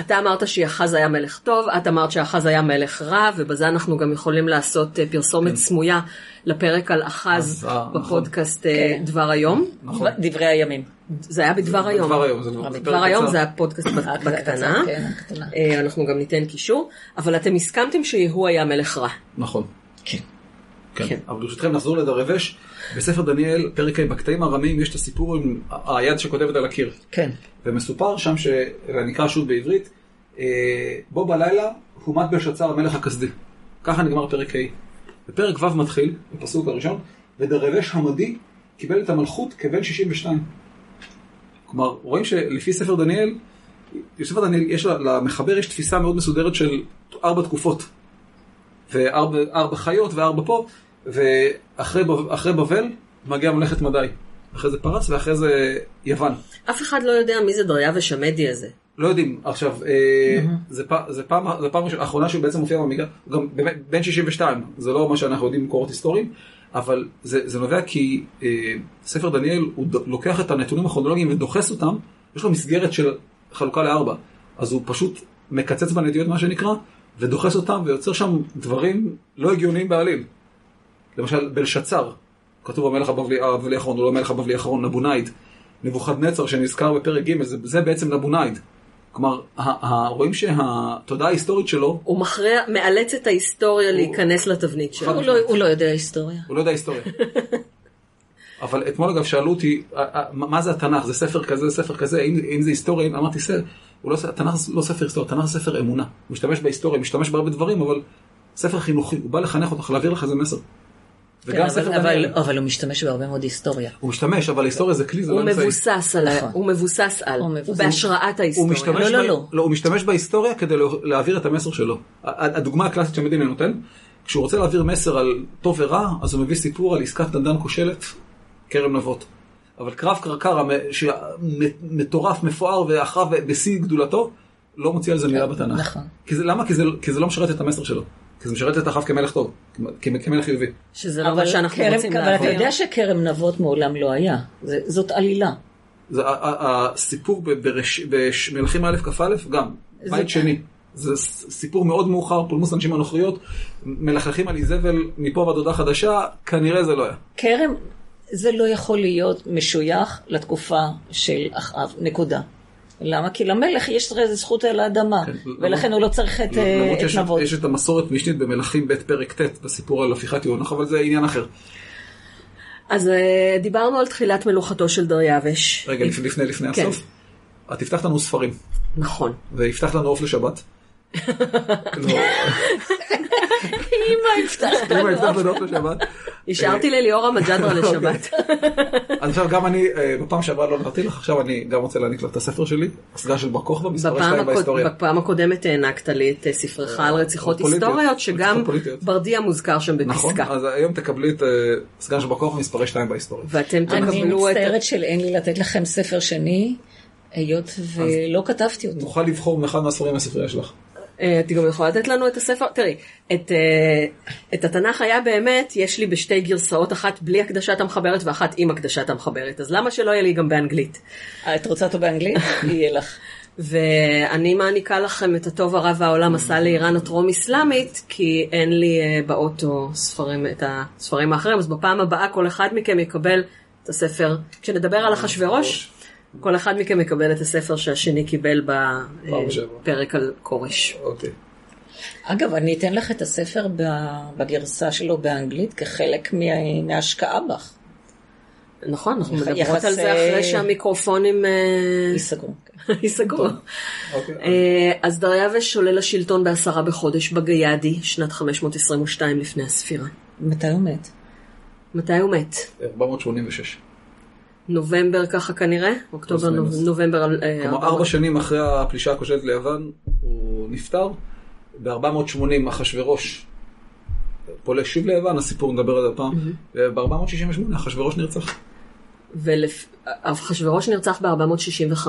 אתה אמרת שאחז היה מלך טוב, את אמרת שאחז היה מלך רע, ובזה אנחנו גם יכולים לעשות אה, פרסומת סמויה לפרק על אחז אה, נכון. בפודקאסט כן. דבר היום. נכון. דברי הימים. זה היה בדבר היום. דבר היום, זה כבר פרק דבר היום. זה הפודקאסט ב- בקטנה. כן, אנחנו גם ניתן קישור, אבל אתם הסכמתם שיהוא היה מלך רע. נכון. כן. כן. כן. אבל ברשותכם נחזור לדרבש. בספר דניאל, פרק ה' בקטעים הרמים, יש את הסיפור עם היד שכותבת על הקיר. כן. ומסופר שם, ש... ואני אקרא שוב בעברית, אה, בו בלילה הומת בלשצר המלך הכסדי. ככה נגמר פרק ה'. בפרק ו' מתחיל, בפסוק הראשון, ודרבש המדי קיבל את המלכות כבן 62. כלומר, רואים שלפי ספר דניאל, בספר דניאל יש למחבר יש תפיסה מאוד מסודרת של ארבע תקופות. וארבע ארבע חיות וארבע פה, ואחרי בב- אחרי בבל מגיע ממלכת מדי. אחרי זה פרס ואחרי זה יוון. אף אחד לא יודע מי זה דריווש המדי הזה. לא יודעים. עכשיו, אה, זה פ- זה פעם האחרונה שהוא בעצם מופיע הוא גם באמת בן 62, זה לא מה שאנחנו יודעים ממקורות היסטוריים, אבל זה זה נובע כי אה, ספר דניאל, הוא ד- לוקח את הנתונים הכרונולוגיים ודוחס אותם, יש לו מסגרת של חלוקה לארבע, אז הוא פשוט מקצץ בנטיות מה שנקרא, ודוחס אותם ויוצר שם דברים לא הגיוניים בעליל. למשל בלשצר, כתוב המלך הבבלי האחרון, הוא לא המלך הבבלי האחרון, נבונייד. נבוכדנצר שנזכר בפרק ג' זה, זה בעצם נבונייד. כלומר, רואים שהתודעה ההיסטורית שלו, הוא מכריע, מאלץ את ההיסטוריה להיכנס לתבנית שלו. הוא לא- הוא לא יודע היסטוריה. הוא לא יודע היסטוריה. אבל אתמול אגב שאלו אותי, "א- א- מה זה התנ"ך? זה ספר כזה, זה ספר כזה, אם, אם זה היסטוריה, אמרתי, "סר, הוא לא, התנ"ך זה לא ספר היסטוריה, התנ"ך זה ספר אמונה. הוא משתמש בהיסטוריה, משתמש בהרבה דברים, אבל ספר חינוכי, הוא בא לחנך אותך, להעביר לך איזה מסר. כן, וגם אבל- ספר אבל- דניאל, אבל הוא משתמש בהרבה מאוד היסטוריה. הוא משתמש, אבל היסטוריה זה כלי, זה לא הוא אמצעי. מבוסס על, ה- נכון. הוא מבוסס על, הוא הוא מבוסס. בהשראת הוא ההיסטוריה. משתמש, לא, לא, ב... לא. לא, הוא משתמש בהיסטוריה כדי לה- להעביר את המסר שלו. הדוגמה הקלאסית שהמדינה נותן, כשהוא רוצה להעביר מסר על טוב ורע, אז הוא מביא סיפור על עסקת נדן כושלת, כרם נבות. אבל קרב קרקר, המ- שמטורף, מפואר ואחריו בשיא גדולתו, לא מוציא על זה מילה בתנ"ך. נכון. כי זה, למה? כי זה, כי זה לא משרת את המסר שלו. כי זה משרת את אחאב כמלך טוב, כ- כמלך חיובי. שזה לא אבל מה שאנחנו כרם- רוצים אבל אתה. יודע שכרם נבות מעולם לא היה. זה- זאת עלילה. זה, ה- ה- הסיפור במלכים א' כ"א גם, זה- בית שני. זה סיפור מאוד מאוחר, פולמוס אנשים הנוכריות, מלכלכים על איזבל מפה ועד הודעה חדשה, כנראה זה לא היה. כרם, זה לא יכול להיות משוייך לתקופה של אחאב, נקודה. למה? כי למלך יש איזה זכות על האדמה, כן, ולכן למרות- הוא לא צריך את אה, למרות שיש נבות. יש את המסורת משנית במלכים ב' פרק ט' בסיפור על הפיכת יונח, אבל זה עניין אחר. אז אה, דיברנו על תחילת מלוכתו של דריווש. רגע, לפני לפני לפני כן. הסוף. את תפתח לנו ספרים, נכון. ויפתח לנו עוף לשבת. אמא, הבטחת אמא, יפתח לנו עוף לשבת. השארתי לליאור המג'דרה לשבת. אז עכשיו גם אני, אה, בפעם שעברה לא נתתי לך, עכשיו אני גם רוצה להעניק לך את הספר שלי, הסגן של בר כוכבא, בפעם שתיים בהיסטוריה. בפעם הקודמת הענקת לי את אה, ספרך על רציחות היסטוריות, שגם. ברדיה מוזכר שם נכון, בפסקה. אז היום תקבלי את אה, סגן של בר כוכבא, מספרי שתיים בהיסטוריה. ואתם אני תקבלו את... מצטערת שאין לי לתת לכם ספר שני, היות ולא כתבתי אותו. נוכל לבחור מאחד מהספרים מהספרייה שלך. אה, את גם יכולה לתת לנו את הספר, תראי, את, אה, את התנ"ך היה באמת, יש לי בשתי גרסאות, אחת בלי הקדשת המחברת ואחת עם הקדשת המחברת, אז למה שלא יהיה לי גם באנגלית? אה, את רוצה אותו באנגלית? יהיה לך. ואני מעניקה לכם את הטוב הרע והעולם עשה לאיראן הטרום אסלאמית, כי אין לי באוטו ספרים, את הספרים האחרים, אז בפעם הבאה כל אחד מכם יקבל את הספר, כשנדבר על אחשוורוש, כל אחד מכם יקבל את הספר שהשני קיבל. בפרק על כורש. אוקיי. אגב, אני אתן לך את הספר בגרסה שלו באנגלית כחלק מה- מההשקעה בך. נכון, אנחנו מדברות על זה אחרי שהמיקרופונים אה, ייסגרו. ייסגרו. אוקיי. אה, אז דריווש עולה לשלטון בעשרה בחודש בגיידי, שנת 522 לפני הספירה. מתי הוא מת? מתי הוא מת? 486. נובמבר ככה כנראה? אוקטובר, נוב-. נובמבר. אה, כלומר, ארבע- שנים אחרי הפלישה הכושלת ליוון, הוא נפטר. ב-480 אחשוורוש פולש שוב ליוון, הסיפור נדבר על זה הפעם. וב-468 אחשוורוש נרצח. ואחשוורוש נרצח ב-465,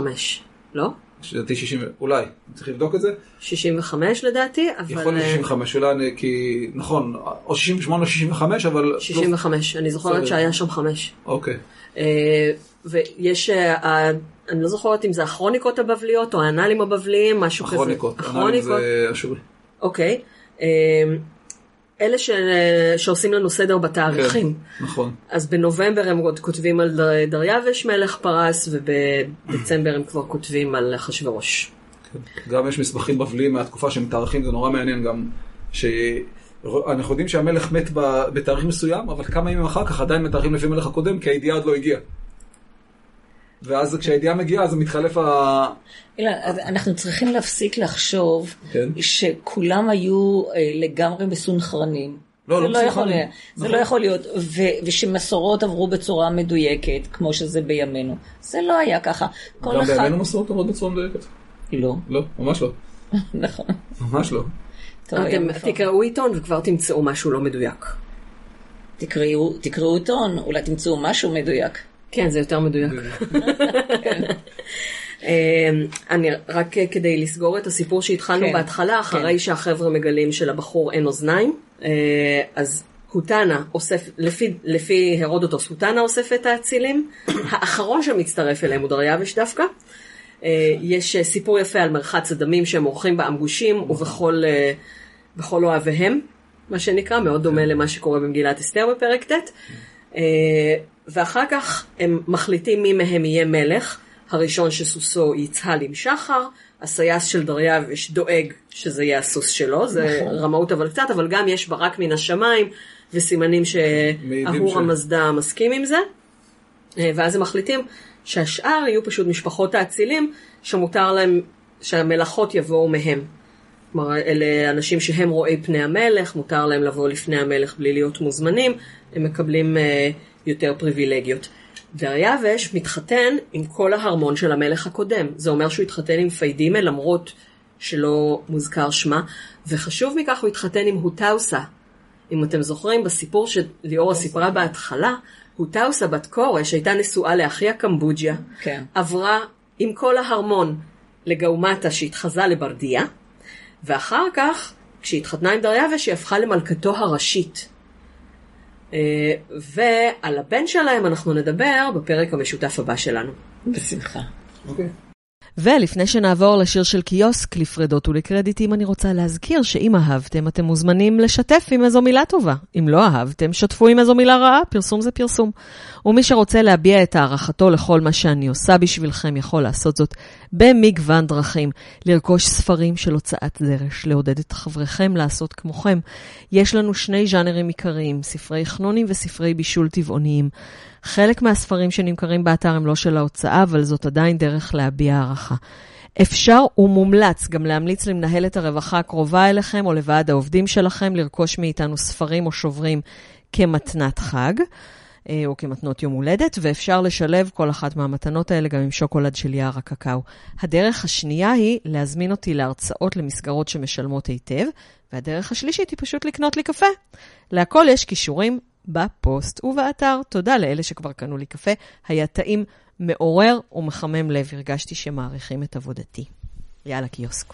לא? לדעתי 60, אולי, צריך לבדוק את זה. 65 לדעתי, אבל... יכול להיות אה, 65, אולי, אני- כי נכון, או 68 או 65, אבל... 65, אני זוכרת. שהיה שם חמש. אוקיי. אה, ויש, אה, ה- אני לא זוכרת אם זה הכרוניקות הבבליות או האנלים הבבליים, משהו כזה. הכרוניקות. אנאלים זה אשורי. אוקיי. אה, אלה ש... שעושים לנו סדר בתאריכים. כן, נכון. אז בנובמבר הם עוד כותבים על דר... דריווש מלך פרס, ובדצמבר הם כבר כותבים על אחשוורוש. כן. גם יש מסמכים בבליים מהתקופה שמתארכים, זה נורא מעניין גם, שאנחנו יודעים שהמלך מת בתאריך מסוים, אבל כמה ימים אחר כך עדיין מתארכים לפי המלך הקודם, כי הידיעה עוד לא הגיעה. ואז כשהידיעה מגיעה, אז מתחלף ה... אילן, אנחנו צריכים להפסיק לחשוב כן. שכולם היו אה, לגמרי מסונכרנים. לא, זה לא לא יכול. להיות, זה נכון. לא יכול להיות, ו- ושמסורות עברו בצורה מדויקת, כמו שזה בימינו. זה לא היה ככה. גם אחד... בימינו מסורות עוברות בצורה מדויקת. לא, לא, ממש לא. נכון. ממש לא. טוב, אתם מפורט. תקראו עיתון וכבר תמצאו משהו לא מדויק. תקראו, תקראו עיתון, אולי תמצאו משהו מדויק. כן, זה יותר מדויק. אה, אני רק אה, כדי לסגור את הסיפור שהתחלנו כן, בהתחלה, אחרי שהחבר'ה מגלים שלבחור אין אוזניים, אה, אז הוטנה אוסף, לפי, לפי הרודוטוס, הוטנה אוסף את האצילים, האחרון שמצטרף אליהם הוא דריווש דווקא. אה, יש סיפור יפה על מרחץ הדמים שהם עורכים באמגושים ובכל בכל אוהביהם, מה שנקרא, מאוד דומה למה שקורה במגילת אסתר בפרק ט'. אה, ואחר כך הם מחליטים מי מהם יהיה מלך. הראשון שסוסו יצהל עם שחר, הסייס של דריווש דואג שזה יהיה הסוס שלו, זה רמאות אבל קצת, אבל גם יש ברק מן השמיים וסימנים מעידים שאהור ש- המזדה מסכים עם זה. אה, ואז הם מחליטים שהשאר יהיו פשוט משפחות האצילים, שמותר להם שהמלאכות יבואו מהם. כלומר, אלה אנשים שהם רואי פני המלך, מותר להם לבוא לפני המלך בלי להיות מוזמנים, הם מקבלים אה, יותר פריבילגיות. דריווש מתחתן עם כל ההרמון של המלך הקודם. זה אומר שהוא התחתן עם פיידימה למרות שלא מוזכר שמה, וחשוב מכך הוא התחתן עם הוטאוסה. אם אתם זוכרים, בסיפור שליאורה סיפרה בהתחלה, הוטאוסה בת כורש הייתה נשואה לאחיה קמבוג'יה, כן. עברה עם כל ההרמון לגאומטה שהתחזה לברדיה, ואחר כך, כשהיא התחתנה עם דריווש, היא הפכה למלכתו הראשית. אה, ועל הבן שלהם אנחנו נדבר בפרק המשותף הבא שלנו. בשמחה. אוקיי. ולפני שנעבור לשיר של קיוסק, לפרדות ולקרדיטים, אני רוצה להזכיר שאם אהבתם, אתם מוזמנים לשתף עם איזו מילה טובה. אם לא אהבתם, שתפו עם איזו מילה רעה, פרסום זה פרסום. ומי שרוצה להביע את הערכתו לכל מה שאני עושה בשבילכם, יכול לעשות זאת במגוון דרכים. לרכוש ספרים של הוצאת זרש, לעודד את חבריכם לעשות כמוכם. יש לנו שני ז'אנרים עיקריים, ספרי חנונים וספרי בישול טבעוניים. חלק מהספרים שנמכרים באתר הם לא של ההוצאה, אבל זאת עדיין דרך להביע הערכה. אפשר ומומלץ גם להמליץ למנהלת הרווחה הקרובה אליכם או לוועד העובדים שלכם לרכוש מאיתנו ספרים או שוברים כמתנת חג. אה, או כמתנות יום הולדת, ואפשר לשלב כל אחת מהמתנות האלה גם עם שוקולד של יער הקקאו. הדרך השנייה היא להזמין אותי להרצאות למסגרות שמשלמות היטב, והדרך השלישית היא פשוט לקנות לי קפה. להכל יש כישורים בפוסט ובאתר. תודה לאלה שכבר קנו לי קפה, היה טעים, מעורר ומחמם לב, הרגשתי שמעריכים את עבודתי. יאללה, קיוסק.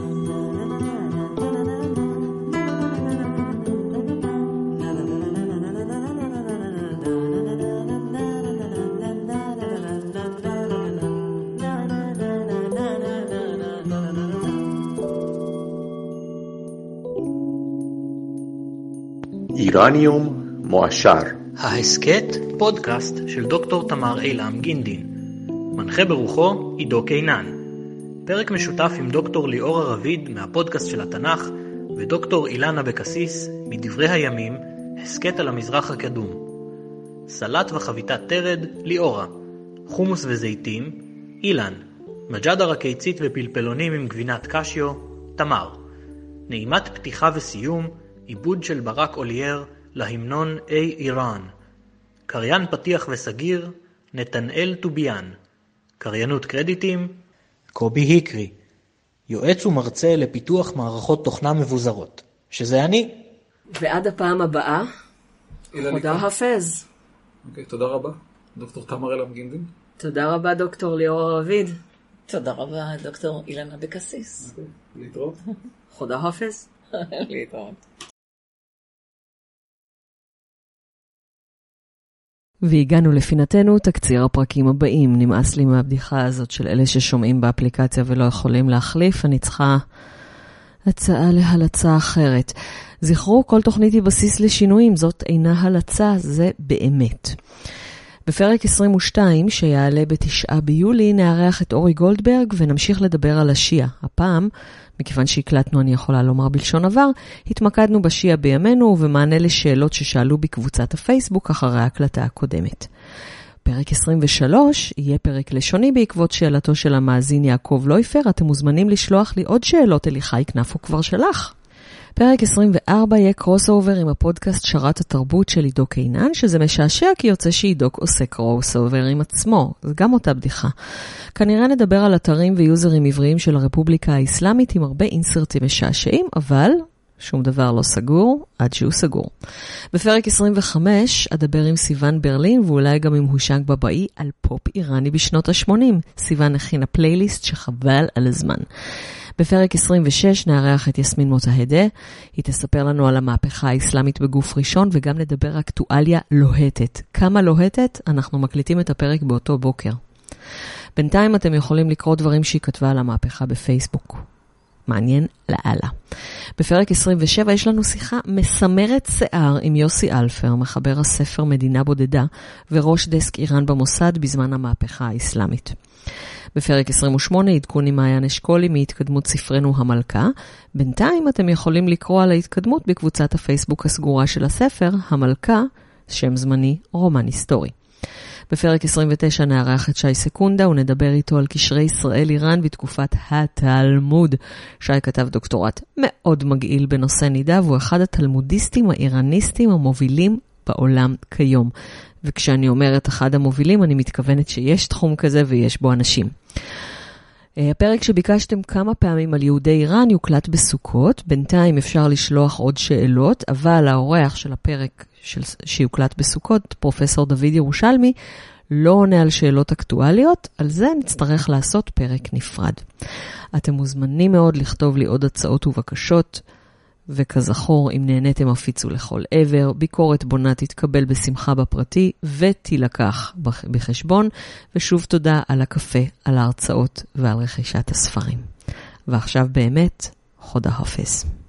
איראניום מועשר. ההסכת פודקאסט של דוקטור תמר אילם גינדין. מנחה ברוחו עידו קינן. פרק משותף עם דוקטור ליאורה רביד מהפודקאסט של התנ"ך ודוקטור אילנה בקסיס מדברי הימים, הסכת על המזרח הקדום. סלט וחביתת תרד, ליאורה. חומוס וזיתים, אילנה. מג'דרה קיצית ופלפלונים עם גבינת קשיו, תמר. נעימת פתיחה וסיום, עיבוד של ברק אולייר להמנון "איי איראן", קריין פתיח וסגיר נתנאל טוביאן, קריינות קרדיטים קובי היקרי, יועץ ומרצה לפיתוח מערכות תוכנה מבוזרות, שזה אני. ועד הפעם הבאה, חודה הפז. אוקיי, תודה רבה, דוקטור תמר אלעם גינדין. תודה רבה, דוקטור ליאור רביד. תודה רבה, דוקטור אילנה בקסיס. אוקיי, להתראות. חודה הפז. להתראות. והגענו לפינתנו, תקציר הפרקים הבאים. נמאס לי מהבדיחה הזאת של אלה ששומעים באפליקציה ולא יכולים להחליף. אני צריכה הצעה להלצה אחרת. זכרו, כל תוכנית היא בסיס לשינויים, זאת אינה הלצה, זה באמת. בפרק 22, שיעלה בתשעה ביולי, נארח את אורי גולדברג ונמשיך לדבר על השיעה. הפעם, מכיוון שהקלטנו, אני יכולה לומר בלשון עבר, התמקדנו בשיעה בימינו ובמענה לשאלות ששאלו בקבוצת הפייסבוק אחרי ההקלטה הקודמת. פרק 23 יהיה פרק לשוני בעקבות שאלתו של המאזין יעקב לויפר. אתם מוזמנים לשלוח לי עוד שאלות, אליחי כנפו כבר שלח. פרק 24 יהיה crossover עם הפודקאסט שרת התרבות של עידו קינן, שזה משעשע כי יוצא שעידו עושה crossover עם עצמו, זה גם אותה בדיחה. כנראה נדבר על אתרים ויוזרים עבריים של הרפובליקה האסלאמית עם הרבה אינסרטים משעשעים, אבל שום דבר לא סגור עד שהוא סגור. בפרק 25 אדבר עם סיון ברלין ואולי גם עם הושנג בבאי על פופ איראני בשנות ה-80. סיון הכינה פלייליסט שחבל על הזמן. בפרק 26 נארח את יסמין מוטהדה, היא תספר לנו על המהפכה האסלאמית בגוף ראשון וגם נדבר אקטואליה לוהטת. כמה לוהטת? אנחנו מקליטים את הפרק באותו בוקר. בינתיים אתם יכולים לקרוא דברים שהיא כתבה על המהפכה בפייסבוק. מעניין לאללה. בפרק 27 יש לנו שיחה מסמרת שיער עם יוסי אלפר, מחבר הספר מדינה בודדה וראש דסק איראן במוסד בזמן המהפכה האסלאמית. בפרק 28 עדכון עם מעיין אשכולי מהתקדמות ספרנו המלכה. בינתיים אתם יכולים לקרוא על ההתקדמות בקבוצת הפייסבוק הסגורה של הספר, המלכה, שם זמני, רומן היסטורי. בפרק 29 נארח את שי סקונדה ונדבר איתו על קשרי ישראל-איראן בתקופת התלמוד. שי כתב דוקטורט מאוד מגעיל בנושא נידה, והוא אחד התלמודיסטים האיראניסטים המובילים בעולם כיום. וכשאני אומרת אחד המובילים, אני מתכוונת שיש תחום כזה ויש בו אנשים. אה, הפרק שביקשתם כמה פעמים על יהודי איראן יוקלט בסוכות. בינתיים אפשר לשלוח עוד שאלות, אבל האורח של הפרק של, שיוקלט בסוכות, פרופסור דוד ירושלמי, לא עונה על שאלות אקטואליות, על זה נצטרך לעשות פרק נפרד. אתם מוזמנים מאוד לכתוב לי עוד הצעות ובקשות. וכזכור, אם נהניתם הפיצו לכל עבר, ביקורת בונה תתקבל בשמחה בפרטי ותילקח בחשבון, ושוב תודה על הקפה, על ההרצאות ועל רכישת הספרים. ועכשיו באמת, חודה חפש.